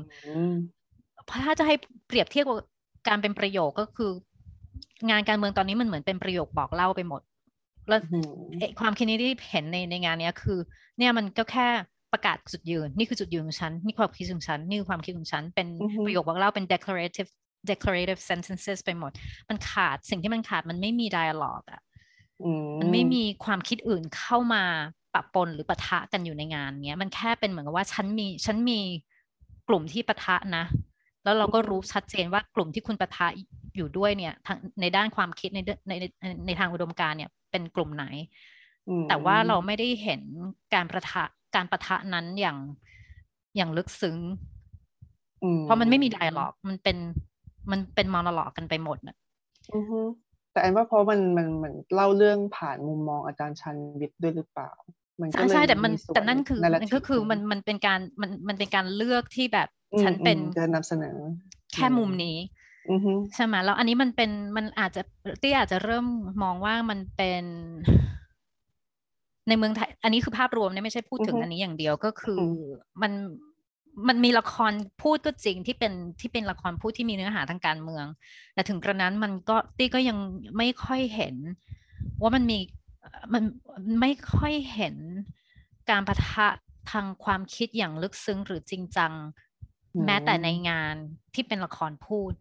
เพราะถ้าจะให้เปรียบเทียบกับการเป็นประโยคก็คือ งานการเมืองตอนนี้มันเหมือนเป็นประโยคบอกเล่าไปหมดแล้วความคิดนี้ที่เห็นในในงานนี้คือ เนี่ยมันก็แค่ ประกาศจุดยืน นี่คือจุดยืนของฉัน นี่ความคิดของฉัน นี่คือความคิดของฉัน เป็นประโยคบอกเล่าเป็น declarative declarative sentences ไปหมด มันขาดสิ่งที่มันขาดมันไม่มี dialogue อะมันไม่มีความคิดอื่นเข้ามาปะปนหรือปะทะกันอยู่ในงานเนี้ย มันแค่เป็นเหมือนกับว่าฉันมีฉันมีกลุ่มที่ปะทะนะ แล้วเราก็รู้ชัดเจนว่ากลุ่มที่คุณปะทะอยู่ด้วยเนี่ยในด้านความคิดในในในในทางอุดมการเนี่ยเป็นกลุ่มไหน แต่ว่าเราไม่ได้เห็นการประทะ การประทะนั้นอย่างอย่างลึกซึ้งเพราะมันไม่มีไดอะล็อกมันเป็นมันเป็นมอนอลอกกันไปหมดนะแต่อันว่าเพราะมันมันเหมือนเล่าเรื่องผ่านมุมมองอาจารย์ชันวิทย์ด้วยหรือเปล่าใช่ใช่แต่มันแต่นั่นคือมันก็คือมันมันเป็นการมันมันเป็นการเลือกที่แบบฉันเป็นจะนำเสนอ แค่มุมนี้ใช่ไหมแล้วอันนี้มันเป็นมันอาจจะที่อาจจะเริ่มมองว่ามันเป็น ในเมืองไทย อันนี้คือภาพรวมเนี่ยไม่ใช่พูดถึงอันนี้อย่างเดียวก็คือมันมันมีละครพูดก็จริงที่เป็นที่เป็นละครพูดที่มีเนื้อหาทางการเมือง แต่ถึงกระนั้นมันก็ตี้ก็ยังไม่ค่อยเห็น ว่ามันมีมันไม่ค่อยเห็นการประทะทางความคิดอย่างลึกซึ้งหรือจริงจัง แม้แต่ในงานที่เป็นละครพูด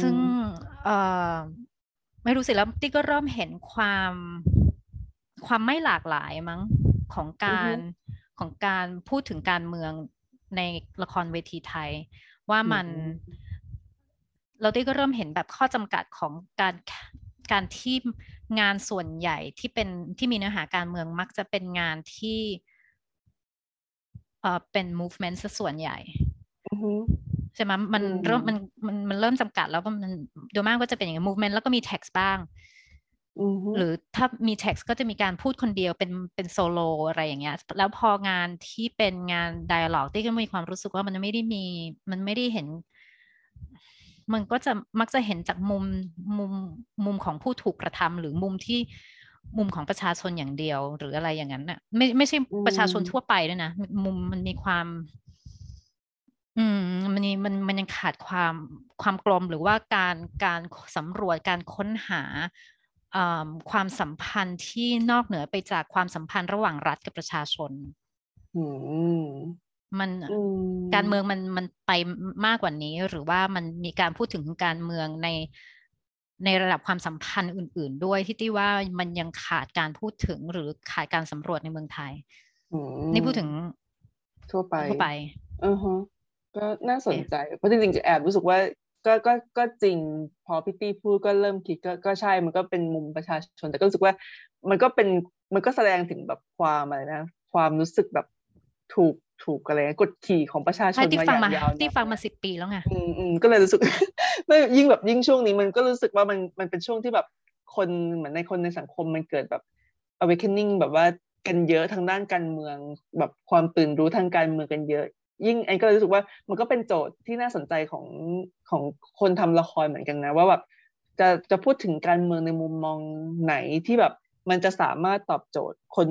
ซึ่งเออไม่รู้สิแล้วตี้ก็เริ่มเห็นความ ความไม่หลากหลายมั้งของการของการพูดถึงการเมืองในละครเวทีไทย ว่ามัน เราได้ก็เริ่มเห็นแบบข้อจำกัดของการการที่งานส่วนใหญ่ที่เป็นที่มีเนื้อหาการเมืองมักจะเป็นงานที่เอ่อเป็น movement ซะส่วนใหญ่ใช่ไหมมันเริ่มมันมันมันเริ่มจำกัดแล้วมันโดยมากก็จะเป็นอย่างนี้ movement แล้วก็มี text บ้าง หรือถ้ามี text ก็จะมีการพูดคนเดียวเป็นเป็นโซโลอะไรอย่างเงี้ย แล้วพองานที่เป็นงาน dialog ที่ก็มีความรู้สึกว่ามันไม่ได้มีมันไม่ได้เห็น มันก็จะมักจะเห็นจากมุมมุมมุมของผู้ถูกกระทำหรือมุมที่มุมของประชาชนอย่างเดียว หรืออะไรอย่างนั้นน่ะ ไม่ไม่ใช่ประชาชนทั่วไปด้วยนะมุมมันมีความ อืมมันมันมันยังขาดความความกลมหรือว่าการการสำรวจการค้นหา ความสัมพันธ์ที่นอกเหนือไปจากความสัมพันธ์ระหว่างรัฐกับประชาชนมันอืมการเมืองมันมันไปมากกว่านี้ หรือว่ามันมีการพูดถึงการเมืองในในระดับความสัมพันธ์อื่น ๆ ด้วยที่ที่ว่ามันยังขาดการพูดถึงหรือขาดการสำรวจในเมืองไทยอืมนี่พูดถึงทั่วไปทั่วไปอือฮะก็น่าสนใจ เพราะจริงๆจะแอบรู้สึกว่า ก็ก็ก็จริงพอพี่ตี้พูดก็เริ่มคิดก็ก็ใช่มันก็เป็นมุมประชาชน แต่ก็รู้สึกว่า มันก็เป็นมันก็แสดงถึงแบบความอะไรนะ ความรู้สึกแบบถูกถูกอะไรนะกดขี่ของประชาชใช่นที่มาอฟังย่างมายาวนานที่ฟังมาสิบปีแล้วไงอืมอืมก็เลยรู้สึกไม่ยิ่งแบบยิ่งช่วงนี้มันก็รู้สึกว่ามันมันเป็นช่วงที่แบบคนเหมือนในคนในสังคมมันเกิดแบบ awakening แบบว่ากันเยอะทางด้านการเมือง แบบความตื่นรู้ทางการเมืองกันเยอะ ยิ่งแอนก็เลยรู้สึกว่ามันก็เป็นโจทย์ที่น่าสนใจของ ของคนทำละครเหมือนกันนะ ว่าแบบจะจะพูดถึงการเมืองในมุมมองไหนที่แบบมันจะสามารถตอบโจทย์คน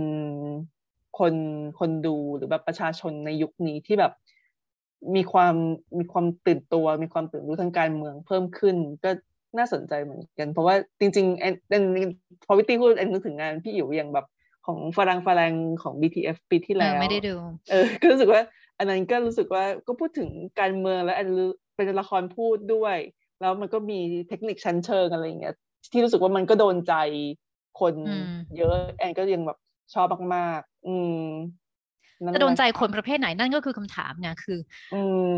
คนคนดูหรือแบบประชาชนในยุคนี้ที่แบบมีความมีความตื่นตัว มีความตื่นรู้ทางการเมืองเพิ่มขึ้น ก็น่าสนใจเหมือนกัน เพราะว่าจริงๆแอนแอนพอวิตตี้พูดแอนนึกถึงงานพี่อิ๋วอย่างแบบของฝรั่งฝรั่งของ BTF ปีที่เอแล้อวไม่ได้ดู เออก็รู้สึกว่า อันนั้นก็รู้สึกว่าก็พูดถึงการเมืองแล้วแอนรู้ เป็นละครพูดด้วย แล้วมันก็มีเทคนิคชั้นเชิงอะไรอย่างเงี้ยที่รู้สึกว่ามันก็โดนใจคนอืมเยอะแอนก็ยังแบบชอบมากๆ อืมนั่นจะโดนใจแหละคนประเภทไหนนั่นก็คือคำถามไงคือ อืม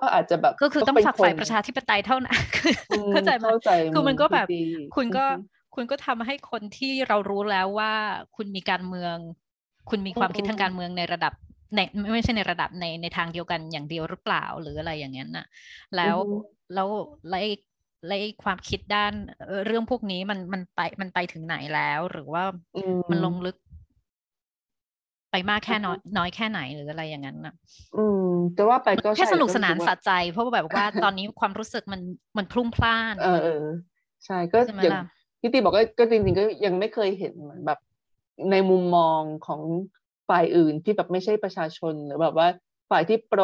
ก็อาจจะแบบก็คือต้องเป็นฝักใฝ่คนประชาธิปไตยเท่านั้นคืออืมเข้าใจไหมเข้าใจคือมันก็แบบดีคุณก็อือฮึคุณก็ทำให้คนที่เรารู้แล้วว่า คุณมีการเมือง คุณมีความคิดทางการเมืองในระดับ ในไม่ไม่ใช่ในระดับในในทางเดียวกันอย่างเดียวหรือเปล่าหรืออะไรอย่างนั้นน่ะแล้วอือฮึแล้วแล้วไอ้แล้วไอ้ความคิดด้านเอ่อเรื่องพวกนี้มันมันไปมันไปถึงไหนแล้ว หรือว่าอืมันลงลึก ไปมากแค่อือฮึน้อยน้อยแค่ไหนหรืออะไรอย่างนั้นน่ะอืมแต่ว่าไปก็แค่ใช่สนุกสนานรู้สะใจ เพราะว่าแบบว่าตอนนี้ความรู้สึกมันมันพลุ่งพล่าน เออเออใช่ก็ใช่ไหมอย่างล่ะพี่ตีบอกก็ก็จริงๆก็ยังไม่เคยเห็นเหมือนแบบ ในมุมมองของ ฝ่ายอื่นที่แบบไม่ใช่ประชาชนหรือแบบว่าฝ่ายที่โปร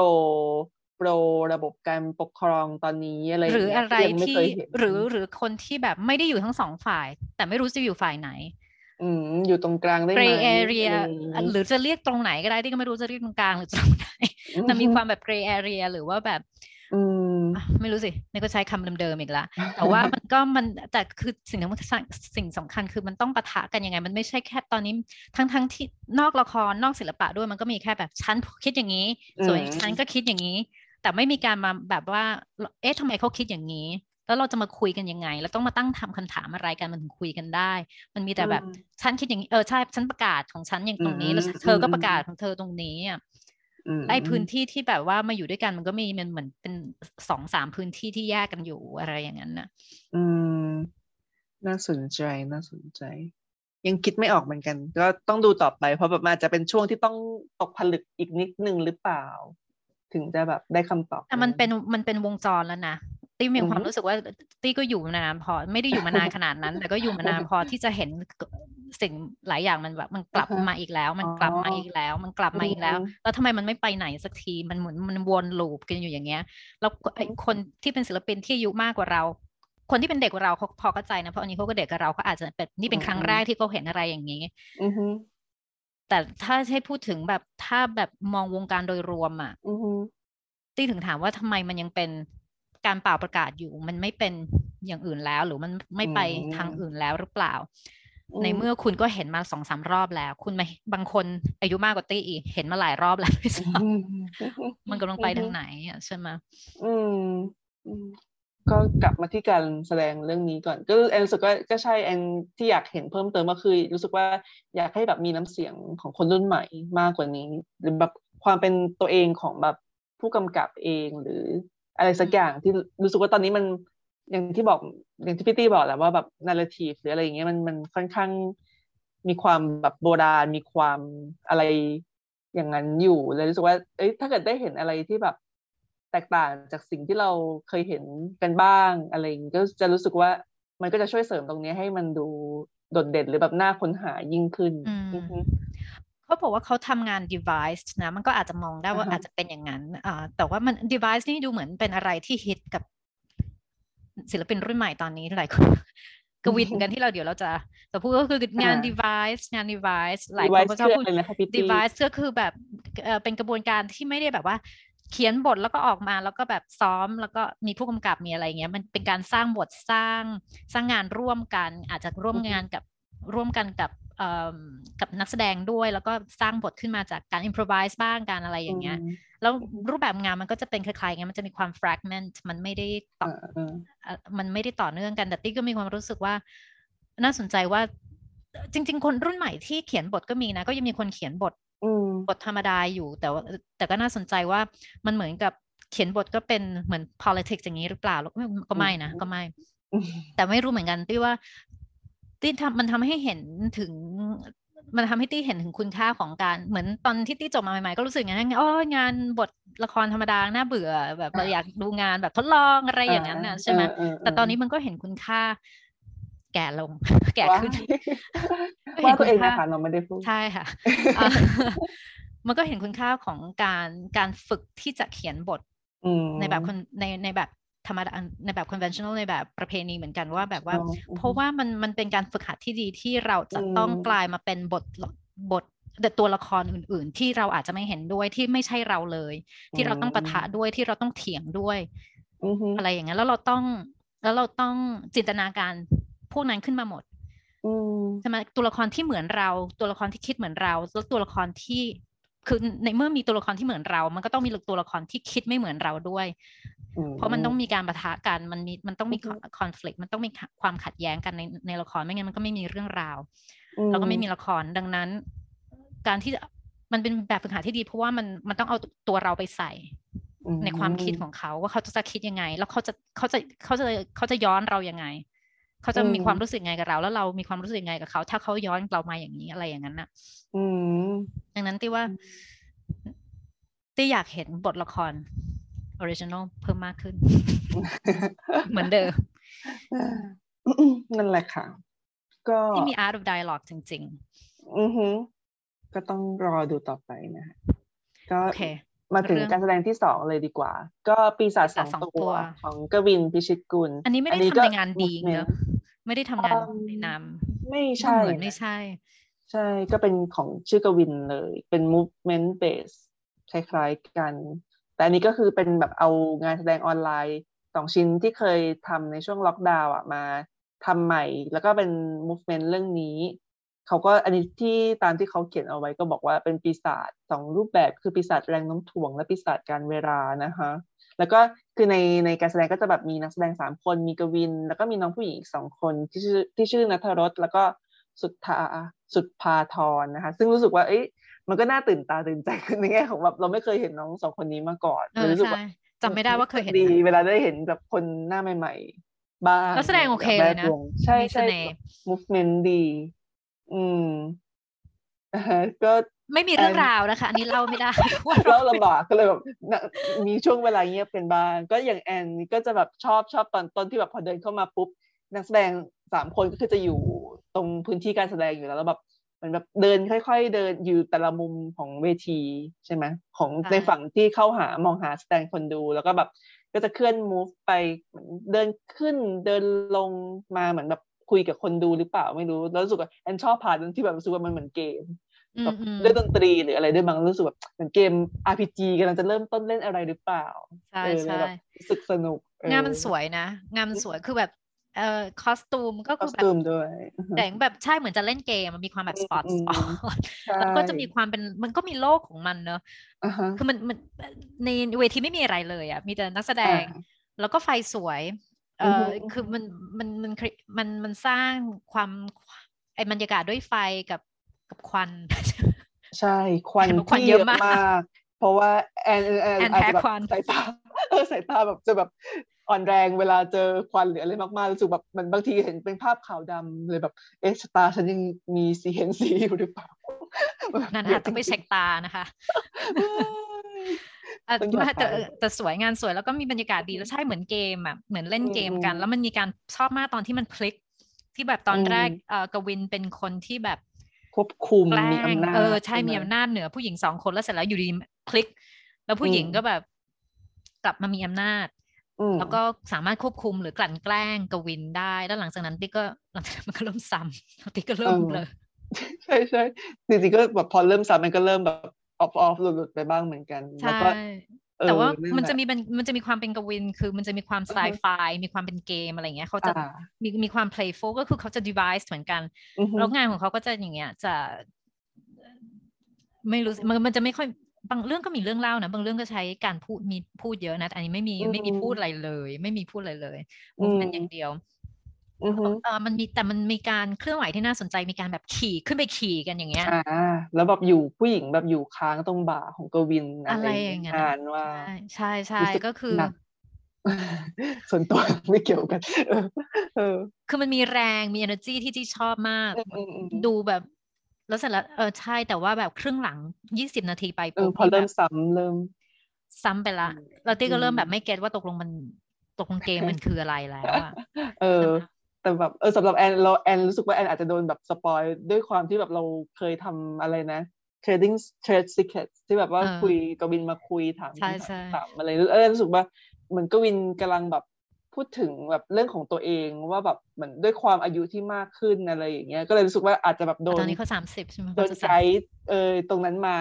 โปรระบบการปกครองตอนนี้อะไรอหรืย่างอเงี้ยอะไรยังไม่ที่เคยเห็นหรือหรือคนที่แบบไม่ได้อยู่ทั้งสองฝ่าย แต่ไม่รู้จะอยู่ฝ่ายไหน อืมอยู่ตรงกลางได้ไหม gray area อะไรอย่างงี้หรือจะเรียกตรงไหนก็ได้ที่ก็ไม่รู้จะเรียกตรงกลางหรือตรงไหนแต่มีความแบบ gray area หรือว่าแบบอืมอะ ไม่รู้สินี่ก็ใช้คำเดิมๆอีกละแต่ว่ามันก็มันแต่คือสิ่งที่มันสิ่งสำคัญคือมันต้องปะทะกันยังไง มันไม่ใช่แค่ตอนนี้ทั้งทั้งที่นอกละครนอกศิลปะด้วยมันก็มีแค่แบบฉันคิดอย่างนี้ ส่วนอีกอืมฉันก็คิดอย่างนี้ แต่ไม่มีการมาแบบว่า เอ๊ะทำไมเขาคิดอย่างนี้ แล้วเราจะมาคุยกันยังไงแล้วต้องมาตั้งทำคำถามอะไรกันมันถึงคุยกันได้ มันมีแต่แบบอืมฉันคิดอย่างนี้เออใช่ฉันประกาศของฉันอย่างตรงนี้แล้วอืมเธอก็อืมประกาศของเธอตรงนี้อะอืม ไอ้พื้นที่ที่แบบว่ามาอยู่ด้วยกันมันก็มีมันเหมือนเป็นสองสามพื้นที่ที่แยกกันอยู่อะไรอย่างนั้นน่ะอืม น่าสนใจน่าสนใจ ยังคิดไม่ออกเหมือนกัน ก็ต้องดูต่อไปเพราะแบบมันอาจจะเป็นช่วงที่ต้องตกผลึกอีกนิดนึงหรือเปล่า ถึงจะแบบได้คำตอบแต่มันเป็นมันเป็นวงจรแล้วนะ ตี้มีอือฮึความรู้สึกว่าตี้ก็อยู่มานานพอไม่ได้อยู่มานานขนาดนั้น แต่ก็อยู่มานานพอที่จะเห็นสิ่งหลายอย่างมันแบบมันกลับอ่าฮะมาอีกแล้วมันกลับมาอ๋ออีอีกแล้ว มันกลับมาอีกแล้วอืมแล้วทำไมมันไม่ไปไหนสักทีมันเหมือนมันวนลูปกันอยู่อย่างเงี้ยแล้วไอ้คนที่เป็นศิลปินที่อายุมากกว่าเรา คนที่เป็นเด็กกว่าเราเขาพอเข้าใจนะเพราะอันนี้เขาก็เด็กกว่าเราเขาอาจจะเป็นนี่เป็นครั้งแรกที่เขาเห็นอะไรอย่างนี้อือฮึแต่ถ้าให้พูดถึงแบบถ้าแบบมองวงการโดยรวมอะอือฮึตี้ถึงถามว่าทำไมมันยังเป็น การเป่าประกาศอยู่ มันไม่เป็นอย่างอื่นแล้ว หรือมันไม่ไปทางอื่นแล้วหรือเปล่า ในเมื่อคุณก็เห็นมาสองสามรอบแล้ว คุณไม่บางคนอายุมากกว่าตี้อีกเห็นมาหลายรอบแล้วด้วยซ้อืมำมันกำลังไปทางไหนอะใช่ไหมอืมอืมก็กลับมาที่การแสดงเรื่องนี้ก่อน ก็แอนรู้สึกว่าก็ใช่แอนที่อยากเห็นเพิ่มเติมก็คือ รู้สึกว่าอยากให้แบบมีน้ำเสียงของคนรุ่นใหม่มากกว่านี้ หรือแบบความเป็นตัวเองของแบบผู้กำกับเองหรือ อะไรสักอย่างที่รู้สึกว่าตอนนี้มันอย่างที่บอกอย่างที่พี่ตี้บอกแหละว่าแบบนาร์ทีฟหรืออะไรอย่างเงี้ยมันมันค่อนข้างมีความแบบโบราณมีความอะไรอย่างนั้นอยู่เลยรู้สึกว่าเอ้ยถ้าเกิดได้เห็นอะไรที่แบบแตกต่างจากสิ่งที่เราเคยเห็นกันบ้างอะไรอย่างงี้ก็จะรู้สึกว่ามันก็จะช่วยเสริมตรงนี้ให้มันดูโดดเด่นหรือแบบน่าค้นหายิ่งขึ้นอืมอือฮึ เขาบอกว่าเขาทำงาน device นะ มันก็อาจจะมองได้ว่าอ่าฮะอาจจะเป็นอย่างนั้นอ่าแต่ว่ามัน device นี่ดูเหมือนเป็นอะไรที่ฮิตกับศิลปินรุ่นใหม่ตอนนี้หลายคนกวินกันที่เราเดี๋ยวเราจะจะพูดก็คืองาน device งาน device หลายค device นก็ชอบพูดคืออะไรนะคะพี่ตี้ device ก็คือแบบเอ่อเป็นกระบวนการที่ไม่ได้แบบว่าเขียนบทแล้วก็ออกมาแล้วก็แบบซ้อมแล้วก็มีผู้กำกับมีอะไรเงี้ย มันเป็นการสร้างบทสร้างสร้างงานร่วมกัน อาจจะร่วมงานกับร่วมกันกับเอ่อ กับนักแสดงด้วย แล้วก็สร้างบทขึ้นมาจากการ improvise บ้างการอะไรอย่างเงี้ยแล้วรูปแบบงานมันก็จะเป็นคล้ายๆไงมันจะมีความ fragment มันไม่ได้ต่ออ่าอ่าเอ่อมันไม่ได้ต่อเนื่องกันแต่ตี้ก็มีความรู้สึกว่า น่าสนใจว่าจริง ๆ คนรุ่นใหม่ที่เขียนบทก็มีนะ ก็ยังมีคนเขียนบทอืมบทธรรมดาอยู่ แต่ว่าแต่ก็น่าสนใจว่ามันเหมือนกับเขียนบทก็เป็นเหมือน politics อย่างนี้หรือเปล่าแล้วก็ก็ไม่นะก็ไม่อืมแต่ไม่รู้เหมือนกันตี้ว่า ตี้ทำมันทำให้เห็นถึง มันทำให้ตี้เห็นถึงคุณค่าของการเหมือนตอนที่ตี้จบมาใหม่ๆก็รู้สึกอย่างนั้นไงอ๋องานบทละครธรรมดาน่าเบื่อแบบเราอยากดูงานแบบทดลองอะไรอย่างนั้นนะใช่ไหมเออเแต่ตอนนี้มันก็เห็นคุณค่า แก่ลง แก่ว่าขึ้นก็ว่าเห็นตัวเองคุณค่านะคะเราไม่ได้พูดใช่ค่ะอะมันก็เห็นคุณค่าของการการฝึกที่จะเขียนบทอืมในแบบคนในในแบบ ธรรมดาในแบบ conventional ในแบบประเพณีเหมือนกันว่าแบบว่าอืมเพราะว่ามันมันเป็นการฝึกหัดที่ดีที่เราจะต้องอืมกลายมาเป็นบทบทแต่ตัวละครอื่น ๆ ที่เราอาจจะไม่เห็นด้วยที่ไม่ใช่เราเลย ที่เราต้องปะทะด้วยที่เราต้องเถียงด้วยอือฮึอะไรอย่างเงี้ยแล้วเราต้องแล้วเราต้องจินตนาการพวกนั้นขึ้นมาหมดอืมใช่ไหมตัวละครที่เหมือนเรา ตัวละครที่คิดเหมือนเราแล้วตัวละครที่คือในเมื่อมีตัวละครที่เหมือนเรา มันก็ต้องมีตัวละครที่คิดไม่เหมือนเราด้วย เพราะมันต้องมีการปะทะกันมันมีมันต้องมีอือฮึคอน FLICT มันต้องมีความขัดแย้งกันในในละครไม่งั้นมันก็ไม่มีเรื่องราวอืแล้วก็ไม่มีละครดังนั้น การที่มันเป็นแบบฝึกหัดที่ดี เพราะว่ามันมันต้องเอาตัวเราไปใส่อืในความคิดของเขาว่าเขาจะคิดยังไง แล้วเขาจะเขาจะเขาจะเขาจะย้อนเรายังไง เขาจะมีความรู้สึกยังไงกับเรา แล้วเรามีความรู้สึกยังไงกับเขา ถ้าเขาย้อนเรามาอย่างนี้อะไรอย่างนั้นน่ะอืมดังนั้นที่ว่าที่อยากเห็นบทละคร original เพิ่มมากขึ้น เหมือนเดิมนั่นแหละค่ะ ก็ที่มี art of dialogue จริงอือฮึก็ต้องรอดูต่อไปนะฮะก็ๆโอเคมาถึงเรื่องการแสดงที่สองเลยดีกว่า ก็ปีศาจปีสศาอจงสองตัตัววของกวินพิชิตกุล อันนี้ไม่ได้ก็ทำในงานดีเนอะ movement ไม่ได้ทำงานอืมในนามไม่ดูใช่เหมือนไม่นะใช่ ใช่ก็เป็นของชื่อกวินเลย เป็น movement base คล้ายๆกัน แต่อันนี้ก็คือเป็นแบบเอางานแสดงออนไลน์สองชิ้นที่เคยทำในช่วงล็อกดาวน์อะมาทำใหม่ แล้วก็เป็น movement เรื่องนี้เขาก็อันนี้ที่ตามที่เขาเขียนเอาไว้ก็บอกว่าเป็นปีศาจสองรูปแบบคือปีศาจแรงน้มถ่วง และปีศาจการเวลานะคะแล้วก็คือในในการแสดงก็จะแบบมีนักแสดงสามคนมีกวิน แล้วก็มีน้องผู้หญิงอีกสองคนที่ชื่อที่ชื่อนัทรสแล้วก็สุดทาสุดพาทรนะคะ ซึ่งรู้สึกว่าเอ้ย มันก็น่าตื่นตาตื่นใจขึ้นในแง่ของแบบเราไม่เคยเห็นน้องสองคนนี้มาก่อนเออรู้สึกใช่ว่าจำไม่ได้ว่าเคยเห็นดีนะเวลาได้เห็นแบบคนหน้าใหม่ ๆ บ้างแล้วแสดงโอเคแบบเลยนะแวดวงใช่มีเสใช่น่ห์ movement ดี อืมอ่าฮะก็ไม่มีเรื่องอันราวนะคะ อันนี้เล่าไม่ได้ว่าเล่าลำบากก็เลยแบบนะมีช่วงเวลาเงียบเป็นบ้าง ก็อย่างแอนนี่ก็จะแบบชอบชอบตอนต้นที่แบบพอเดินเข้ามาปุ๊บ นักแสดงสามคนก็คือจะอยู่ตรงพื้นที่การแสดงอยู่แล้วแล้วแบบเห มือนแบบเดินค่อย ๆ เดินอยู่แต่ละมุมของเวทีใช่ไหมของใช่ในฝั่งที่เข้าหามองหาแสดงคนดู แล้วก็แบบก็จะเคลื่อน move ไปเหมือนเดินขึ้นเดินลงมาเหมือนแบบคุยกับคนดูหรือเปล่าไม่รู้ แล้วรู้สึกว่าแอนชอบพาร์ทนั้นที่แบบรู้สึกว่ามันเหมือนเกมอืแบมบอืมด้วยดนตรีหรืออะไรด้วยบางรู้สึกแบบเหมือนเกม RPG กำลังจะเริ่มต้นเล่นอะไรหรือเปล่าใช่เออเลยใช่แบบรู้สึกสนุกเอองานมันสวยนะ งานมันสวยคือแบบ เอ่อคอสตูมก็คอคือสแบบตูมด้วยแต่งแบบใช่เหมือนจะเล่นเกมมันมีความแบบสปอร์ตอืสมปอร์ตใช่แล้วก็จะมีความเป็นมันก็มีโลกของมันเนอะอ่าฮะคือมันมันในเวทีไม่มีอะไรเลยอะมีแต่นักแสดงอ่าแล้วก็ไฟสวยเออืออฮึคือมันมันมันมันมันสร้างความไอ้บรรยากาศด้วยไฟกับกับควัน ใช่ควันเห็นบอกควันที่เยเยอะอะมากมาก เพราะว่าแอนแอนแอนแอนอาจแพ้จะแบบควันสายตาเออสายตาแบบจะแบบ อ่อนแรงเวลาเจอควันหรืออะไรมากๆรู้สึกแบบมันบางทีเห็นเป็นภาพขาวดำเลยแบบ เอ๊ะสตาฉันยังมีสีเห็นสีอยู่หรือเปล่านั่นเยอาอะจต้องไปจริงๆเช็คตานะคะอะต้องหยอดไมาแต่ไปแต่สวยงานสวยแล้วก็มีบรรยากาศดีแล้วใช่เหมือนเกมอะเหมือนเล่นเกมกันอืมแล้วมันมีการชอบมากตอนที่มันพลิก ที่แบบตอนอืมแรกเอ่อกวินเป็นคนที่แบบควบคุมแกล้มีงอำนาจเออใช่ไหมีอำนาจเหนือผู้หญิงสองคนแล้วเสร็จแล้วอยู่ดีพลิก แล้วผู้หญิงอืมก็แบบ กลับมามีอำนาจ แล้วก็สามารถควบคุมหรือกลั่นแกล้งกวินได้ แล้วหลังจากนั้นติ๊กก็หลังจากนั้นมันก็เริ่มซ้ำติ๊กก็เริ่มเลยใช่ใช่จริงๆก็แบบพอเริ่มซ้ำมันก็เริ่มแบบออฟออฟหลุดๆไปบ้างเหมือนกันแล้วก็แต่ว่ามันจะมีมันจะมีความเป็นกวิน คือมันจะมีความไซไฟมีความเป็นเกมอะไรเงี้ยเขาจะมีมีความ playful ก็คือเขาจะ device เหมือนกัน แล้วงานของเขาก็จะอย่างเงี้ยจะ ไม่รู้มันมันจะไม่ค่อย บางเรื่องก็มีเรื่องเล่านะบางเรื่องก็ใช้การพูดมีพูดเยอะนะอันนี้ไม่มีไม่มีพูดอะไรเลย ไม่มีพูดอะไรเลยมันอย่างเดียวเออมันมีแต่มันมีการเคลื่อนไหวที่น่าสนใจมีการแบบขี่ขึ้นไปขี่กันอย่างเงี้ยอ่าแล้วแบบอยู่ผู้หญิงแบบอยู่ค้างตรงบ่าของกวินอะไรอย่างเงี้ยว่าใช่ใช่ก็คือส่วนตัวไม่เกี่ยวกัน เออ คือมันมีแรงมี energy ที่ที่ชอบมาก ดูแบบ แล้วเสร็จแล้วเออใช่แต่ว่าแบบครึ่งหลังยี่สิบนาทีไปปุ๊บพอเริ่มซ้ำเริ่ม ซ้ำไปละแล้วตี้ก็เริ่มแบบไม่เก็ตว่าตกลงมันตกลงเกมมันคืออะไรแล้วอะเออ แต่แบบเออสำหรับแอนเราแอนรู้สึกว่าแอนอาจจะโดนแบบสปอยด้วยความที่แบบเราเคยทำอะไรนะ trading trade secrets ที่แบบว่าคุยกวินมาคุยถามถามอะไรเออรู้สึกว่าเหมือนกวินกำลังแบบ พูดถึงแบบเรื่องของตัวเองว่าแบบเหมือนด้วยความอายุที่มากขึ้นอะไรอย่างเงี้ยก็เลยรู้สึกว่าอาจจะแบบโดนตอนนี้เขาสามสิบใช่ไหมโดนไกด์เออตรงนั้นมา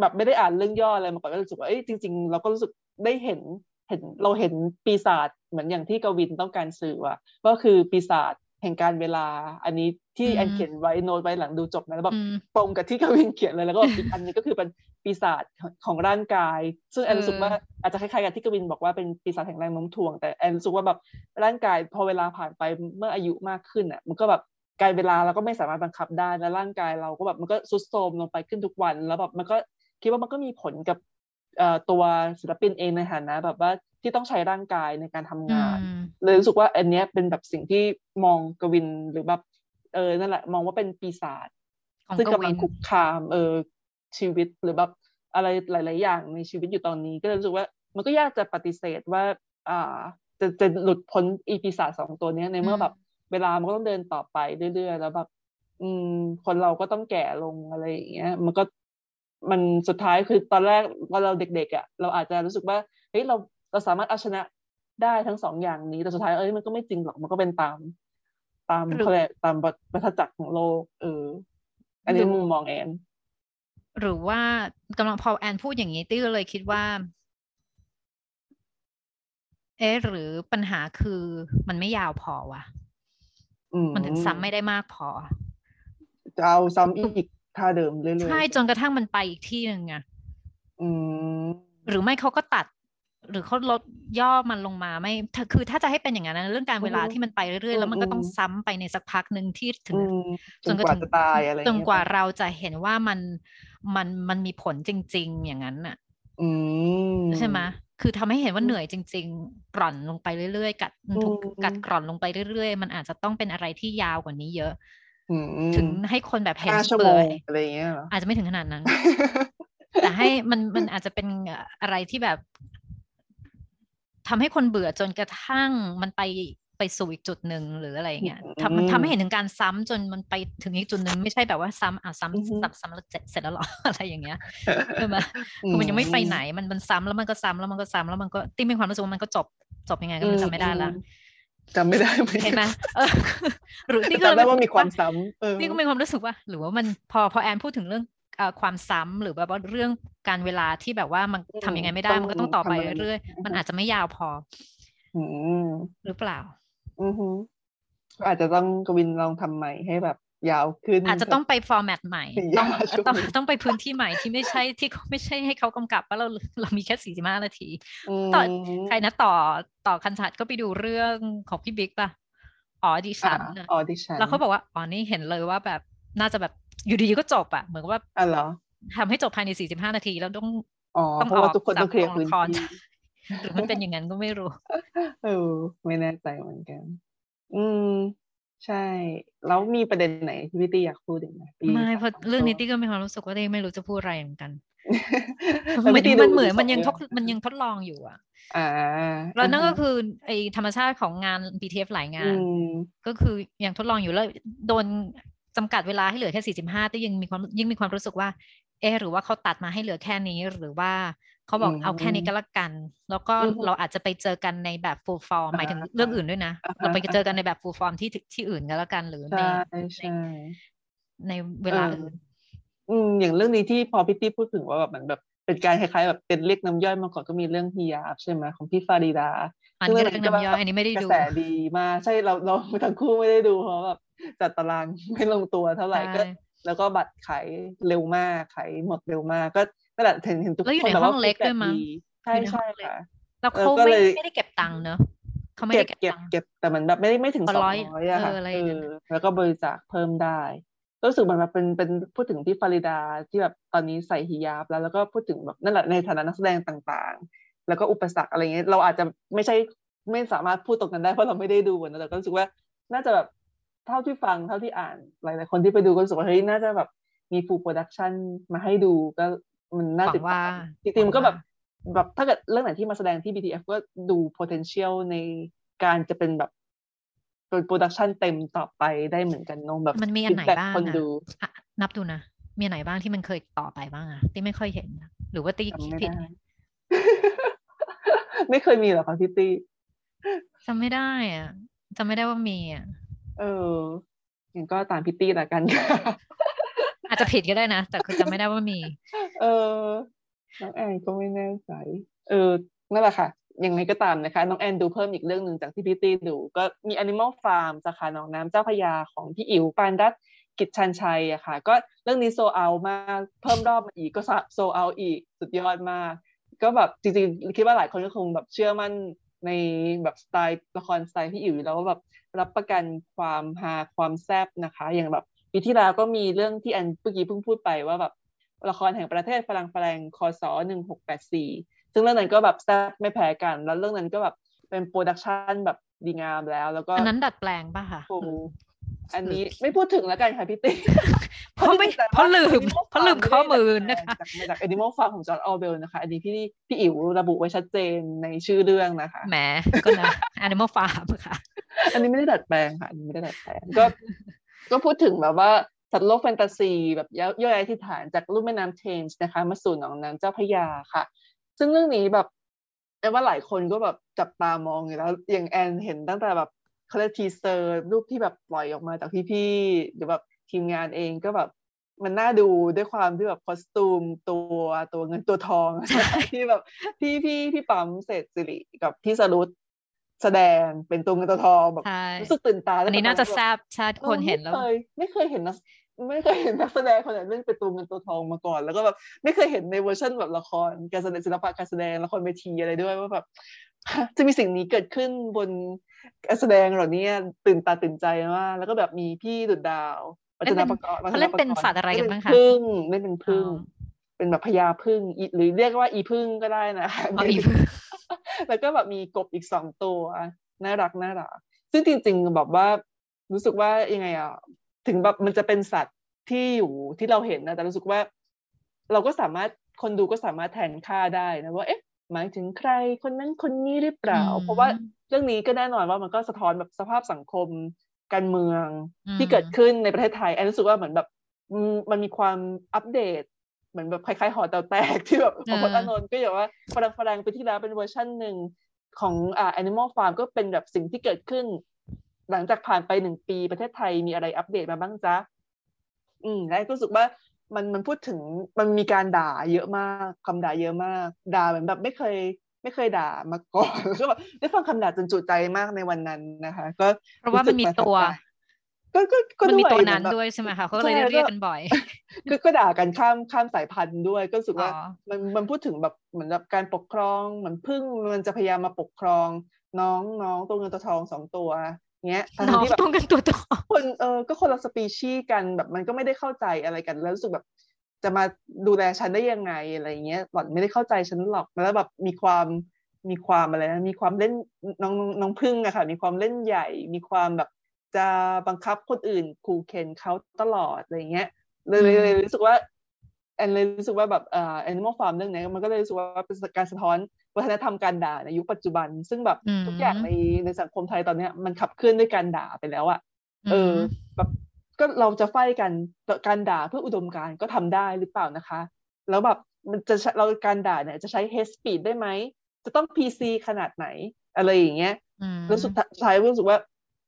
แบบไม่ได้อ่านเรื่องย่ออะไรมาก่อนก็รู้สึกว่าเอ้ยจริง ๆ เราก็รู้สึกได้เห็นเห็นเราเห็นปีศาจเหมือนอย่างที่กวินต้องการสื่อว่าก็คือปีศาจ แห่งการเวลา อันนี้ที่แอนเขียนไว้โน้ตไว้หลังดูจบนะแล้วแบบตรงกับที่กวินเขียนเลยแล้วก็อีกอันนี้ก็คือเป็นปีศาจของร่างกาย ซึ่งแอนรู้สึกว่าอาจจะคล้ายๆกับที่กวินบอกว่าเป็นปีศาจแห่งแรงโน้มถ่วง แต่แอนรู้สึกว่าแบบร่างกายพอเวลาผ่านไปเมื่ออายุมากขึ้นอะ มันก็แบบการเวลาเราก็ไม่สามารถบังคับได้แล้วร่างกายเราก็แบบมันก็ซุดโทรมลงไปขึ้นทุกวัน แล้วแบบมันก็คิดว่ามันก็มีผลกับ ตัวศิลปินเองในฐานะ แบบว่าที่ต้องใช้ร่างกายในการทำงาน เลยรู้สึกว่าอันนี้เป็นแบบสิ่งที่มองกวินหรือแบบเออนั่นแหละ มองว่าเป็นปีศาจซึ่งกำลังคุกคามเออชีวิตหรือแบบอะไรหลาย ๆ อย่างในชีวิตอยู่ตอนนี้ ก็เลยรู้สึกว่า มันก็ยากจะปฏิเสธว่า อ่า จะจะหลุดพ้นอีปีศาจสองตัวนี้ในเมื่อแบบเวลามันก็ต้องเดินต่อไปเรื่อย ๆ แล้วแบบอืมคนเราก็ต้องแก่ลงอะไรอย่างเงี้ย มันก็ มันสุดท้ายคือตอนแรกว่าเราเด็กๆอะเราอาจจะรู้สึกว่าเฮ้ยเราเราสามารถเอาชนะได้ทั้งสองอย่างนี้ แต่สุดท้ายเอ้ยมันก็ไม่จริงหรอกมันก็เป็นตาม ตามเขาเรียกตามวัฏจักรของโลก เออ อันนี้มุมมองแอนหรือว่ากำลังพอแอนพูดอย่างนี้ตี้ก็เลยคิดว่า เอ๊หรือปัญหาคือมันไม่ยาวพอวะมันถึงซ้ำไม่ได้มากพอ จะเอาซ้ำอีก ท่าเดิมเรื่อยๆใช่จนกระทั่งมันไปอีกที่หนึ่งไงหรือไม่เขาก็ตัด หรือเขาลดย่อมันลงมาไม่คือถ้าจะให้เป็นอย่างนั้นเรื่องการเวลาที่มันไปเรื่อยๆ แล้วมันก็ต้องซ้ำไปในสักพักหนึ่งที่ถึงจนกว่าจะตายอะไรจนกว่าเราจะเห็นว่ามันมันมันมีผลจริง ๆ อย่างนั้นอะใช่ไหมคือทำให้เห็นว่าเหนื่อยจริง ๆ กร่อนลงไปเรื่อยๆ กัดถูกกัดกร่อนลงไปเรื่อยๆ มันอาจจะต้องเป็นอะไรที่ยาวกว่านี้เยอะ ถึงให้คนแบบเห็นเบื่ออะไรเงี้ยอาจจะไม่ถึงขนาดนั้น แต่ให้มันมันอาจจะเป็นอะไรที่แบบทำให้คนเบื่อจนกระทั่งมันไปไปสู่อีกจุดหนึ่งหรืออะไรเงี้ยทำมันทำให้เห็นถึงการซ้ำจนมันไปถึงอีกจุดหนึ่งไม่ใช่แบบว่าซ้ำอะซ้ำซ้ำซ้ำแล้วเสร็จแล้วหรออะไรอย่างเงี้ยใช่ไหมมันยังไม่ไปไหนมันมันซ้ำแล้วมันก็ซ้ำแล้วมันก็ซ้ำแล้วมันก็ติ้มีความรู้สึกว่ามันก็จบจบยังไงก็จำไม่ได้แล้ว จำไม่ได้เห็นไหมหรือที่ก็จำได้ว่ามีความซ้ำนี่ก็มีความรู้สึกว่า หรือว่ามันพอพอแอนพูดถึงเรื่องความซ้ำหรือแบบว่าเรื่องการเวลาที่แบบว่ามันทำยังไงไม่ได้มันก็ต้องต่อไปเรื่อยๆมันอาจจะไม่ยาวพอหรือเปล่า อืออาจจะต้องกวินลองทำใหม่ให้แบบ ยาวขึ้น อาจจะต้องไปฟอร์แมตใหม่ ต้องต้องต้องไปพื้นที่ใหม่ที่ไม่ใช่ที่ไม่ใช่ให้เขากำกับว่าเราเรามีแค่สี่สิบห้านาที ต่อใครนะต่อต่อคันชัดก็ไปดูเรื่องของพี่บิ๊กป่ะอ๋อดิฉันอ๋อดิฉันแล้วเขาบอกว่าอ๋อนี่เห็นเลยว่าแบบน่าจะแบบอยู่ดีๆก็จบอะเหมือนว่าอ๋อเหรอทำให้จบภายในสี่สิบห้านาทีแล้วต้องต้องออกทุกคนต้องเคลียร์พื้นที่หรือมันเป็นอย่างนั้นก็ไม่รู้เออไม่แน่ใจเหมือนกัน อืม ใช่ แล้วมีประเด็นไหนที่พี่ตี้อยากพูดอีกไหมไม่เพราะเรื่องนี้ตี้ก็มีความรู้สึกว่าตี้ไม่รู้จะพูดอะไรเหมือนกันมันมันเหมือนมันยังทดมันยังทดลองอยู่อะแล้วนั่นก็คือไอธรรมชาติของงาน BTF หลายงาน ก็คือยังทดลองอยู่แล้วโดนจำกัดเวลาให้เหลือแค่สี่สิบห้าตี้ยังมีความยิ่งมีความรู้สึกว่า เออหรือว่าเขาตัดมาให้เหลือแค่นี้หรือว่า เขาบอกเอาแค่นี้ก็แล้วกัน แล้วก็เราอาจจะไปเจอกันในแบบ full form หมายถึงเรื่องอื่นด้วยนะ เราไปเจอกันในแบบ full form ที่ที่อื่นก็แล้วกันหรือในในเวลาอื่นอืมอย่างเรื่องนี้ที่พอพี่ตี้พูดถึงว่าแบบมันแบบเป็นการคล้ายๆแบบเป็นเรียกน้ำย่อยมาก่อนก็มีเรื่องฮิยาบใช่ไหมของพี่ฟาริดาอันนี้เรื่องน้ำย่อยอันนี้ไม่ได้ดูแต่ดีมากใช่เราเราทั้งคู่ไม่ได้ดูเพราะแบบจัดตารางไม่ลงตัวเท่าไหร่ก็ แล้วก็บัตรขายเร็วมากขายหมดเร็วมากก็ นั่นแหละเห็นเห็นทุกคนแบบว่าเล็กด้วยมั้งใช่ใช่ค่ะแล้วเขาไม่ไม่ได้เก็บตังค์เนอะเขาไม่ได้เก็บเก็บเก็บแต่มันแบบไม่ได้ไม่ถึงสองร้อยอะค่ะเออแล้วก็บริจาคเพิ่มได้รู้สึกมันแบบเป็นเป็นพูดถึงที่ฟาริดาที่แบบตอนนี้ใส่ฮิญาบแล้วแล้วก็พูดถึงแบบนั่นแหละในฐานะนักแสดงต่างๆ แล้วก็อุปสรรคอะไรเงี้ยเราอาจจะไม่ใช่ไม่สามารถพูดตรงกันได้เพราะเราไม่ได้ดูนะแต่ก็รู้สึกว่าน่าจะแบบเท่าที่ฟังเท่าที่อ่านหลายๆคนที่ไปดูก็รู้สึกว่าเฮ้ยน่าจะแบบมี full production มาให้ดูก็ มันน่าติดตามจริงๆมันก็แบบแบบถ้าเกิดเรื่องไหนที่มาแสดงที่ BTF ก็ดู potential ในการจะเป็นแบบเป็น production เต็มต่อไปได้เหมือนกันน้องแบบมันมีอันไหนบ้างคนดูนับดูนะ มีอันไหนบ้างที่มันเคยต่อไปบ้างอะที่ไม่ค่อยเห็น หรือว่าตี้คิดผิด ไม่เคยมีหรอคะพี่ตีจำไม่ได้อะจำไม่ได้ว่ามีอะเอออย่างก็ตามพี่ตี้ละกัน อาจจะผิดก็ได้นะ แต่คือจำไม่ได้ว่ามี เออ น้องแอนก็ไม่แน่ใจ เออ นั่นแหละค่ะ ยังไงก็ตามนะคะ น้องแอนดูเพิ่มอีกเรื่องหนึ่งจากที่พี่ตี้ดู ก็มี Animal Farm สาขาหนองน้ำเจ้าพยาของพี่อิ๋วปานดัตกิจชันชัยอะค่ะ ก็เรื่องนี้โซเอามากเพิ่มรอบมาอีกก็โซเอาอีกสุดยอดมาก ก็แบบจริงๆ คิดว่าหลายคนก็คงแบบเชื่อมั่นในแบบสไตล์ละครสไตล์พี่อิ๋วแล้วก็แบบรับประกันความฮาความแซบนะคะ อย่างแบบ ปีที่แล้วก็มีเรื่องที่อันเมื่อกี้เพิ่งพูดไปว่าแบบละครแห่งประเทศฝรั่งฝรั่งคศหนึ่งหกแปดสี่ซึ่งเรื่องนั้นก็แบบแซ่บไม่แพ้กัน แล้วเรื่องนั้นก็แบบเป็น production แบบดีงามแล้ว แล้วก็อันนั้นดัดแปลงป่ะคะอันนี้ไม่พูดถึงแล้วกันค่ะพี่ตี้เพราะไม่เพราะลืมเพราะลืมข้อมูลนะคะมาจาก Animal Farm ของจอร์จ ออร์เวลล์นะคะ อันนี้พี่พี่อิ๋วระบุไว้ชัดเจนในชื่อเรื่องนะคะแหมก็นะ Animal Farm ค่ะ อันนี้ไม่ได้ดัดแปลงค่ะอันนี้ไม่ได้ดัดแปลงก็ ก็พูดถึงแบบว่าสัตว์โลกแฟนตาซีแบบย่อยที่ฐานจากรูปแม่น้ำเทมส์นะคะ มาสู่หนองน้ำเจ้าพระยาค่ะ ซึ่งเรื่องนี้แบบแอนว่าหลายคนก็แบบจับตามองอยู่แล้วอย่างแอนเห็นตั้งแต่แบบเขาเรียก teaser รูปที่แบบปล่อยออกมาจากพี่ๆหรือแบบทีมงานเองก็แบบมันน่าดูด้วยความที่แบบ costume ตัวตัวเงินตัวทองที่แบบพี่พี่พี่ปั๊มเศษสิริกับพี่สรุต แสดงเป็นตัวเงินตัวทองแบบรู้สึกตื่นตาอันนี้น่าจะแซ่บชาติคนเห็นแล้ว ไม่เคยไม่เคยเห็นนะไม่เคยเห็นนักแสดงคนไหนเล่นเป็นตัวเงินตัวทองมาก่อน แล้วก็แบบไม่เคยเห็นในเวอร์ชันแบบละครการแสดงศิลปะการแสดงละครเวทีอะไรด้วยว่าแบบจะมีสิ่งนี้เกิดขึ้นบนการแสดงเหล่านี้ตื่นตาตื่นใจมากแล้วก็แบบมีพี่ดุดดาวปัจนาประกอบเขาเล่นเป็นสัตว์อะไรกันบ้างคะพึ่งเล่นเป็นพึ่งเป็นแบบพญาพึ่งหรือเรียกว่าอีพึ่งก็ได้นะ แล้วก็แบบมีกบอีกสองตัวน่ารักน่ารัก ซึ่งจริงๆแบบว่ารู้สึกว่ายังไงอะถึงแบบมันจะเป็นสัตว์ที่อยู่ที่เราเห็นนะแต่รู้สึกว่า เราก็สามารถคนดูก็สามารถแทนค่าได้นะว่าเอ๊ะหมายถึงใครคนนั้นคนนี้หรือเปล่า เพราะว่าเรื่องนี้ก็แน่นอนว่ามันก็สะท้อนแบบสภาพสังคมการเมืองที่เกิดขึ้นในประเทศไทยแอนรู้สึกว่าเหมือนแบบมันมีความอัปเดต เหมือนแบบคล้ายๆหอเตาแตกที่แบบของพจน์อนนท์ก็อย่างว่าฝรั่งฝรั่งไปที่แล้วเป็นเวอร์ชันหนึ่งของอ่า Animal Farm ก็เป็นแบบสิ่งที่เกิดขึ้น หลังจากผ่านไปหนึ่งปีประเทศไทยมีอะไรอัปเดตมาบ้างจ๊ะ อืมแล้วก็รู้สึกว่ามันมันพูดถึงมันมีการด่าเยอะมากคำด่าเยอะมาก ด่าเหมือนแบบไม่เคย ไม่เคยด่ามาก่อนแล้วก็แบบได้ฟังคำด่าจนจุใจมากในวันนั้นนะคะ ก็เพราะว่ามันมีตัว ก็ก็ก็มันมีตัวนั้นด้วยใช่ไหมคะเขาเลยเรียกกันบ่อยก็ก็ด่ากันข้ามข้ามสายพันธุ์ด้วย ก็รู้สึกว่ามันมันพูดถึงแบบเหมือนแบบการปกครองเหมือนพึ่งมันจะพยายามมาปกครอง น้องน้องตัวเงินตัวทองสองตัวเงี้ยน้องตัวเงินตัวทองคนเออก็คนละสปีชีส์กันแบบมันก็ไม่ได้เข้าใจอะไรกัน แล้วรู้สึกแบบจะมาดูแลฉันได้ยังไงอะไรเงี้ยหล่อนไม่ได้เข้าใจฉันหรอกแล้วแบบมีความมีความอะไรนะมีความเล่นน้องน้องพึ่งอะค่ะ มีความเล่นใหญ่ มีความแบบ จะบังคับคนอื่นขู่เข็นเขาตลอดอะไรเงี้ยเลยเลยรู้สึกว่าแอนเลยรู้สึกว่าแบบเอ่อแอนิมอลฟาร์มเรื่องนี้มันก็เลยรู้สึกว่าเป็นการสะท้อนวัฒนธรรมการด่าในยุคปัจจุบัน ซึ่งแบบทุกอย่างในในสังคมไทยตอนเนี้ยมันขับเคลื่อนด้วยการด่าไปแล้วอะเออแบบก็เราจะไฟกันการด่าเพื่ออุดมการก็ทำได้หรือเปล่านะคะ แล้วแบบมันจะเราการด่าเนี่ยจะใช้ hate speed ได้ไหม จะต้อง PC ขนาดไหน อะไรอย่างเงี้ยแล้วสุดท้ายรู้สึกว่า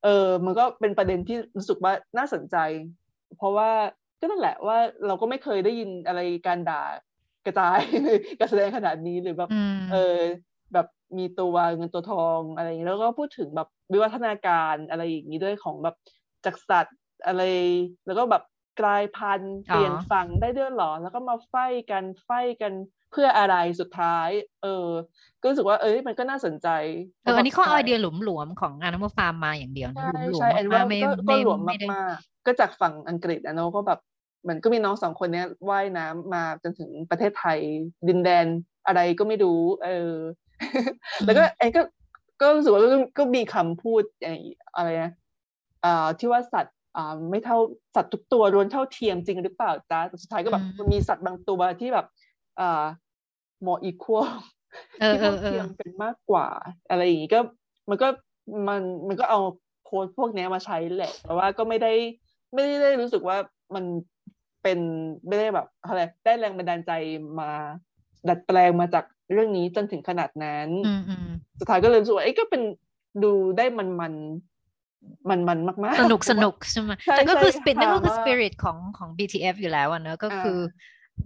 เออมันก็เป็นประเด็นที่รู้สึกว่าน่าสนใจ เพราะว่าก็นั่นแหละว่าเราก็ไม่เคยได้ยินอะไรการด่ากระจายการแสดงขนาดนี้หรือแบบเออแบบมีตัวเงินตัวทองอะไรอย่างนี้แล้วก็พูดถึงแบบวิวัฒนาการอะไรอย่างนี้ด้วยของแบบจากสัตว์อะไร แล้วก็แบบกลายพันธุ์เปลี่ยนฝั่งได้ด้วยหรอ แล้วก็มาไฟกันไฟกัน เพื่ออะไรสุดท้าย เออ ก็รู้สึกว่าเอ้ยมันก็น่าสนใจเอออันนี้ข้อไอเดียหลวมๆของงานน้ำฟาร์มมาอย่างเดียวนะหลวมๆมากไม่ไม่หลวมมากๆก็จากฝั่งอังกฤษนะเนาะก็แบบมันก็มีน้องสองคนเนี้ยว่ายน้ำมาจนถึงประเทศไทย ดินแดนอะไรก็ไม่รู้ เออ แล้วก็ไอ้ก็ก็รู้สึกว่าก็มีคำพูดอะไรนะอ่าที่ว่าสัตว์อ่าไม่เท่าสัตว์ทุกตัวรวนเท่าเทียมจริงหรือเปล่าจ้าสุดท้ายก็แบบมีสัตว์บางตัวที่แบบอ่า more equal ที่เท่าเทียมเป็นมากกว่า อะไรอย่างนี้ก็มันก็มันมันก็เอาโค้ดพวกนี้มาใช้แหละ แต่ว่าก็ไม่ได้ไม่ได้รู้สึกว่ามันเป็นไม่ได้แบบอะไรได้แรงบันดาลใจมาดัดแปลงมาจากเรื่องนี้จนถึงขนาดนั้นสุดท้ายก็เลยรู้สึกว่าไอ้ก็เป็นดูได้มันมันมันมันมากๆ สนุกสนุกใช่ไหมแต่ก็คือสปิริตนั่นก็คือสปิริตของของ BTF อยู่แล้วอะเนอะก็คือ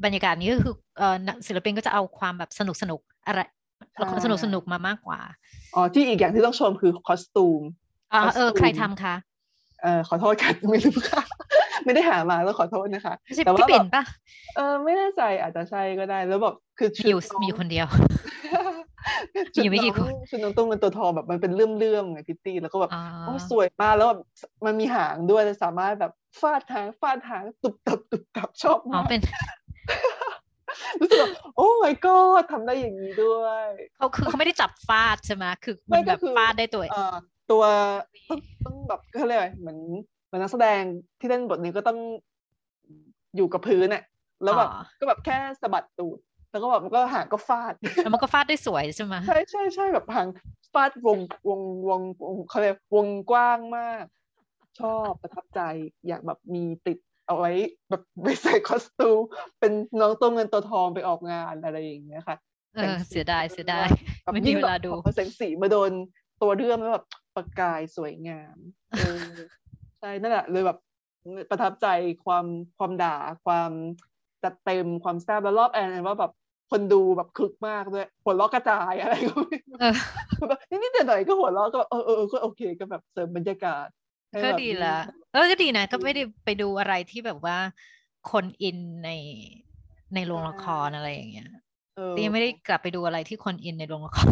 บรรยากาศนี้ก็คือเออศิลปินก็จะเอาความแบบสนุกสนุกอะไรความสนุกสนุกมามากกว่า อ๋อ ที่อีกอย่างที่ต้องชมคือคอสตูมอ๋อเออ ใครทำคะเออขอโทษค่ะไม่รู้ค่ะ ไม่ได้หามาแล้วขอโทษนะคะ แต่ว่าแบบเออไม่แน่ใจอาจจะใช่ก็ได้แล้วแบบคือมีอยู่มีคนเดียวมีไม่กี่คนชุดน้องตุ้งเป็นตัวทองแบบมันเป็นเลื่อมเลื่อมไงพิตตี้แล้วก็แบบโอ้สวยมากแล้วแบบมันมีหางด้วยสามารถแบบฟาดหางฟาดหางตุบตับตุบตับชอบมากเป็น รู้สึกโอ้ my god ทำได้อย่างนี้ด้วยเขาคือเขาไม่ได้จับฟาดใช่ไหมคือมันแบบฟาดได้ตัวเออตัวต้องแบบเขาเรียกเหมือนเหมือนนักแสดงที่เล่นบทนี้ก็ต้องอยู่กับพื้นเนี่ยแล้วแบบก็แบบแค่สะบัดตูดแล้วก็แบบมันก็หางก็ฟาดแล้วมันก็ฟาดได้สวยใช่ไหมใช่ใช่ใช่แบบหางฟาดวงวงวงวงเขาเรียกวงกว้างมาก ชอบประทับใจอยากแบบมีติด เอาไว้แบบไปใส่คอสตูมเป็นน้องตัวเงินตัวทองไปออกงานอะไรอย่างเงี้ยค่ะเออเสียดายเสียดายไม่มีเวลาดูแสงสีมาโดนตัวเรื่องแล้วแบบประกายสวยงามใช่นั่นแหละเลยแบบประทับใจความความด่าความจัดเต็มความแซ่บแล้วรอบแอนว่าแบบคนดูแบบคึกมากด้วยหัวเราะกระจายอะไรก็ไม่แบบนิดๆหน่อยก็หัวเราะก็เออเออก็โอเคก็แบบเสริมบรรยากาศ ก็ดีละเออก็ดีนะ ก็ไม่ได้ไปดูอะไรที่แบบว่า คนอินในในโรงละครอะไรอย่างเงี้ยตีไม่ได้กลับไปดูอะไรที่คนอินในโรงละคร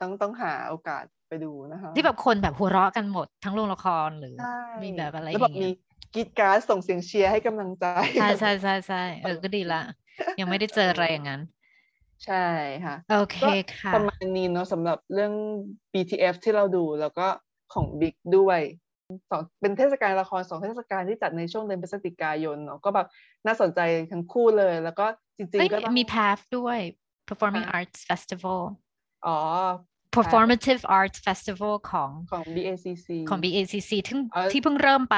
ต้องต้องหาโอกาสไปดูนะคะ ที่แบบคนแบบหัวเราะกันหมดทั้งโรงละครหรือ มีแบบอะไรแล้วแบบมีกีดการ์ส่งเสียงเชียร์ให้กำลังใจ ใช่ใช่ใช่ใช่เออก็ดีละ ยังไม่ได้เจออะไรอย่างนั้น ใช่ค่ะ โอเคค่ะ ประมาณนี้เนาะสำหรับเรื่อง BTF ที่เราดูแล้วก็ ของบิ๊กด้วยสองเป็นเทศกาลละครสองเทศกาลที่จัดในช่วงเดือนพฤศจิกายนเนาะก็แบบน่าสนใจทั้งคู่เลย แล้วก็จริงๆก็มี PAF ด้วย Performing Arts Festival อ๋อ Performative Arts Festival ของของ BACC ของ BACC ที่ที่เพิ่งเริ่มไป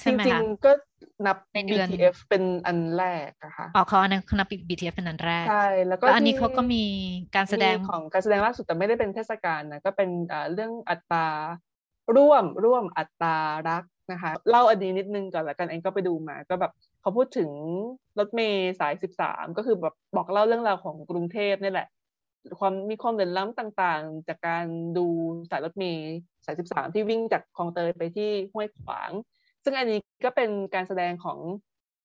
ใช่ไหมคะจริงๆก็นับ BTF เป็นอันแรกอะค่ะอ๋อเขาอันนั้นนับ BTF เป็นอันแรก ใช่ แล้วก็อันนี้เขาก็มีการแสดงของการแสดงล่าสุดแต่ไม่ได้เป็นเทศกาลนะก็เป็นเรื่องอัตรา ร่วมร่วมอัตรารักนะคะเล่าอันนี้นิดนึงก่อนแล้วกันเองก็ไปดูมา ก็แบบเขาพูดถึงรถเมย์สายสิบสามก็คือแบบบอกเล่าเรื่องราวของกรุงเทพนี่แหละ ความมีความเด่นล้ำต่างๆ จากการดูสายรถเมย์สายสิบสามที่วิ่งจากคลองเตยไปที่ห้วยขวาง ซึ่งอันนี้ก็เป็นการแสดงของ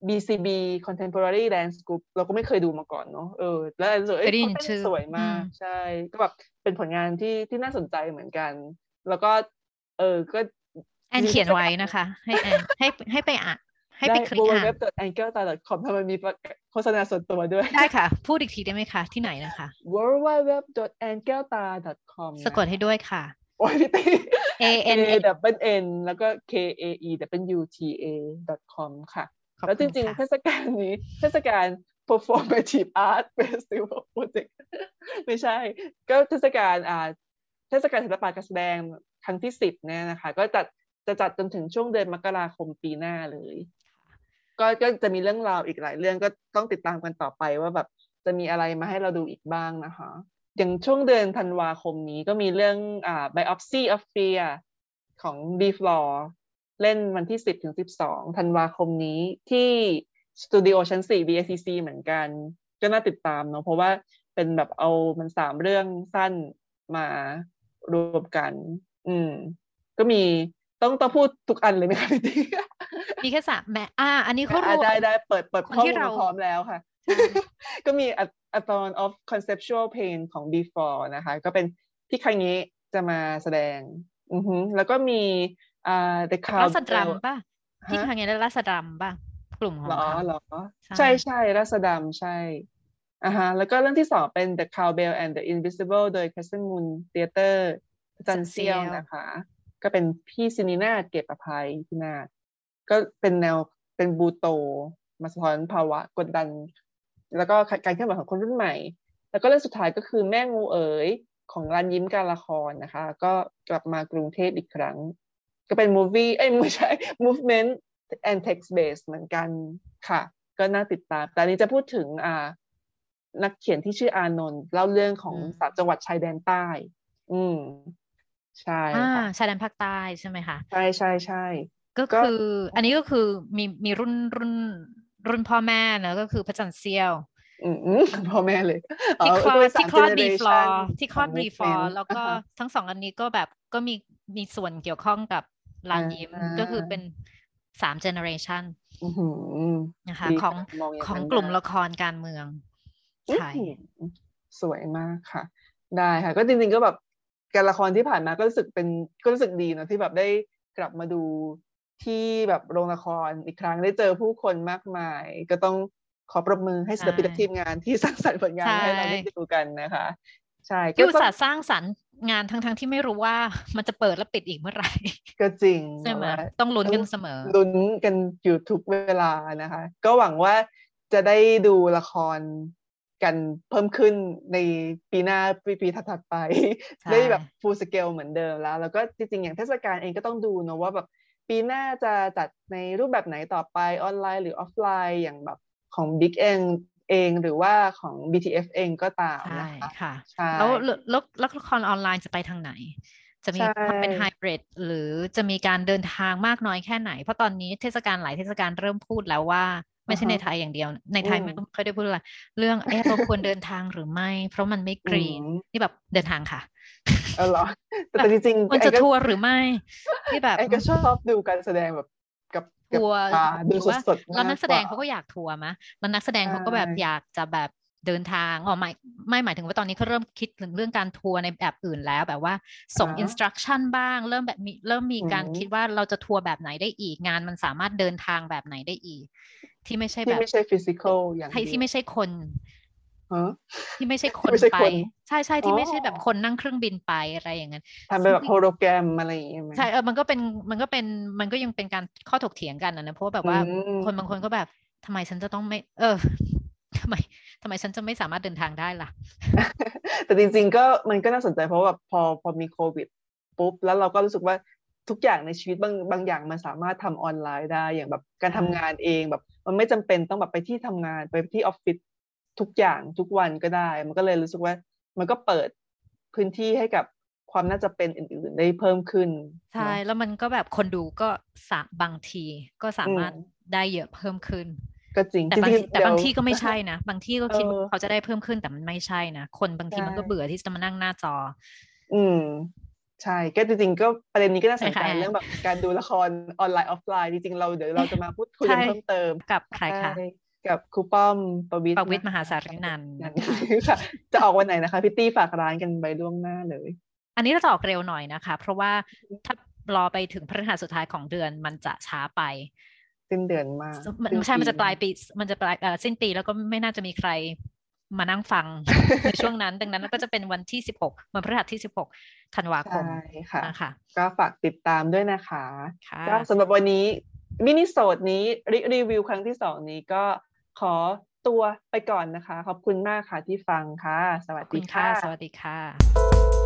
BCB Contemporary Dance Group เราก็ไม่เคยดูมาก่อนเนาะเออ แล้วสวยเต้นสวยมาก ใช่ ก็แบบเป็นผลงานที่ที่น่าสนใจเหมือนกัน แล้วก็ เออก็แอนเขียนไว้นะคะ ให้แอนให้ให้ไปอ่านให้ไปคลิกอ่าน www.angelta.com ทำไมมีโฆษณาส่วนตัวด้วย ได้ค่ะ พูดอีกทีได้ไหมคะ ที่ไหนนะคะ www.angelta.com สะกดให้ด้วยค่ะ โอ้ยพี่ตี A N A W N แล้วก็ K A E W T A com ค่ะ แล้วจริงๆ เทศกาลนี้ เทศกาล performative art festival project ไม่ใช่ ก็เทศกาลอ่าเทศกาลศิลปะการแสดง ครั้งที่สิบเนี่ยนะคะ ก็จัดจะจัดจนถึงช่วงเดือนมกราคมปีหน้าเลย ก็ก็จะมีเรื่องราวอีกหลายเรื่องก็ต้องติดตามกันต่อไปว่าแบบจะมีอะไรมาให้เราดูอีกบ้างนะคะ อย่างช่วงเดือนธันวาคมนี้ก็มีเรื่องอ่า biopsy of fear ของ b f l o r เล่นวันที่ 10ถึง12ธันวาคมนี้ที่สตูดิโอชั้น 4 BACC เหมือนกัน ก็น่าติดตามเนาะเพราะว่าเป็นแบบเอามันสามเรื่องสั้นมารวมกัน อืม ก็มีต้องต้องพูดทุกอันเลยไหมคะพี่ตี้มีแค่สามแม่อ่า อันนี้เขารู้ได้ได้เปิดเปิดข้อมูลพร้อมแล้วค่ะ ก็มี a thorn of conceptual pain ของ before นะคะ ก็เป็นพี่คังนี้จะมาแสดง อือฮึแล้วก็มีอ่า the c o w รัสดัมป่ะพี่คังนี้ได้รัสดัมป่ะ กลุ่มของเขาหรอใช่ใช่รัสดัมใช่อ่าฮะแล้วก็เรื่องที่สองเป็น The Cowbell and the Invisible โดย Crescent Moon Theater จันเซียวนะคะ ก็เป็นพี่ซินีนาเก็บอภัยพี่นาก็เป็นแนวเป็นบูโต มาสะท้อนภาวะกดดัน แล้วก็การเคลื่อนไหวของคนรุ่นใหม่ แล้วก็เรื่องสุดท้ายก็คือแม่งูเอ๋ยของรันยิ้มการละครนะคะ ก็กลับมากรุงเทพอีกครั้ง ก็เป็นมูวี่เอ้ยไม่ใช่ movement and text based เหมือนกันค่ะ ก็น่าติดตาม แต่นี้จะพูดถึงอ่านักเขียนที่ชื่ออานนท์เล่าเรื่องของสามจังหวัดชายแดนใต้ อืม ใช่ค่ะชายแดนภาคใต้ใช่ไหมคะใช่ใช่ใช่ก็คือ อันนี้ก็คือมีมีรุ่นรุ่นรุ่นพ่อแม่เนอะก็คือพระจันทร์เซียวอืมพ่อแม่เลยที่คลอดที่คลอด B-Floor ที่คลอด B-Floor แล้วก็ทั้งสองอันนี้ก็แบบก็มีมีส่วนเกี่ยวข้องกับลานยิมก็คือเป็นสาม generationนะคะของของกลุ่มละครการเมืองใช่สวยมากค่ะ ได้ค่ะ ก็จริงๆก็แบบ การละครที่ผ่านมาก็รู้สึกเป็นก็รู้สึกดีนะที่แบบได้กลับมาดูที่แบบโรงละครอีกครั้งได้เจอผู้คนมากมาย ก็ต้องขอปรบมือให้ศิลปินทีมงานที่สร้างสรรค์ผลงานให้เราได้ดูกันนะคะ ใช่ที่อุตส่าห์สร้างสรรค์งานทั้งๆที่ไม่รู้ว่ามันจะเปิดและปิดอีกเมื่อไหร่ ก็จริงใช่ไหมต้องลุ้นกันเสมอลุ้นกันอยู่ทุกเวลานะคะ ก็หวังว่าจะได้ดูละคร กันเพิ่มขึ้นในปีหน้าปีปีถัดไป ได้แบบ full scale เหมือนเดิมแล้ว แล้วก็จริงๆ อย่างเทศกาลเองก็ต้องดูเนะว่าแบบปีหน้าจะจัดในรูปแบบไหนต่อไปออนไลน์หรือออฟไลน์อย่างแบบของ Big เองเองหรือว่าของ BTF เองก็ตามนะคะค่ะแล้วแล้วแล้วละครออนไลน์จะไปทางไหน จะมีเป็นไฮบริดหรือจะมีการเดินทางมากน้อยแค่ไหน เพราะตอนนี้เทศกาลหลายเทศกาลเริ่มพูดแล้วว่า ไม่ใช่ในไทยอย่างเดียว ในไทยไม่เคยได้พูดอะไรเรื่องเอ๊ะเราควรเดินทางหรือไม่ เพราะมันไม่ green นี่แบบเดินทางค่ะเออเหรอแต่จริงๆมันจะทัวร์หรือไม่ที่แบบไอ้ก็ชอบดูการแสดงแบบกับทัวร์ดูสดๆแล้วนักแสดงเขาก็อยากทัวร์มะแล้วนักแสดงเขาก็แบบอยากจะแบบ เดินทางอ๋อไม่ไม่หมายถึงว่าตอนนี้เขาเริ่มคิดถึงเรื่องการทัวร์ในแบบอื่นแล้วแบบว่าส่ง instruction บ้าง เริ่มแบบมีเริ่มมีการคิดว่าเราจะทัวร์แบบไหนได้อีกงานมันสามารถเดินทางแบบไหนได้อีก ที่ไม่ใช่แบบที่ไม่ใช่ฟิสิกอลอย่างที่ไม่ใช่คนที่ไม่ใช่คนไป ใช่ใช่ที่ไม่ใช่แบบคนนั่งเครื่องบินไปอะไรอย่างนั้นทำแบบโฮโลแกรมอะไรอย่างเงี้ยใช่เออมันก็เป็นมันก็เป็นมันก็ยังเป็นการข้อถกเถียงกันนะเพราะแบบว่าคนบางคนก็แบบทำไมฉันจะต้องไม่ เออ ทำไมทำไมฉันจะไม่สามารถเดินทางได้ล่ะ แต่จริงๆก็มันก็น่าสนใจเพราะว่าพอพอมีโควิดปุ๊บแล้วเราก็รู้สึกว่าทุกอย่างในชีวิตบางบางอย่างมันสามารถทำออนไลน์ได้อย่างแบบการทำงานเองแบบ มันไม่จำเป็นต้องแบบไปที่ทำงานไปที่ออฟฟิศทุกอย่างทุกวันก็ได้ มันก็เลยรู้สึกว่า มันก็เปิดพื้นที่ให้กับความน่าจะเป็นอื่น ๆ ได้เพิ่มขึ้น ใช่ แล้วมันก็แบบคนดูก็สาบางทีก็สามารถได้เยอะเพิ่มขึ้น ก็จริงแต่บางแต่บางที่ก็ไม่ใช่นะ บางที่ก็คิดเขาจะได้เพิ่มขึ้นแต่มันไม่ใช่นะคนบางทีมันก็เบื่อที่จะมานั่งหน้าจอ อืมใช่ ก็จริงๆ ก็ประเด็นนี้ก็น่าสนใจเรื่องแบบการดูละครออนไลน์ออฟไลน์จริงๆ เราเดี๋ยวเราจะมาพูดคุยกันเพิ่มเติมกับใครคะกับครูป้อมประวิทย์ประวิทย์มหาสารนันค่ะจะออกวันไหนนะคะพี่ตี้ฝากร้านกันไปล่วงหน้าเลย อันนี้เราจะออกเร็วหน่อยนะคะ เพราะว่าถ้ารอไปถึงพฤหัสสุดท้ายของเดือนมันจะช้าไป สิ้นเดือนมากใช่มันจะปลายปีมันจะปลายสิ้นปีแล้วก็ไม่น่าจะมีใครมานั่งฟังในช่วงนั้น ดังนั้นก็จะเป็นวันที่ 16วันพฤหัสที่ 16ธันวาคมค่ะค่ะก็ฝากติดตามด้วยนะคะก็สำหรับวันนี้ minisode นี้รีวิวครั้งที่สองนี้ก็ขอตัวไปก่อนนะคะ ขอบคุณมากค่ะที่ฟังค่ะ สวัสดีค่ะ สวัสดีค่ะ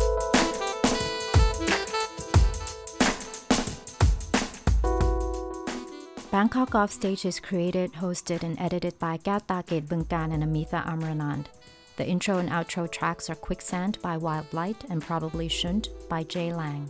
Bangkok Offstage is created, hosted, and edited by Gat Taket Bunkan and Amitha Amranand. The intro and outro tracks are Quicksand by Wild Light and Probably Shouldn't by Jay Lang.